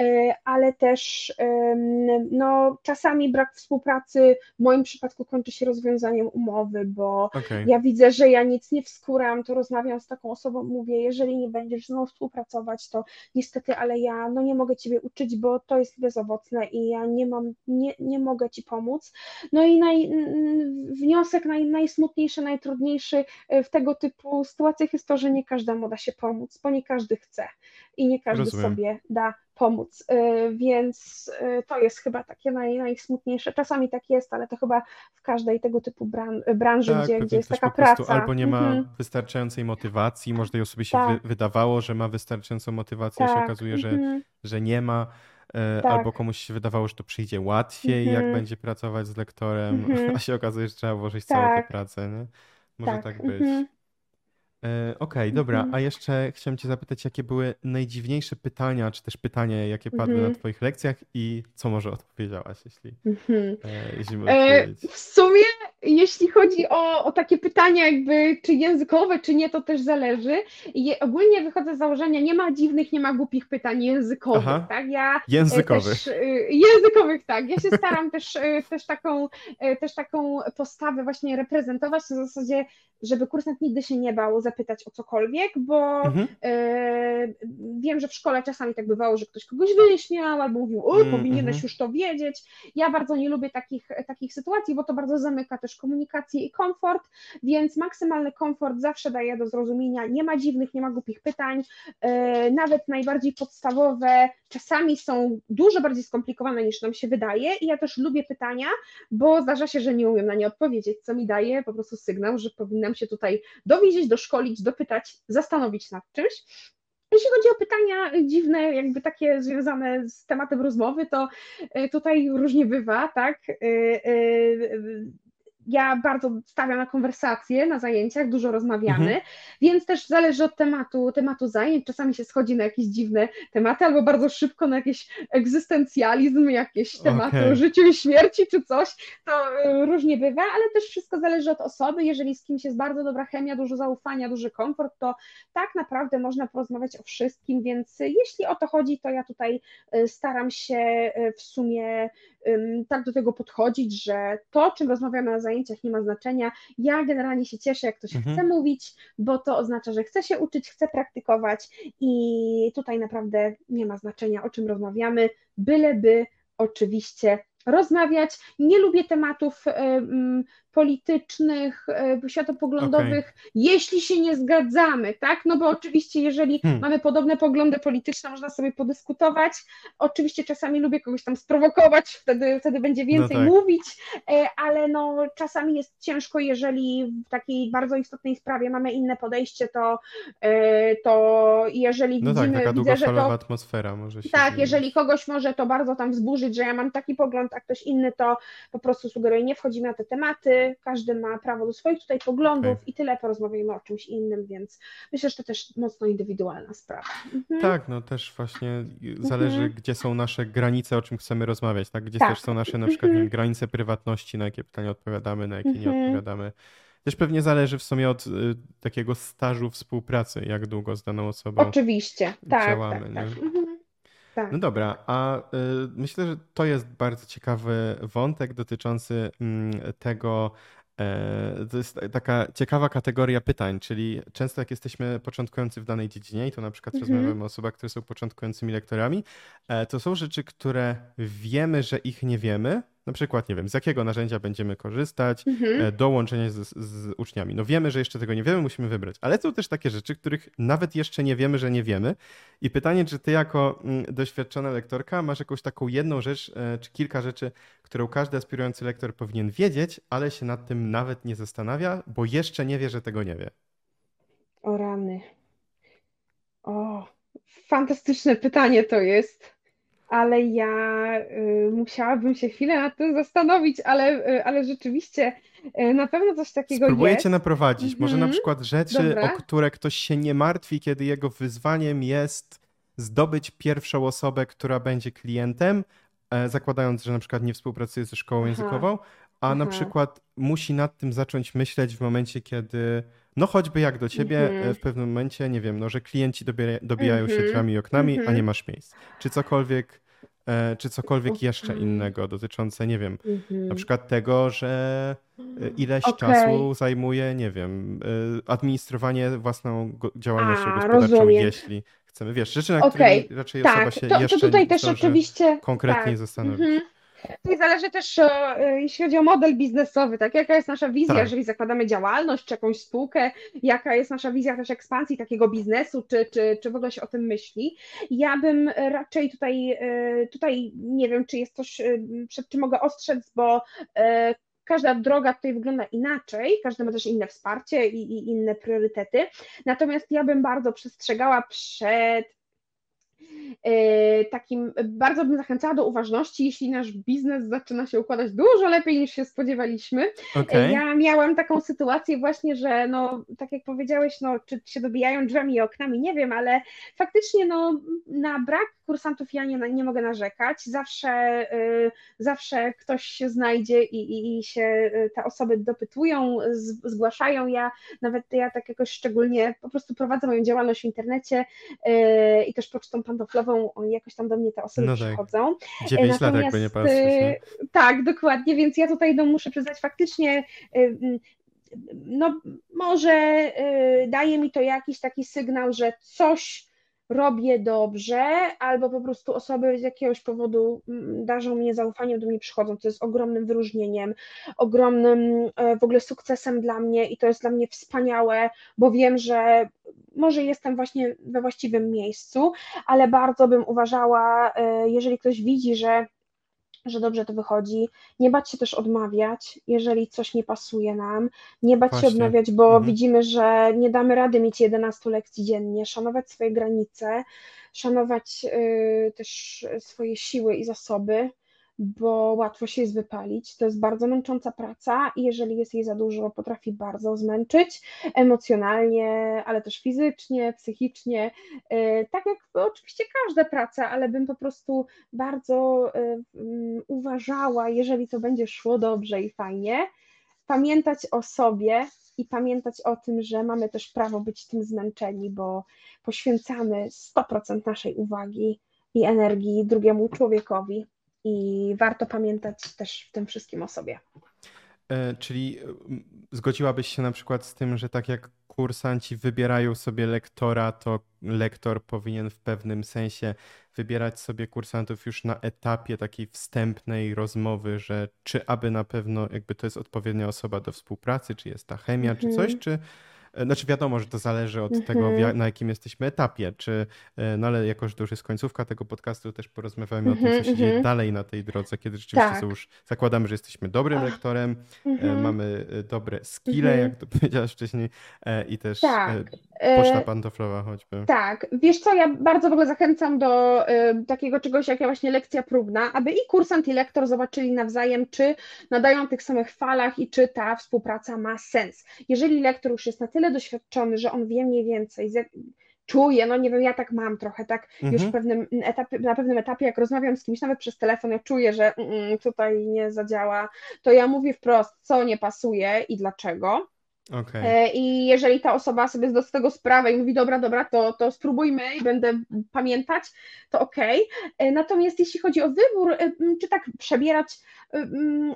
y, ale też no, czasami brak współpracy w moim przypadku kończy się rozwiązaniem umowy, bo okay. ja widzę, że ja nic nie wskuram, to rozmawiam z taką osobą, mówię, jeżeli nie będziesz znowu współpracować, to niestety, ale ja no, nie mogę Ciebie uczyć, bo to jest bezowocne i ja nie mam, nie, nie mogę Ci pomóc, No i naj, wniosek naj, najsmutniejszy, najtrudniejszy w tego typu sytuacjach jest to, że nie każdemu da się pomóc, bo nie każdy chce i nie każdy Rozumiem. sobie da pomóc. Y, więc y, to jest chyba takie naj, najsmutniejsze. Czasami tak jest, ale to chyba w każdej tego typu bran branży, tak, gdzie, gdzie jest taka praca. Albo nie ma mhm. wystarczającej motywacji, może tej osobie się tak. wy wydawało, że ma wystarczającą motywację, tak. się okazuje, że, mhm. że nie ma. E, tak. Albo komuś się wydawało, że to przyjdzie łatwiej, jak mhm. będzie pracować z lektorem, *laughs* a się okazuje, że trzeba włożyć całą tę tak. pracę. Nie? Może tak, być. E, okej, okay, dobra. Mhm. A jeszcze chciałem Cię zapytać, jakie były najdziwniejsze pytania, czy też pytania, jakie padły na mhm. Twoich lekcjach i co może odpowiedziałaś, jeśli, mhm. e, jeśli e, W sumie, jeśli chodzi o, o takie pytania, jakby czy językowe, czy nie, to też zależy. Je, ogólnie wychodzę z założenia, nie ma dziwnych, nie ma głupich pytań językowych, Aha. tak? Ja językowych. Też, językowych, tak. Ja się staram też, też, taką, też taką postawę właśnie reprezentować, w zasadzie, żeby kursant nigdy się nie bał zapytać o cokolwiek, bo mhm. y, wiem, że w szkole czasami tak bywało, że ktoś kogoś wyśmiał albo mówił, o, mm, powinieneś mhm. już to wiedzieć. Ja bardzo nie lubię takich, takich sytuacji, bo to bardzo zamyka też komunikację i komfort, więc maksymalny komfort zawsze daje do zrozumienia. Nie ma dziwnych, nie ma głupich pytań, y, nawet najbardziej podstawowe czasami są dużo bardziej skomplikowane niż nam się wydaje i ja też lubię pytania, bo zdarza się, że nie umiem na nie odpowiedzieć, co mi daje po prostu sygnał, że powinnam się tutaj dowiedzieć do szkoły, zaszkolić, dopytać, zastanowić nad czymś. Jeśli chodzi o pytania dziwne, jakby takie związane z tematem rozmowy, to e, tutaj różnie bywa, tak? Ja bardzo stawiam na konwersacje na zajęciach, dużo rozmawiamy, mhm. więc też zależy od tematu, tematu zajęć. Czasami się schodzi na jakieś dziwne tematy, albo bardzo szybko na jakiś egzystencjalizm, jakieś tematy okay. o życiu i śmierci czy coś. To y, różnie bywa, ale też wszystko zależy od osoby. Jeżeli z kimś jest bardzo dobra chemia, dużo zaufania, duży komfort, to tak naprawdę można porozmawiać o wszystkim, więc jeśli o to chodzi, to ja tutaj y, staram się y, w sumie tak do tego podchodzić, że to, czym rozmawiamy na zajęciach, nie ma znaczenia. Ja generalnie się cieszę, jak ktoś mhm. chce mówić, bo to oznacza, że chce się uczyć, chce praktykować i tutaj naprawdę nie ma znaczenia, o czym rozmawiamy, byleby oczywiście rozmawiać. Nie lubię tematów politycznych, e, światopoglądowych, okay. jeśli się nie zgadzamy, tak? No bo oczywiście, jeżeli hmm. mamy podobne poglądy polityczne, można sobie podyskutować. Oczywiście czasami lubię kogoś tam sprowokować, wtedy, wtedy będzie więcej no tak. mówić, e, ale no czasami jest ciężko, jeżeli w takiej bardzo istotnej sprawie mamy inne podejście, to, e, to jeżeli no tak, widzimy, tak, taka widzę, że to, atmosfera może się Tak, zmienić. jeżeli kogoś może to bardzo tam wzburzyć, że ja mam taki pogląd, a ktoś inny, to po prostu sugeruję, nie wchodzimy na te tematy, każdy ma prawo do swoich tutaj poglądów okay. i tyle porozmawiamy o czymś innym, więc myślę, że to też mocno indywidualna sprawa. Mhm. Tak, no też właśnie zależy, mhm. gdzie są nasze granice, o czym chcemy rozmawiać, tak? Gdzie tak. też są nasze na przykład mhm. granice prywatności, na jakie pytania odpowiadamy, na jakie nie mhm. odpowiadamy. Też pewnie zależy w sumie od y, takiego stażu współpracy, jak długo z daną osobą Oczywiście, tak, działamy. Tak, tak. Mhm. Tak. No dobra, a y, myślę, że to jest bardzo ciekawy wątek dotyczący y, tego, e, to jest taka ciekawa kategoria pytań, czyli często jak jesteśmy początkujący w danej dziedzinie, i to na przykład mhm. rozmawiamy o osobach, które są początkującymi lektorami, e, to są rzeczy, które wiemy, że ich nie wiemy, na przykład, nie wiem, z jakiego narzędzia będziemy korzystać mhm. E, do łączenia z, z, uczniami. No wiemy, że jeszcze tego nie wiemy, musimy wybrać. Ale są też takie rzeczy, których nawet jeszcze nie wiemy, że nie wiemy. I pytanie, czy ty jako mm, doświadczona lektorka masz jakąś taką jedną rzecz, e, czy kilka rzeczy, którą każdy aspirujący lektor powinien wiedzieć, ale się nad tym nawet nie zastanawia, bo jeszcze nie wie, że tego nie wie. O rany. O, fantastyczne pytanie to jest ale ja y, musiałabym się chwilę nad tym zastanowić, ale, y, ale rzeczywiście y, na pewno coś takiego Spróbuję jest. cię naprowadzić. Może na mhm. przykład rzeczy, Dobra. o które ktoś się nie martwi, kiedy jego wyzwaniem jest zdobyć pierwszą osobę, która będzie klientem, e, zakładając, że na przykład nie współpracuje ze szkołą Aha. językową, a Aha. na przykład musi nad tym zacząć myśleć w momencie, kiedy no choćby jak do ciebie mm -hmm. w pewnym momencie, nie wiem, no, że klienci dobija, dobijają mm -hmm. się mhm. drzwiami i oknami, mm -hmm. a nie mhm. masz miejsc. Czy cokolwiek, e, czy cokolwiek jeszcze innego dotyczące, nie wiem, mhm. na przykład tego, że e, ileś okay. czasu zajmuje, nie wiem, e, administrowanie własną działalnością a, gospodarczą, rozumiem. jeśli chcemy, wiesz, rzeczy, na okay. które raczej tak. osoba się to, jeszcze to tutaj też oczywiście konkretnie tak. zastanowić. Tutaj zależy też, e, jeśli chodzi o model biznesowy, tak? Jaka jest nasza wizja, Tak. jeżeli zakładamy działalność czy jakąś spółkę, jaka jest nasza wizja też ekspansji takiego biznesu, czy, czy, czy w ogóle się o tym myśli. Ja bym raczej tutaj, e, tutaj nie wiem, czy jest coś, e, przed czym mogę ostrzec, bo każda droga tutaj wygląda inaczej, każdy ma też inne wsparcie i, i inne priorytety. Natomiast ja bym bardzo przestrzegała przed takim, bardzo bym zachęcała do uważności, jeśli nasz biznes zaczyna się układać dużo lepiej niż się spodziewaliśmy. Okej. Ja miałam taką sytuację właśnie, że no, tak jak powiedziałeś, no, czy się dobijają drzwiami i oknami, nie wiem, ale faktycznie no, na brak kursantów ja nie, nie mogę narzekać. Zawsze, y, zawsze ktoś się znajdzie i, i, i się te osoby dopytują, z, zgłaszają. Ja nawet ja tak jakoś szczególnie po prostu prowadzę moją działalność w internecie y, i też pocztą pantoflową jakoś tam do mnie te osoby No tak. przychodzą. 9 lat jakby nie Natomiast, patrzeć. Nie? y, Tak, dokładnie, więc ja tutaj no, muszę przyznać faktycznie, y, mm, no może y, daje mi to jakiś taki sygnał, że coś robię dobrze, albo po prostu osoby z jakiegoś powodu mm, darzą mnie zaufaniem, do mnie przychodzą, to jest ogromnym wyróżnieniem, ogromnym e, w ogóle sukcesem dla mnie i to jest dla mnie wspaniałe, bo wiem, że może jestem właśnie we właściwym miejscu, ale bardzo bym uważała, e, jeżeli ktoś widzi, że że dobrze to wychodzi, nie bać się też odmawiać, jeżeli coś nie pasuje nam, nie bać się Właśnie. odmawiać, bo Mhm. widzimy, że nie damy rady mieć 11 lekcji dziennie, szanować swoje granice, szanować y, też swoje siły i zasoby, bo łatwo się jest wypalić. To jest bardzo męcząca praca i jeżeli jest jej za dużo, potrafi bardzo zmęczyć emocjonalnie, ale też fizycznie, psychicznie. Y, Tak jak oczywiście każda praca, ale bym po prostu bardzo y, mm, uważała, jeżeli to będzie szło dobrze i fajnie, pamiętać o sobie i pamiętać o tym, że mamy też prawo być tym zmęczeni, bo poświęcamy 100% naszej uwagi i energii drugiemu człowiekowi i warto pamiętać też w tym wszystkim o sobie. E, Czyli e, m, zgodziłabyś się na przykład z tym, że tak jak kursanci wybierają sobie lektora, to lektor powinien w pewnym sensie wybierać sobie kursantów już na etapie takiej wstępnej rozmowy, że czy aby na pewno jakby to jest odpowiednia osoba do współpracy, czy jest ta chemia, czy coś, Mhm. czy znaczy wiadomo, że to zależy od tego, Mhm. ja- na jakim jesteśmy etapie, czy, e, no ale jako, że to już jest końcówka tego podcastu, też porozmawiamy o tym, Mhm, co się dzieje mhm. dalej na tej drodze, kiedy rzeczywiście Tak. już, zakładamy, że jesteśmy dobrym Ach. lektorem, E, Mhm. Mamy e, dobre skille, Mhm. jak to *laughs* powiedziałaś wcześniej, e, i też Tak. e, poczta E, pantoflowa choćby. Tak, wiesz co, ja bardzo w ogóle zachęcam do takiego czegoś jak właśnie lekcja próbna, aby i kursant, i lektor zobaczyli nawzajem, czy nadają na tych samych falach i czy ta współpraca ma sens. Jeżeli lektor już jest na tyle doświadczony, że on wie mniej więcej, czuje, no nie wiem, ja tak mam trochę, tak już Mhm. w pewnym etapie, na pewnym etapie, jak rozmawiam z kimś, nawet przez telefon, ja czuję, że mm, mm, tutaj nie zadziała, to ja mówię wprost, co nie pasuje i dlaczego. Okej. E, I jeżeli ta osoba sobie zda z tego sprawę i mówi, dobra, dobra, to, to spróbujmy i będę pamiętać, to okej. E, Natomiast jeśli chodzi o wybór, e, czy tak przebierać,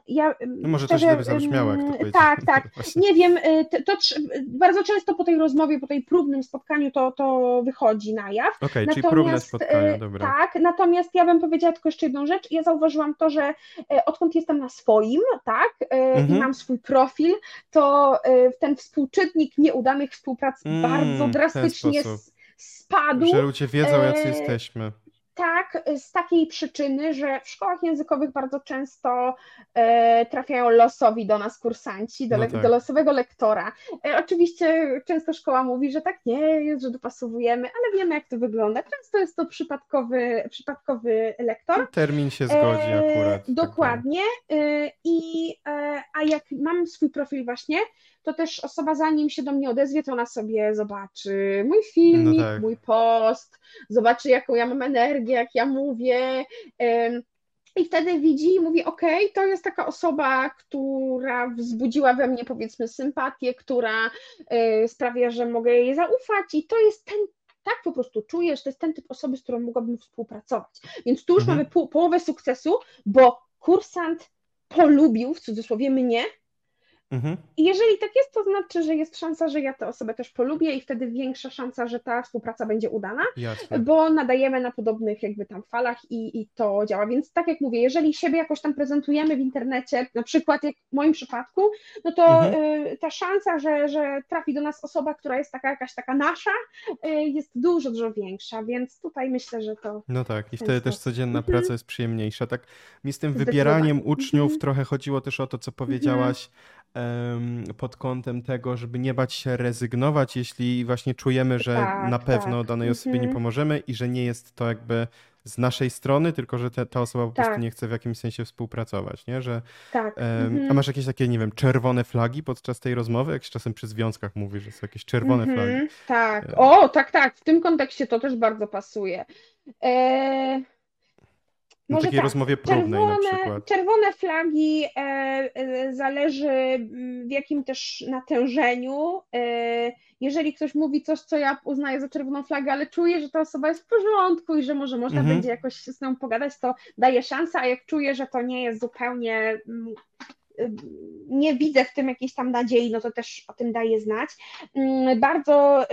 ja No może szczerze, źle by zabrzmiało, jak to powiedzieć. Tak, tak. *laughs* Nie wiem, to, to bardzo często po tej rozmowie, po tej próbnym spotkaniu to, to wychodzi na jaw. Okej, czyli próbne Natomiast, spotkania, e, dobra. Tak, natomiast ja bym powiedziała tylko jeszcze jedną rzecz. Ja zauważyłam to, że odkąd jestem na swoim, tak, Mhm. i mam swój profil, to ten współczynnik nieudanych współprac Mm, bardzo drastycznie spadł. Że ludzie wiedzą, jacy e, jesteśmy. Tak, z takiej przyczyny, że w szkołach językowych bardzo często e, trafiają losowi do nas kursanci, do, No tak. do losowego lektora. E, oczywiście często szkoła mówi, że tak nie jest, że dopasowujemy, ale wiemy jak to wygląda. Często jest to przypadkowy, przypadkowy lektor. Termin się zgodzi E, akurat. tak Dokładnie. E, I, e, a jak mam swój profil właśnie, to też osoba zanim się do mnie odezwie, to ona sobie zobaczy mój filmik, No tak. mój post, zobaczy jaką ja mam energię, jak ja mówię. I wtedy widzi i mówi, ok, to jest taka osoba, która wzbudziła we mnie powiedzmy sympatię, która e, sprawia, że mogę jej zaufać i to jest ten, tak po prostu czujesz, to jest ten typ osoby, z którą mogłabym współpracować. Więc tu już Mhm. mamy pół, połowę sukcesu, bo kursant polubił w cudzysłowie mnie, Mhm. I jeżeli tak jest, to znaczy, że jest szansa, że ja tę osobę też polubię i wtedy większa szansa, że ta współpraca będzie udana, Jasne. bo nadajemy na podobnych jakby tam falach i, i to działa. Więc tak jak mówię, jeżeli siebie jakoś tam prezentujemy w internecie, na przykład jak w moim przypadku, no to Mhm. y, ta szansa, że, że trafi do nas osoba, która jest taka jakaś taka nasza, y, jest dużo, dużo większa, więc tutaj myślę, że to No tak, i wtedy też codzienna Mhm. praca jest przyjemniejsza. Tak mi z tym wybieraniem uczniów Mhm. trochę chodziło też o to, co powiedziałaś em, pod kątem tego, żeby nie bać się rezygnować, jeśli właśnie czujemy, że Tak, na pewno tak. danej osobie nie Mhm. pomożemy i że nie jest to jakby z naszej strony, tylko że te, ta osoba po prostu Tak. nie chce w jakimś sensie współpracować, nie? Że, Tak. Mhm. a masz jakieś takie, nie wiem, czerwone flagi podczas tej rozmowy? Jak się czasem przy związkach mówi, że są jakieś czerwone flagi. Mhm, tak. E. O, tak, tak. W tym kontekście to też bardzo pasuje. E, Na może takiej tak. rozmowie próbnej na Czerwone, przykład. czerwone flagi e, e, zależy w jakim też natężeniu. E, jeżeli ktoś mówi coś, co ja uznaję za czerwoną flagę, ale czuję, że ta osoba jest w porządku i że może można Mhm. będzie jakoś z nią pogadać, to daję szansę, a jak czuję, że to nie jest zupełnie mm, y, nie widzę w tym jakiejś tam nadziei, no to też o tym daję znać. Bardzo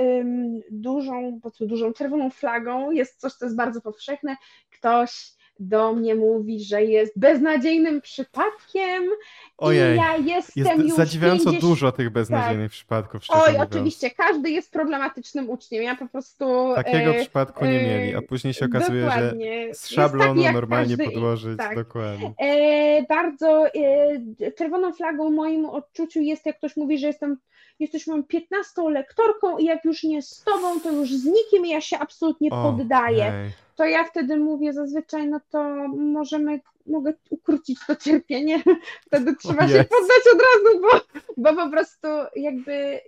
dużą, po prostu dużą czerwoną flagą jest coś, co jest bardzo powszechne. Ktoś do mnie mówi, że jest beznadziejnym przypadkiem Ojej. i ja jestem Jest już zadziwiająco 50 dużo tych beznadziejnych przypadków, szczerze Oj, mówiąc. oczywiście, każdy jest problematycznym uczniem. Ja po prostu. Takiego e, przypadku nie mieli, a e, później się okazuje, że dokładnie. z Jest szablonu normalnie każdy- podłożyć, tak. dokładnie. E, bardzo e, czerwoną flagą w moim odczuciu jest, jak ktoś mówi, że jestem, jesteś moją 15 lektorką i jak już nie z tobą, to już z nikim ja się absolutnie poddaję. Okej. To ja wtedy mówię zazwyczaj, no to możemy, mogę ukrócić to cierpienie. *laughs* Wtedy trzeba się poddać od razu, bo, bo po prostu jakby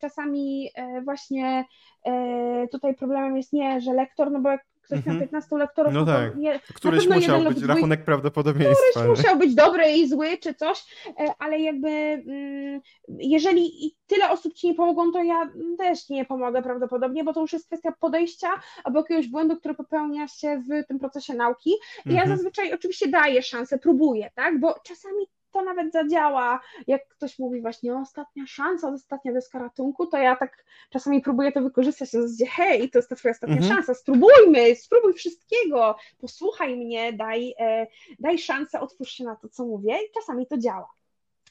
czasami e, właśnie e, tutaj problemem jest nie, że lektor, no bo jak ktoś Mhm. miał 15 lektorów, No no tak. nie, Któryś musiał być dwój- rachunek prawdopodobieństwa. Któryś musiał być dobry i zły, czy coś, e, ale jakby mm, jeżeli tyle osób ci nie pomogą, to ja też nie pomogę prawdopodobnie, bo to już jest kwestia podejścia albo jakiegoś błędu, który popełnia się w tym procesie nauki. I Ja Mhm. zazwyczaj oczywiście daję szansę, próbuję, tak? Bo czasami to nawet zadziała. Jak ktoś mówi właśnie ostatnia szansa, ostatnia deska ratunku, to ja tak czasami próbuję to wykorzystać na zasadzie hej, to jest ta twoja ostatnia Mhm. szansa, spróbujmy, spróbuj wszystkiego, posłuchaj mnie, daj, e, daj szansę, otwórz się na to, co mówię i czasami to działa.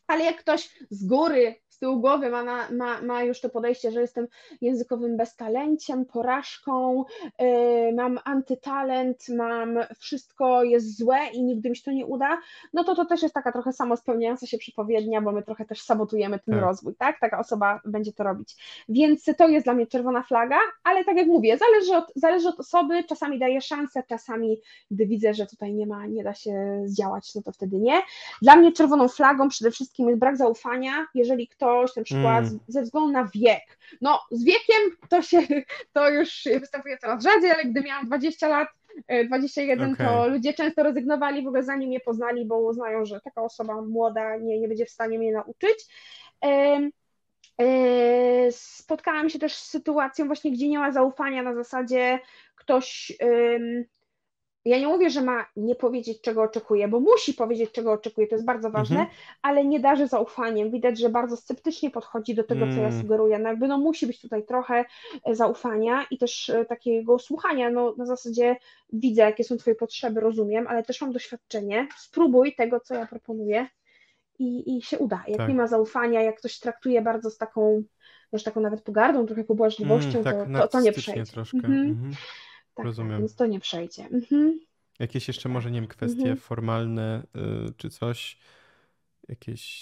Ale jak ktoś z góry, z tyłu głowy ma, na, ma, ma już to podejście, że jestem językowym beztalenciem, porażką, yy, mam antytalent, mam wszystko jest złe i nigdy mi się to nie uda, no to to też jest taka trochę samospełniająca się przepowiednia, bo my trochę też sabotujemy ten Tak. rozwój, tak? Taka osoba będzie to robić. Więc to jest dla mnie czerwona flaga, ale tak jak mówię, zależy od, zależy od osoby, czasami daję szansę, czasami gdy widzę, że tutaj nie ma, nie da się zdziałać, no to wtedy nie. Dla mnie czerwoną flagą przede wszystkim jest brak zaufania, jeżeli ktoś na przykład Mm. ze względu na wiek, no z wiekiem to się, to już występuje coraz rzadziej, ale gdy miałam 20 lat, e, 21, to ludzie często rezygnowali w ogóle zanim mnie poznali, bo uznają, że taka osoba młoda nie, nie będzie w stanie mnie nauczyć. E, Spotkałam się też z sytuacją właśnie, gdzie nie ma zaufania na zasadzie ktoś ja nie mówię, że ma nie powiedzieć, czego oczekuje, bo musi powiedzieć, czego oczekuje, to jest bardzo ważne, Mhm. ale nie darzy zaufaniem. Widać, że bardzo sceptycznie podchodzi do tego, co ja Mm. sugeruję. No jakby no musi być tutaj trochę e, zaufania i też e, takiego słuchania, no na zasadzie widzę, jakie są twoje potrzeby, rozumiem, ale też mam doświadczenie, spróbuj tego, co ja proponuję i, i się uda. Jak Tak. nie ma zaufania, jak ktoś traktuje bardzo z taką, może taką nawet pogardą, trochę pobłażliwością, Mm, tak, to, to, to nie przejdzie. troszkę. Mhm. Mhm. Tak, tak, rozumiem. więc to nie przejdzie. Mhm. Jakieś jeszcze może, nie wiem, kwestie Mhm. formalne y, czy coś? Jakieś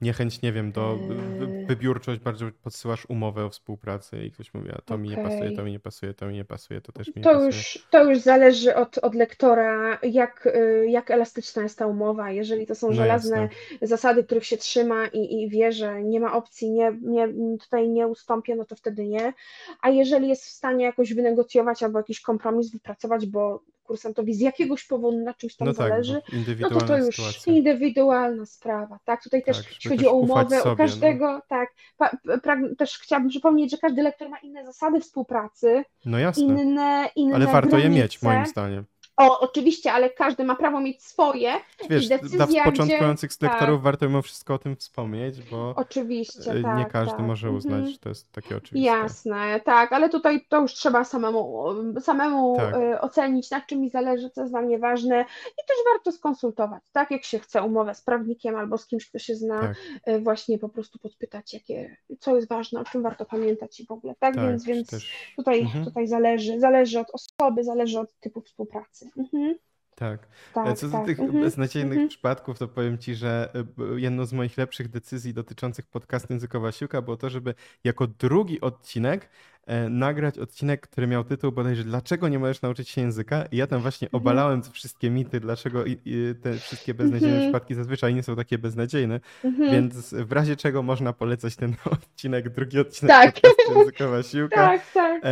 niechęć, nie wiem, do Eee. wybiórczość, bardziej podsyłasz umowę o współpracy i ktoś mówi, a to mi nie pasuje, to mi nie pasuje, to mi nie pasuje, to też mi nie To pasuje. już, to już zależy od, od lektora, jak, y, jak elastyczna jest ta umowa. Jeżeli to są No żelazne jasne. zasady, których się trzyma i, i wie, że nie ma opcji, nie, nie, tutaj nie ustąpię, no to wtedy nie. A jeżeli jest w stanie jakoś wynegocjować albo jakiś kompromis wypracować, bo kursantowi z jakiegoś powodu na czymś tam No tak, zależy, bo no to to już sytuacja. indywidualna sprawa, tak? Tutaj też Tak, jeśli chodzi o umowę, sobie, u no. każdego, tak, pa, prag- też chciałabym przypomnieć, że każdy lektor ma inne zasady współpracy, No jasne, inne, inne ale warto je granice. mieć, moim zdaniem. O, oczywiście, ale każdy ma prawo mieć swoje Wiesz, i dla decyzja, początkujących gdzie... lektorów tak, warto mimo wszystko o tym wspomnieć, bo oczywiście, e, nie tak, każdy tak. może uznać, Mhm. że to jest takie oczywiste. Jasne, tak, ale tutaj to już trzeba samemu, samemu Tak. y, ocenić, na czym mi zależy, co jest dla mnie ważne i też warto skonsultować, tak, jak się chce umowę z prawnikiem albo z kimś, kto się zna, Tak. y, właśnie po prostu podpytać, jakie, co jest ważne, o czym warto pamiętać i w ogóle, tak, Tak, więc, więc też- tutaj, Mhm. tutaj zależy, zależy od osoby, zależy od typu współpracy. Mhm. Tak. Tak, Co do tak. tych mhm, beznadziejnych mhm. przypadków, to powiem Ci, że e, jedną z moich lepszych decyzji dotyczących podcastu Językowa Siłka było to, żeby jako drugi odcinek nagrać odcinek, który miał tytuł bodajże Dlaczego nie możesz nauczyć się języka? I ja tam właśnie Mhm. obalałem te wszystkie mity, dlaczego te wszystkie beznadziejne Mhm. przypadki zazwyczaj nie są takie beznadziejne, Mhm. więc w razie czego można polecać ten *laughs* odcinek, drugi odcinek Tak. Językowa Siłka Tak, tak.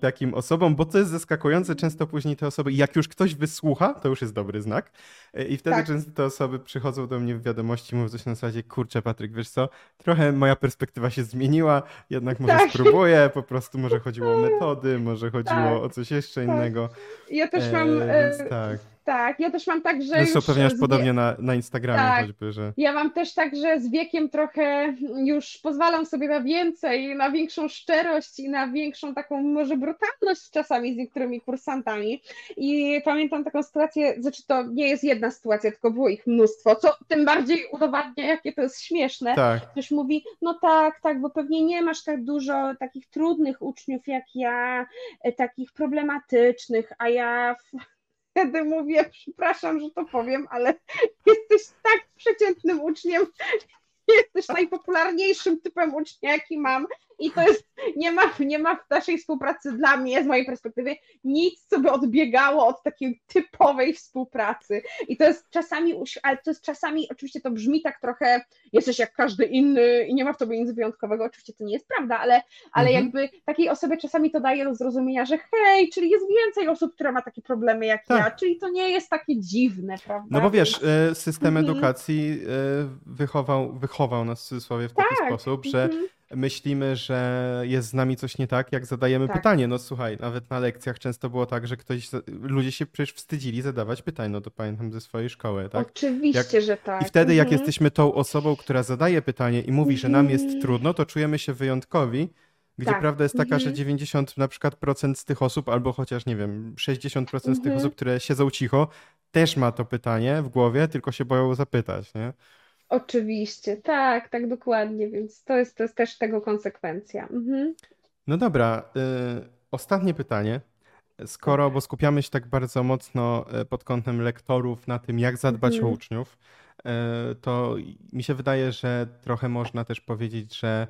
takim osobom, bo to jest zaskakujące, często później te osoby, jak już ktoś wysłucha, to już jest dobry znak E, i wtedy Tak. często te osoby przychodzą do mnie w wiadomości, mówią coś na zasadzie, kurczę Patryk, wiesz co, trochę moja perspektywa się zmieniła, jednak może Tak. spróbuję, po prostu może chodziło o metody, może chodziło Tak. o coś jeszcze Tak. innego, Ja też E, mam, e, tak. Tak, ja też mam tak, że Zresztą pewnie wie- podobnie na, na Instagramie Tak. choćby, że Ja mam też tak, że z wiekiem trochę już pozwalam sobie na więcej, na większą szczerość i na większą taką może brutalność czasami z niektórymi kursantami. I pamiętam taką sytuację, znaczy to nie jest jedna sytuacja, tylko było ich mnóstwo, co tym bardziej udowadnia, jakie to jest śmieszne. tak, Ktoś mówi, no tak, tak, bo pewnie nie masz tak dużo takich trudnych uczniów jak ja, e, takich problematycznych, a ja w- wtedy mówię, przepraszam, że to powiem, ale *laughs* jesteś tak przeciętnym uczniem, *laughs* jesteś najpopularniejszym typem ucznia, jaki mam i to jest, nie ma, nie ma w naszej współpracy dla mnie, z mojej perspektywy, nic, co by odbiegało od takiej typowej współpracy i to jest czasami, ale to jest czasami, oczywiście to brzmi tak trochę, jesteś jak każdy inny i nie ma w tobie nic wyjątkowego, oczywiście to nie jest prawda, ale, ale Mhm. jakby takiej osobie czasami to daje do zrozumienia, że hej, czyli jest więcej osób, które ma takie problemy jak Tak. ja, czyli to nie jest takie dziwne, prawda? No bo wiesz, e, system Mhm. edukacji e, wychował, wychował nas w cudzysłowie w taki Tak. sposób, że Mhm. Myślimy, że jest z nami coś nie tak, jak zadajemy Tak. pytanie. No słuchaj, nawet na lekcjach często było tak, że ktoś, ludzie się przecież wstydzili zadawać pytań, no to pamiętam ze swojej szkoły, tak? Oczywiście, że tak. I wtedy jak Mhm. jesteśmy tą osobą, która zadaje pytanie i mówi, że nam jest Mhm. trudno, to czujemy się wyjątkowi, gdzie Tak. prawda jest taka, że Mhm. 90 na przykład procent z tych osób, albo chociaż nie wiem, 60% z tych Mhm. osób, które siedzą cicho, też ma to pytanie w głowie, tylko się boją zapytać, nie? Oczywiście, tak, tak dokładnie, więc to jest, to jest też tego konsekwencja. Mhm. No dobra, y, ostatnie pytanie. Skoro, bo skupiamy się tak bardzo mocno y, pod kątem lektorów na tym, jak zadbać Mhm. o uczniów, y, to mi się wydaje, że trochę można też powiedzieć, że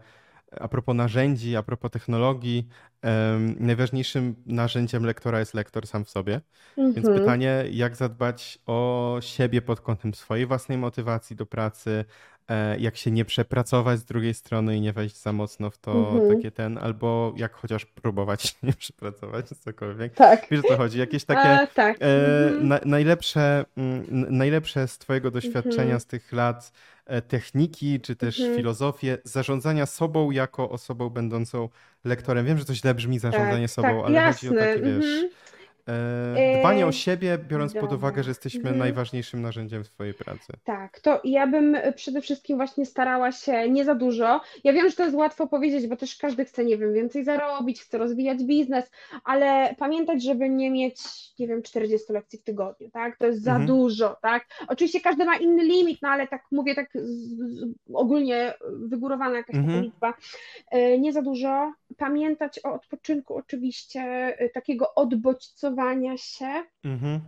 a propos narzędzi, a propos technologii, em, najważniejszym narzędziem lektora jest lektor sam w sobie. Więc Mhm. pytanie, jak zadbać o siebie pod kątem swojej własnej motywacji do pracy, jak się nie przepracować z drugiej strony i nie wejść za mocno w to Mhm. takie ten, albo jak chociaż próbować *laughs* nie przepracować, cokolwiek. Tak. Wiesz o co chodzi? Jakieś *laughs* takie A, tak. e, Mhm. na, najlepsze, mm, n- najlepsze z Twojego doświadczenia Mhm. z tych lat e, techniki, czy też Mhm. filozofię zarządzania sobą jako osobą będącą lektorem. Wiem, że to źle brzmi zarządzanie Tak, sobą, tak, ale chodzi o jasne. takie, wiesz, mhm. e, dbanie o E, siebie, biorąc pod dobra. uwagę, że jesteśmy Mhm. najważniejszym narzędziem w Twojej pracy. Tak, to ja bym przede wszystkim właśnie starała się nie za dużo. Ja wiem, że to jest łatwo powiedzieć, bo też każdy chce, nie wiem, więcej zarobić, chce rozwijać biznes, ale pamiętać, żeby nie mieć, nie wiem, 40 lekcji w tygodniu, tak? To jest za Mhm. dużo, tak? Oczywiście każdy ma inny limit, no ale tak mówię, tak z, z, ogólnie wygórowana jakaś taka Mhm. liczba. E, Nie za dużo. Pamiętać o odpoczynku oczywiście, e, takiego odbodźcowania się, Mhm.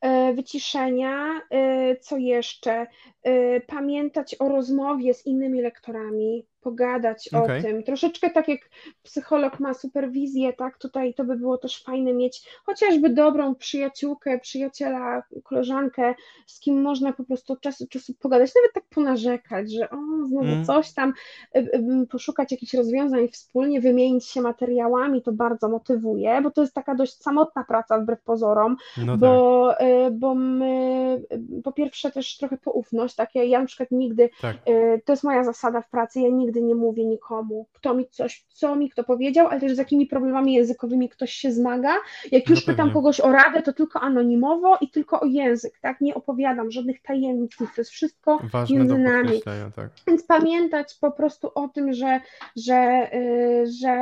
e, wyciszenia, e, co jeszcze? E, Pamiętać o rozmowie z innymi lektorami, pogadać o Okej. tym. Troszeczkę tak jak psycholog ma superwizję, tak? Tutaj to by było też fajne mieć chociażby dobrą przyjaciółkę, przyjaciela, koleżankę, z kim można po prostu od czasu do czasu pogadać, nawet tak ponarzekać, że o, znowu Mm. coś tam, poszukać jakichś rozwiązań wspólnie, wymienić się materiałami, to bardzo motywuje, bo to jest taka dość samotna praca wbrew pozorom, No tak. bo, y, bo my y, po pierwsze też trochę poufność coś takiego, ja na przykład nigdy, Tak. y, to jest moja zasada w pracy, ja nigdy nie mówię nikomu, kto mi coś, co mi kto powiedział, ale też z jakimi problemami językowymi ktoś się zmaga. Jak No już pytam pewnie. kogoś o radę, to tylko anonimowo i tylko o język, tak? Nie opowiadam żadnych tajemnic, nic, to jest wszystko Ważne między nami. tak. Więc pamiętać po prostu o tym, że, że, że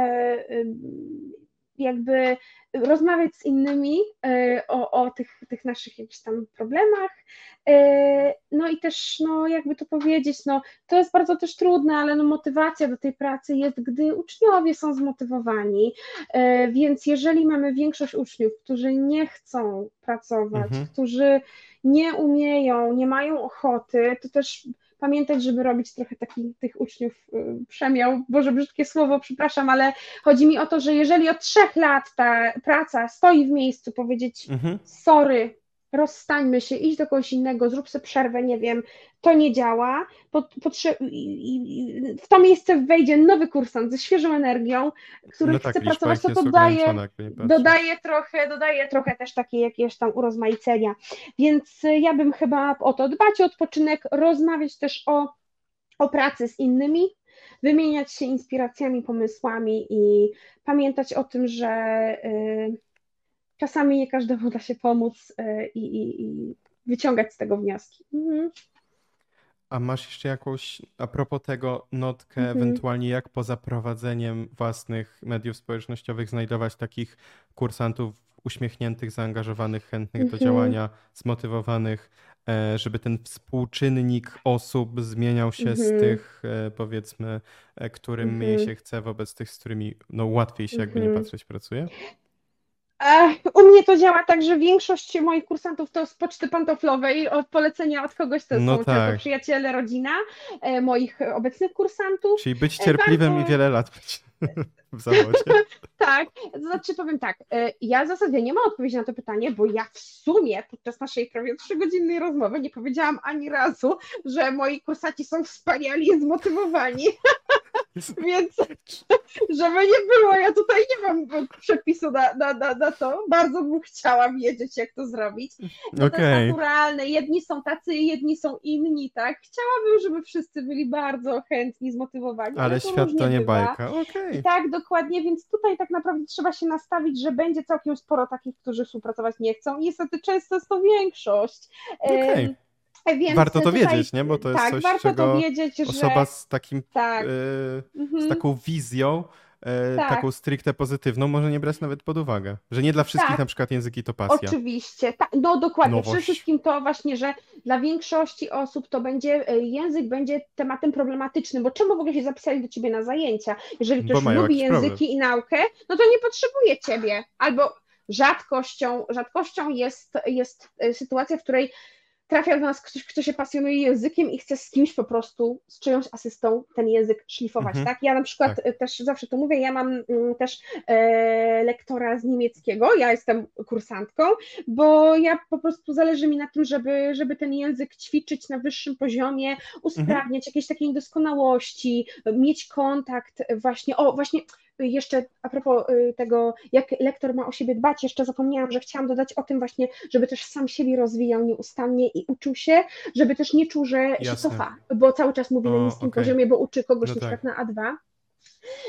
jakby rozmawiać z innymi y, o, o tych, tych naszych jakichś tam problemach. y, No i też, no jakby to powiedzieć, no to jest bardzo też trudne, ale no motywacja do tej pracy jest, gdy uczniowie są zmotywowani. Y, Więc jeżeli mamy większość uczniów, którzy nie chcą pracować, Mhm. którzy nie umieją, nie mają ochoty, to też pamiętać, żeby robić trochę takich tych uczniów y, przemiał, Boże brzydkie słowo, przepraszam, ale chodzi mi o to, że jeżeli od trzech lat ta praca stoi w miejscu, powiedzieć Mhm. sorry, rozstańmy się, idź do kogoś innego, zrób sobie przerwę, nie wiem, to nie działa, potrze- i, i, w to miejsce wejdzie nowy kursant ze świeżą energią, który No tak, chce pracować, ich to dodaje, dodaje trochę, dodaje trochę też takie jakieś tam urozmaicenia. Więc y, ja bym chyba o to dbać o odpoczynek, rozmawiać też o, o pracy z innymi, wymieniać się inspiracjami, pomysłami i pamiętać o tym, że y, czasami nie każdemu da się pomóc y, i, i, i wyciągać z tego wnioski. Mhm. A masz jeszcze jakąś, a propos tego, notkę, Mhm. ewentualnie jak poza prowadzeniem własnych mediów społecznościowych znajdować takich kursantów uśmiechniętych, zaangażowanych, chętnych do Mhm. działania, zmotywowanych, e, żeby ten współczynnik osób zmieniał się z Mhm. tych, e, powiedzmy, e, którym mniej Mhm. się chce, wobec tych, z którymi no, łatwiej się, jakby nie Mhm. patrzeć, pracuje? U mnie to działa tak, że większość moich kursantów to z poczty pantoflowej, od polecenia od kogoś, to No są tak. często przyjaciele, rodzina e, moich obecnych kursantów. Czyli być E, cierpliwym bardzo- i wiele lat być *laughs* w zawodzie. *laughs* Tak, to znaczy powiem tak, e, ja w zasadzie nie mam odpowiedzi na to pytanie, bo ja w sumie podczas naszej prawie trzygodzinnej rozmowy nie powiedziałam ani razu, że moi kursaci są wspaniali i zmotywowani, *laughs* więc żeby nie było, ja tutaj nie mam przepisu na, na, na, na to, bardzo bym chciała wiedzieć, jak to zrobić. To jest Okej. naturalne, jedni są tacy, jedni są inni, tak? Chciałabym, żeby wszyscy byli bardzo chętni, zmotywowani, Ale to świat to nie bywa. bajka. Okej. Tak, dokładnie, więc tutaj tak naprawdę trzeba się nastawić, że będzie całkiem sporo takich, którzy współpracować nie chcą. Niestety często jest to większość. Okej. Em, Więc Warto to tutaj, wiedzieć, nie? Bo to jest tak, coś, warto czego to wiedzieć, że Osoba z takim, tak, e, mhm, z taką wizją, e, Tak. taką stricte pozytywną, może nie brać nawet pod uwagę. Że nie dla wszystkich Tak. na przykład języki to pasja. Oczywiście, tak, no dokładnie. Przede Nowość. wszystkim to właśnie, że dla większości osób to będzie, e, język będzie tematem problematycznym, bo czemu w ogóle się zapisali do ciebie na zajęcia? Jeżeli ktoś lubi języki problem. i naukę, no to nie potrzebuje ciebie. Albo rzadkością, rzadkością jest, jest e, sytuacja, w której trafia do nas ktoś, kto się pasjonuje językiem i chce z kimś po prostu, z czyjąś asystą ten język szlifować, Mhm. tak? Ja na przykład Tak. e, też zawsze to mówię, ja mam mm, też e, lektora z niemieckiego, ja jestem kursantką, bo ja po prostu zależy mi na tym, żeby, żeby ten język ćwiczyć na wyższym poziomie, usprawniać jakieś takie niedoskonałości, mieć kontakt właśnie, o właśnie jeszcze a propos y, tego, jak lektor ma o siebie dbać, jeszcze zapomniałam, że chciałam dodać o tym właśnie, żeby też sam siebie rozwijał nieustannie i uczył się, żeby też nie czuł, że się Jasne. cofa, bo cały czas mówi O, na niskim okej. poziomie, bo uczy kogoś No na tak. przykład na A2.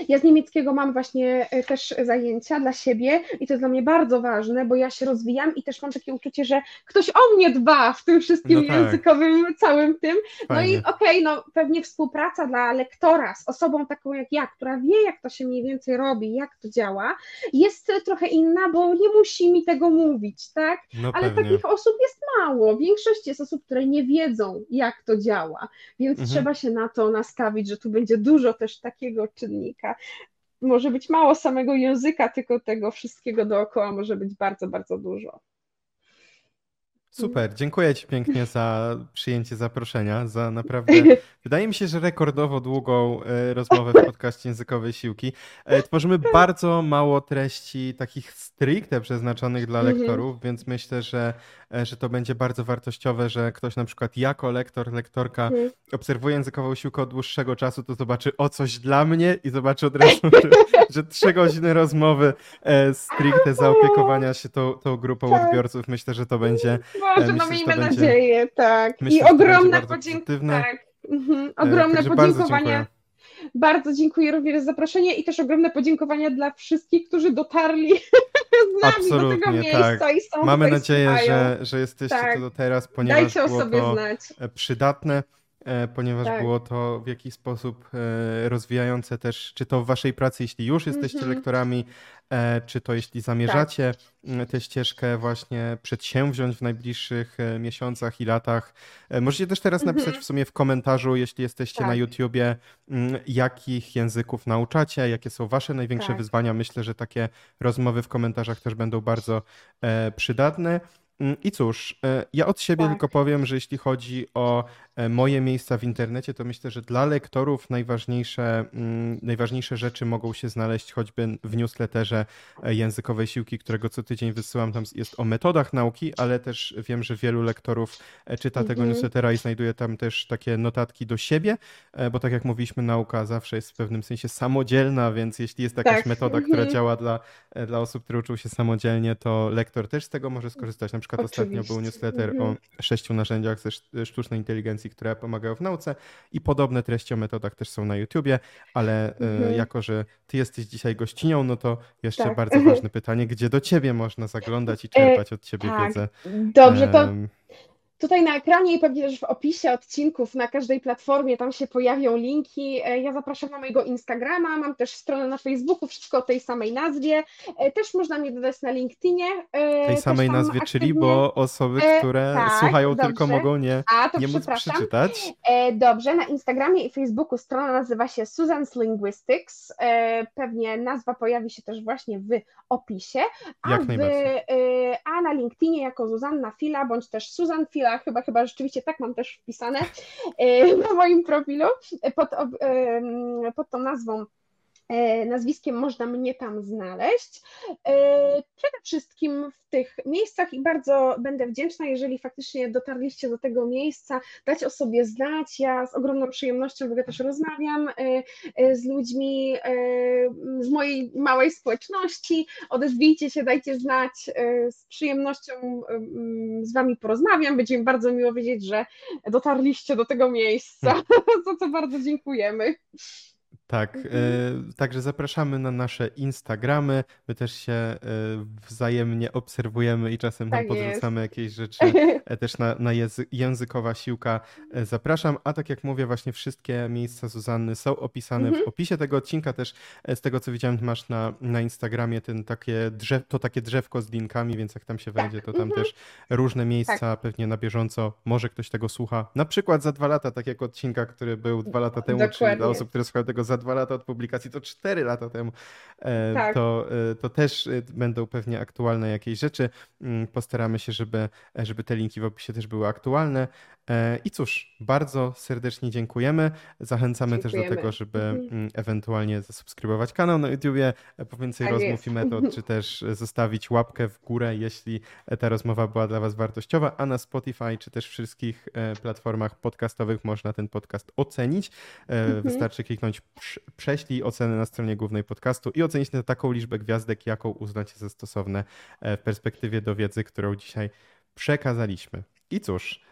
Ja z niemieckiego mam właśnie e, też zajęcia dla siebie i to jest dla mnie bardzo ważne, bo ja się rozwijam i też mam takie uczucie, że ktoś o mnie dba w tym wszystkim No tak. językowym, całym tym. No i Fajnie. okej, no pewnie współpraca dla lektora z osobą taką jak ja, która wie, jak to się mniej więcej robi, jak to działa, jest trochę inna, bo nie musi mi tego mówić, tak? No Ale pewnie. takich osób jest mało. Większość jest osób, które nie wiedzą, jak to działa, więc Mhm. trzeba się na to nastawić, że tu będzie dużo też takiego czynnika. Może być mało samego języka, tylko tego wszystkiego dookoła może być bardzo, bardzo dużo. Super, dziękuję Ci pięknie za *laughs* przyjęcie zaproszenia, za naprawdę, wydaje mi się, że rekordowo długą e, rozmowę w *laughs* podcaście Językowej Siłki. E, Tworzymy bardzo mało treści takich stricte przeznaczonych dla Mhm. lektorów, więc myślę, że, e, że to będzie bardzo wartościowe, że ktoś na przykład jako lektor, lektorka Mhm. obserwuje Językową Siłkę od dłuższego czasu, to zobaczy o coś dla mnie i zobaczy od razu, *laughs* że, że trzy godziny rozmowy stricte zaopiekowania się tą, tą grupą Tak. odbiorców, myślę, że to będzie Może, no miejmy nadzieję, tak. Myślę, I ogromne podziękowania. Tak. Mhm. Ogromne podziękowania. Bardzo dziękuję również za zaproszenie i też ogromne podziękowania dla wszystkich, którzy dotarli *laughs* z nami Absolutnie, do tego miejsca tak. i są Mamy nadzieję, że, że jesteście tak. tu do teraz, ponieważ Dajcie było sobie to znać. przydatne. E, ponieważ tak. było to w jakiś sposób e, rozwijające też, czy to w waszej pracy, jeśli już jesteście mm -hmm. lektorami, e, czy to jeśli zamierzacie tak. tę ścieżkę właśnie przedsięwziąć w najbliższych miesiącach i latach. Możecie też teraz napisać mm -hmm. w sumie w komentarzu, jeśli jesteście tak. na YouTubie, jakich języków nauczacie, jakie są wasze największe tak. wyzwania. Myślę, że takie rozmowy w komentarzach też będą bardzo przydatne. Mm, I cóż, e, ja od siebie tak. tylko powiem, że jeśli chodzi o e, moje miejsca w internecie, to myślę, że dla lektorów najważniejsze, mm, najważniejsze rzeczy mogą się znaleźć choćby w newsletterze e, językowej siłki, którego co tydzień wysyłam. Tam jest o metodach nauki, ale też wiem, że wielu lektorów czyta tego mhm. newslettera i znajduje tam też takie notatki do siebie, bo tak jak mówiliśmy, nauka zawsze jest w pewnym sensie samodzielna, więc jeśli jest jakaś tak. metoda, która mhm. działa dla, dla osób, które uczą się samodzielnie, to lektor też z tego może skorzystać. Na przykład przykład Oczywiście. ostatnio był newsletter o mhm. sześciu narzędziach ze sztucznej inteligencji, które pomagają w nauce i podobne treści o metodach też są na YouTubie, ale e, mhm. jako, że ty jesteś dzisiaj gościnią, no to jeszcze tak. bardzo ważne pytanie, gdzie do ciebie można zaglądać i e, czerpać od ciebie tak. wiedzę? Dobrze, to Tutaj na ekranie i pewnie też w opisie odcinków na każdej platformie tam się pojawią linki. E, ja zapraszam na mojego Instagrama, mam też stronę na Facebooku, wszystko o tej samej nazwie. E, też można mnie dodać na LinkedInie. E, tej samej nazwie, aktywnie... czyli bo osoby, które tak, słuchają dobrze. tylko mogą nie, A, to nie móc przeczytać. Dobrze, na Instagramie i Facebooku strona nazywa się Susan's Linguistics. Pewnie nazwa pojawi się też właśnie w opisie. A, Jak w, a na LinkedInie jako Zuzanna Fila, bądź też Susan Fila chyba, chyba rzeczywiście tak mam też wpisane e, *laughs* na moim profilu pod, pod tą nazwą. E, nazwiskiem można mnie tam znaleźć. E, przede wszystkim w tych miejscach i bardzo będę wdzięczna, jeżeli faktycznie dotarliście do tego miejsca, dać o sobie znać. Ja z ogromną przyjemnością w ogóle też rozmawiam e, z ludźmi z mojej małej społeczności. Odezwijcie się, dajcie znać. Z przyjemnością z Wami porozmawiam. Będzie mi bardzo miło wiedzieć, że dotarliście do tego miejsca, *laughs* za co bardzo dziękujemy. Tak, mhm. e, także zapraszamy na nasze Instagramy. My też się e, wzajemnie obserwujemy i czasem tak tam podrzucamy jakieś rzeczy. *laughs* E, też na, na językowa siłka zapraszam. A tak jak mówię, właśnie wszystkie miejsca Zuzanny są opisane mhm. w opisie tego odcinka. Też z tego co widziałem, masz na, na Instagramie ten takie drzew, to takie drzewko z linkami, więc jak tam się tak. wejdzie, to tam mhm. też różne miejsca tak. pewnie na bieżąco. Może ktoś tego słucha. Na przykład za dwa lata, tak jak odcinka, który był dwa lata temu, Dokładnie. czyli dla osób, które słuchają tego za dwa lata od publikacji, to cztery lata temu, e, tak. to, e, to też e, będą pewnie aktualne jakieś rzeczy. Mm, postaramy się, żeby, żeby te linki w opisie też były aktualne. I cóż, bardzo serdecznie dziękujemy. Zachęcamy dziękujemy. też do tego, żeby mhm. Mm, ewentualnie zasubskrybować kanał na YouTubie po więcej tak rozmów jest. i metod, czy też zostawić łapkę w górę, jeśli ta rozmowa była dla Was wartościowa, a na Spotify, czy też wszystkich platformach podcastowych można ten podcast ocenić. Mhm. Wystarczy kliknąć prześlij ocenę na stronie głównej podcastu i ocenić na taką liczbę gwiazdek, jaką uznacie za stosowne e, w perspektywie do wiedzy, którą dzisiaj przekazaliśmy. I cóż, e,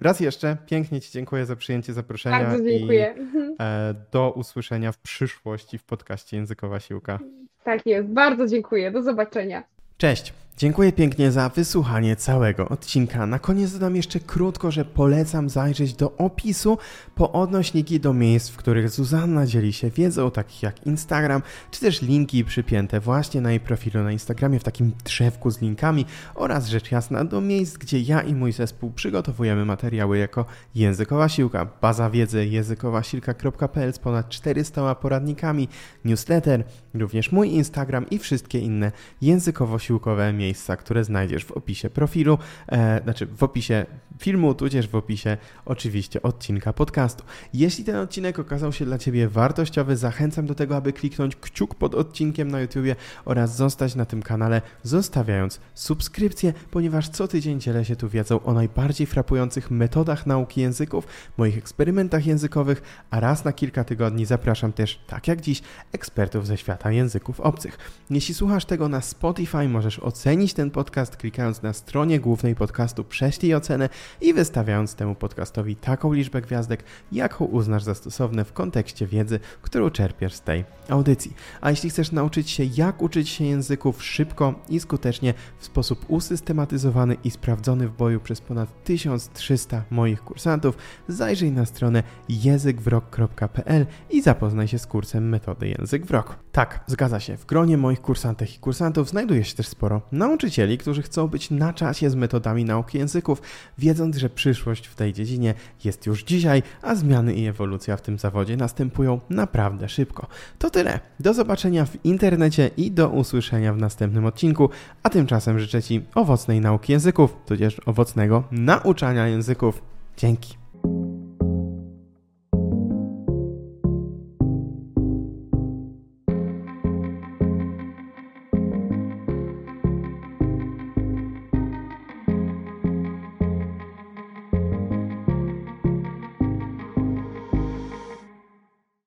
raz jeszcze pięknie Ci dziękuję za przyjęcie zaproszenia. Bardzo dziękuję. I e, do usłyszenia w przyszłości w podcaście Językowa Siłka. Tak jest, bardzo dziękuję. Do zobaczenia. Cześć. Dziękuję pięknie za wysłuchanie całego odcinka. Na koniec dodam jeszcze krótko, że polecam zajrzeć do opisu po odnośniki do miejsc, w których Zuzanna dzieli się wiedzą, takich jak Instagram, czy też linki przypięte właśnie na jej profilu na Instagramie w takim drzewku z linkami oraz rzecz jasna do miejsc, gdzie ja i mój zespół przygotowujemy materiały jako językowa siłka, baza wiedzy językowasilka.pl z ponad 400 poradnikami, newsletter, również mój Instagram i wszystkie inne językowo-siłkowe miejsca, które znajdziesz w opisie profilu, e, znaczy w opisie filmu, tudzież w opisie oczywiście odcinka podcastu. Jeśli ten odcinek okazał się dla Ciebie wartościowy, zachęcam do tego, aby kliknąć kciuk pod odcinkiem na YouTubie oraz zostać na tym kanale, zostawiając subskrypcję, ponieważ co tydzień dzielę się tu wiedzą o najbardziej frapujących metodach nauki języków, moich eksperymentach językowych, a raz na kilka tygodni zapraszam też, tak jak dziś, ekspertów ze świata języków obcych. Jeśli słuchasz tego na Spotify, możesz ocenić ten podcast klikając na stronie głównej podcastu Prześlij ocenę i wystawiając temu podcastowi taką liczbę gwiazdek, jaką uznasz za stosowne w kontekście wiedzy, którą czerpiesz z tej audycji. A jeśli chcesz nauczyć się, jak uczyć się języków szybko i skutecznie w sposób usystematyzowany i sprawdzony w boju przez ponad 1300 moich kursantów, zajrzyj na stronę językwrok.pl i zapoznaj się z kursem metody Język w Rok. Tak, zgadza się, w gronie moich kursantek i kursantów znajduje się też sporo nauczycieli, którzy chcą być na czasie z metodami nauki języków, wiedząc, że przyszłość w tej dziedzinie jest już dzisiaj, a zmiany i ewolucja w tym zawodzie następują naprawdę szybko. To tyle. Do zobaczenia w internecie i do usłyszenia w następnym odcinku, a tymczasem życzę Ci owocnej nauki języków, tudzież owocnego nauczania języków. Dzięki.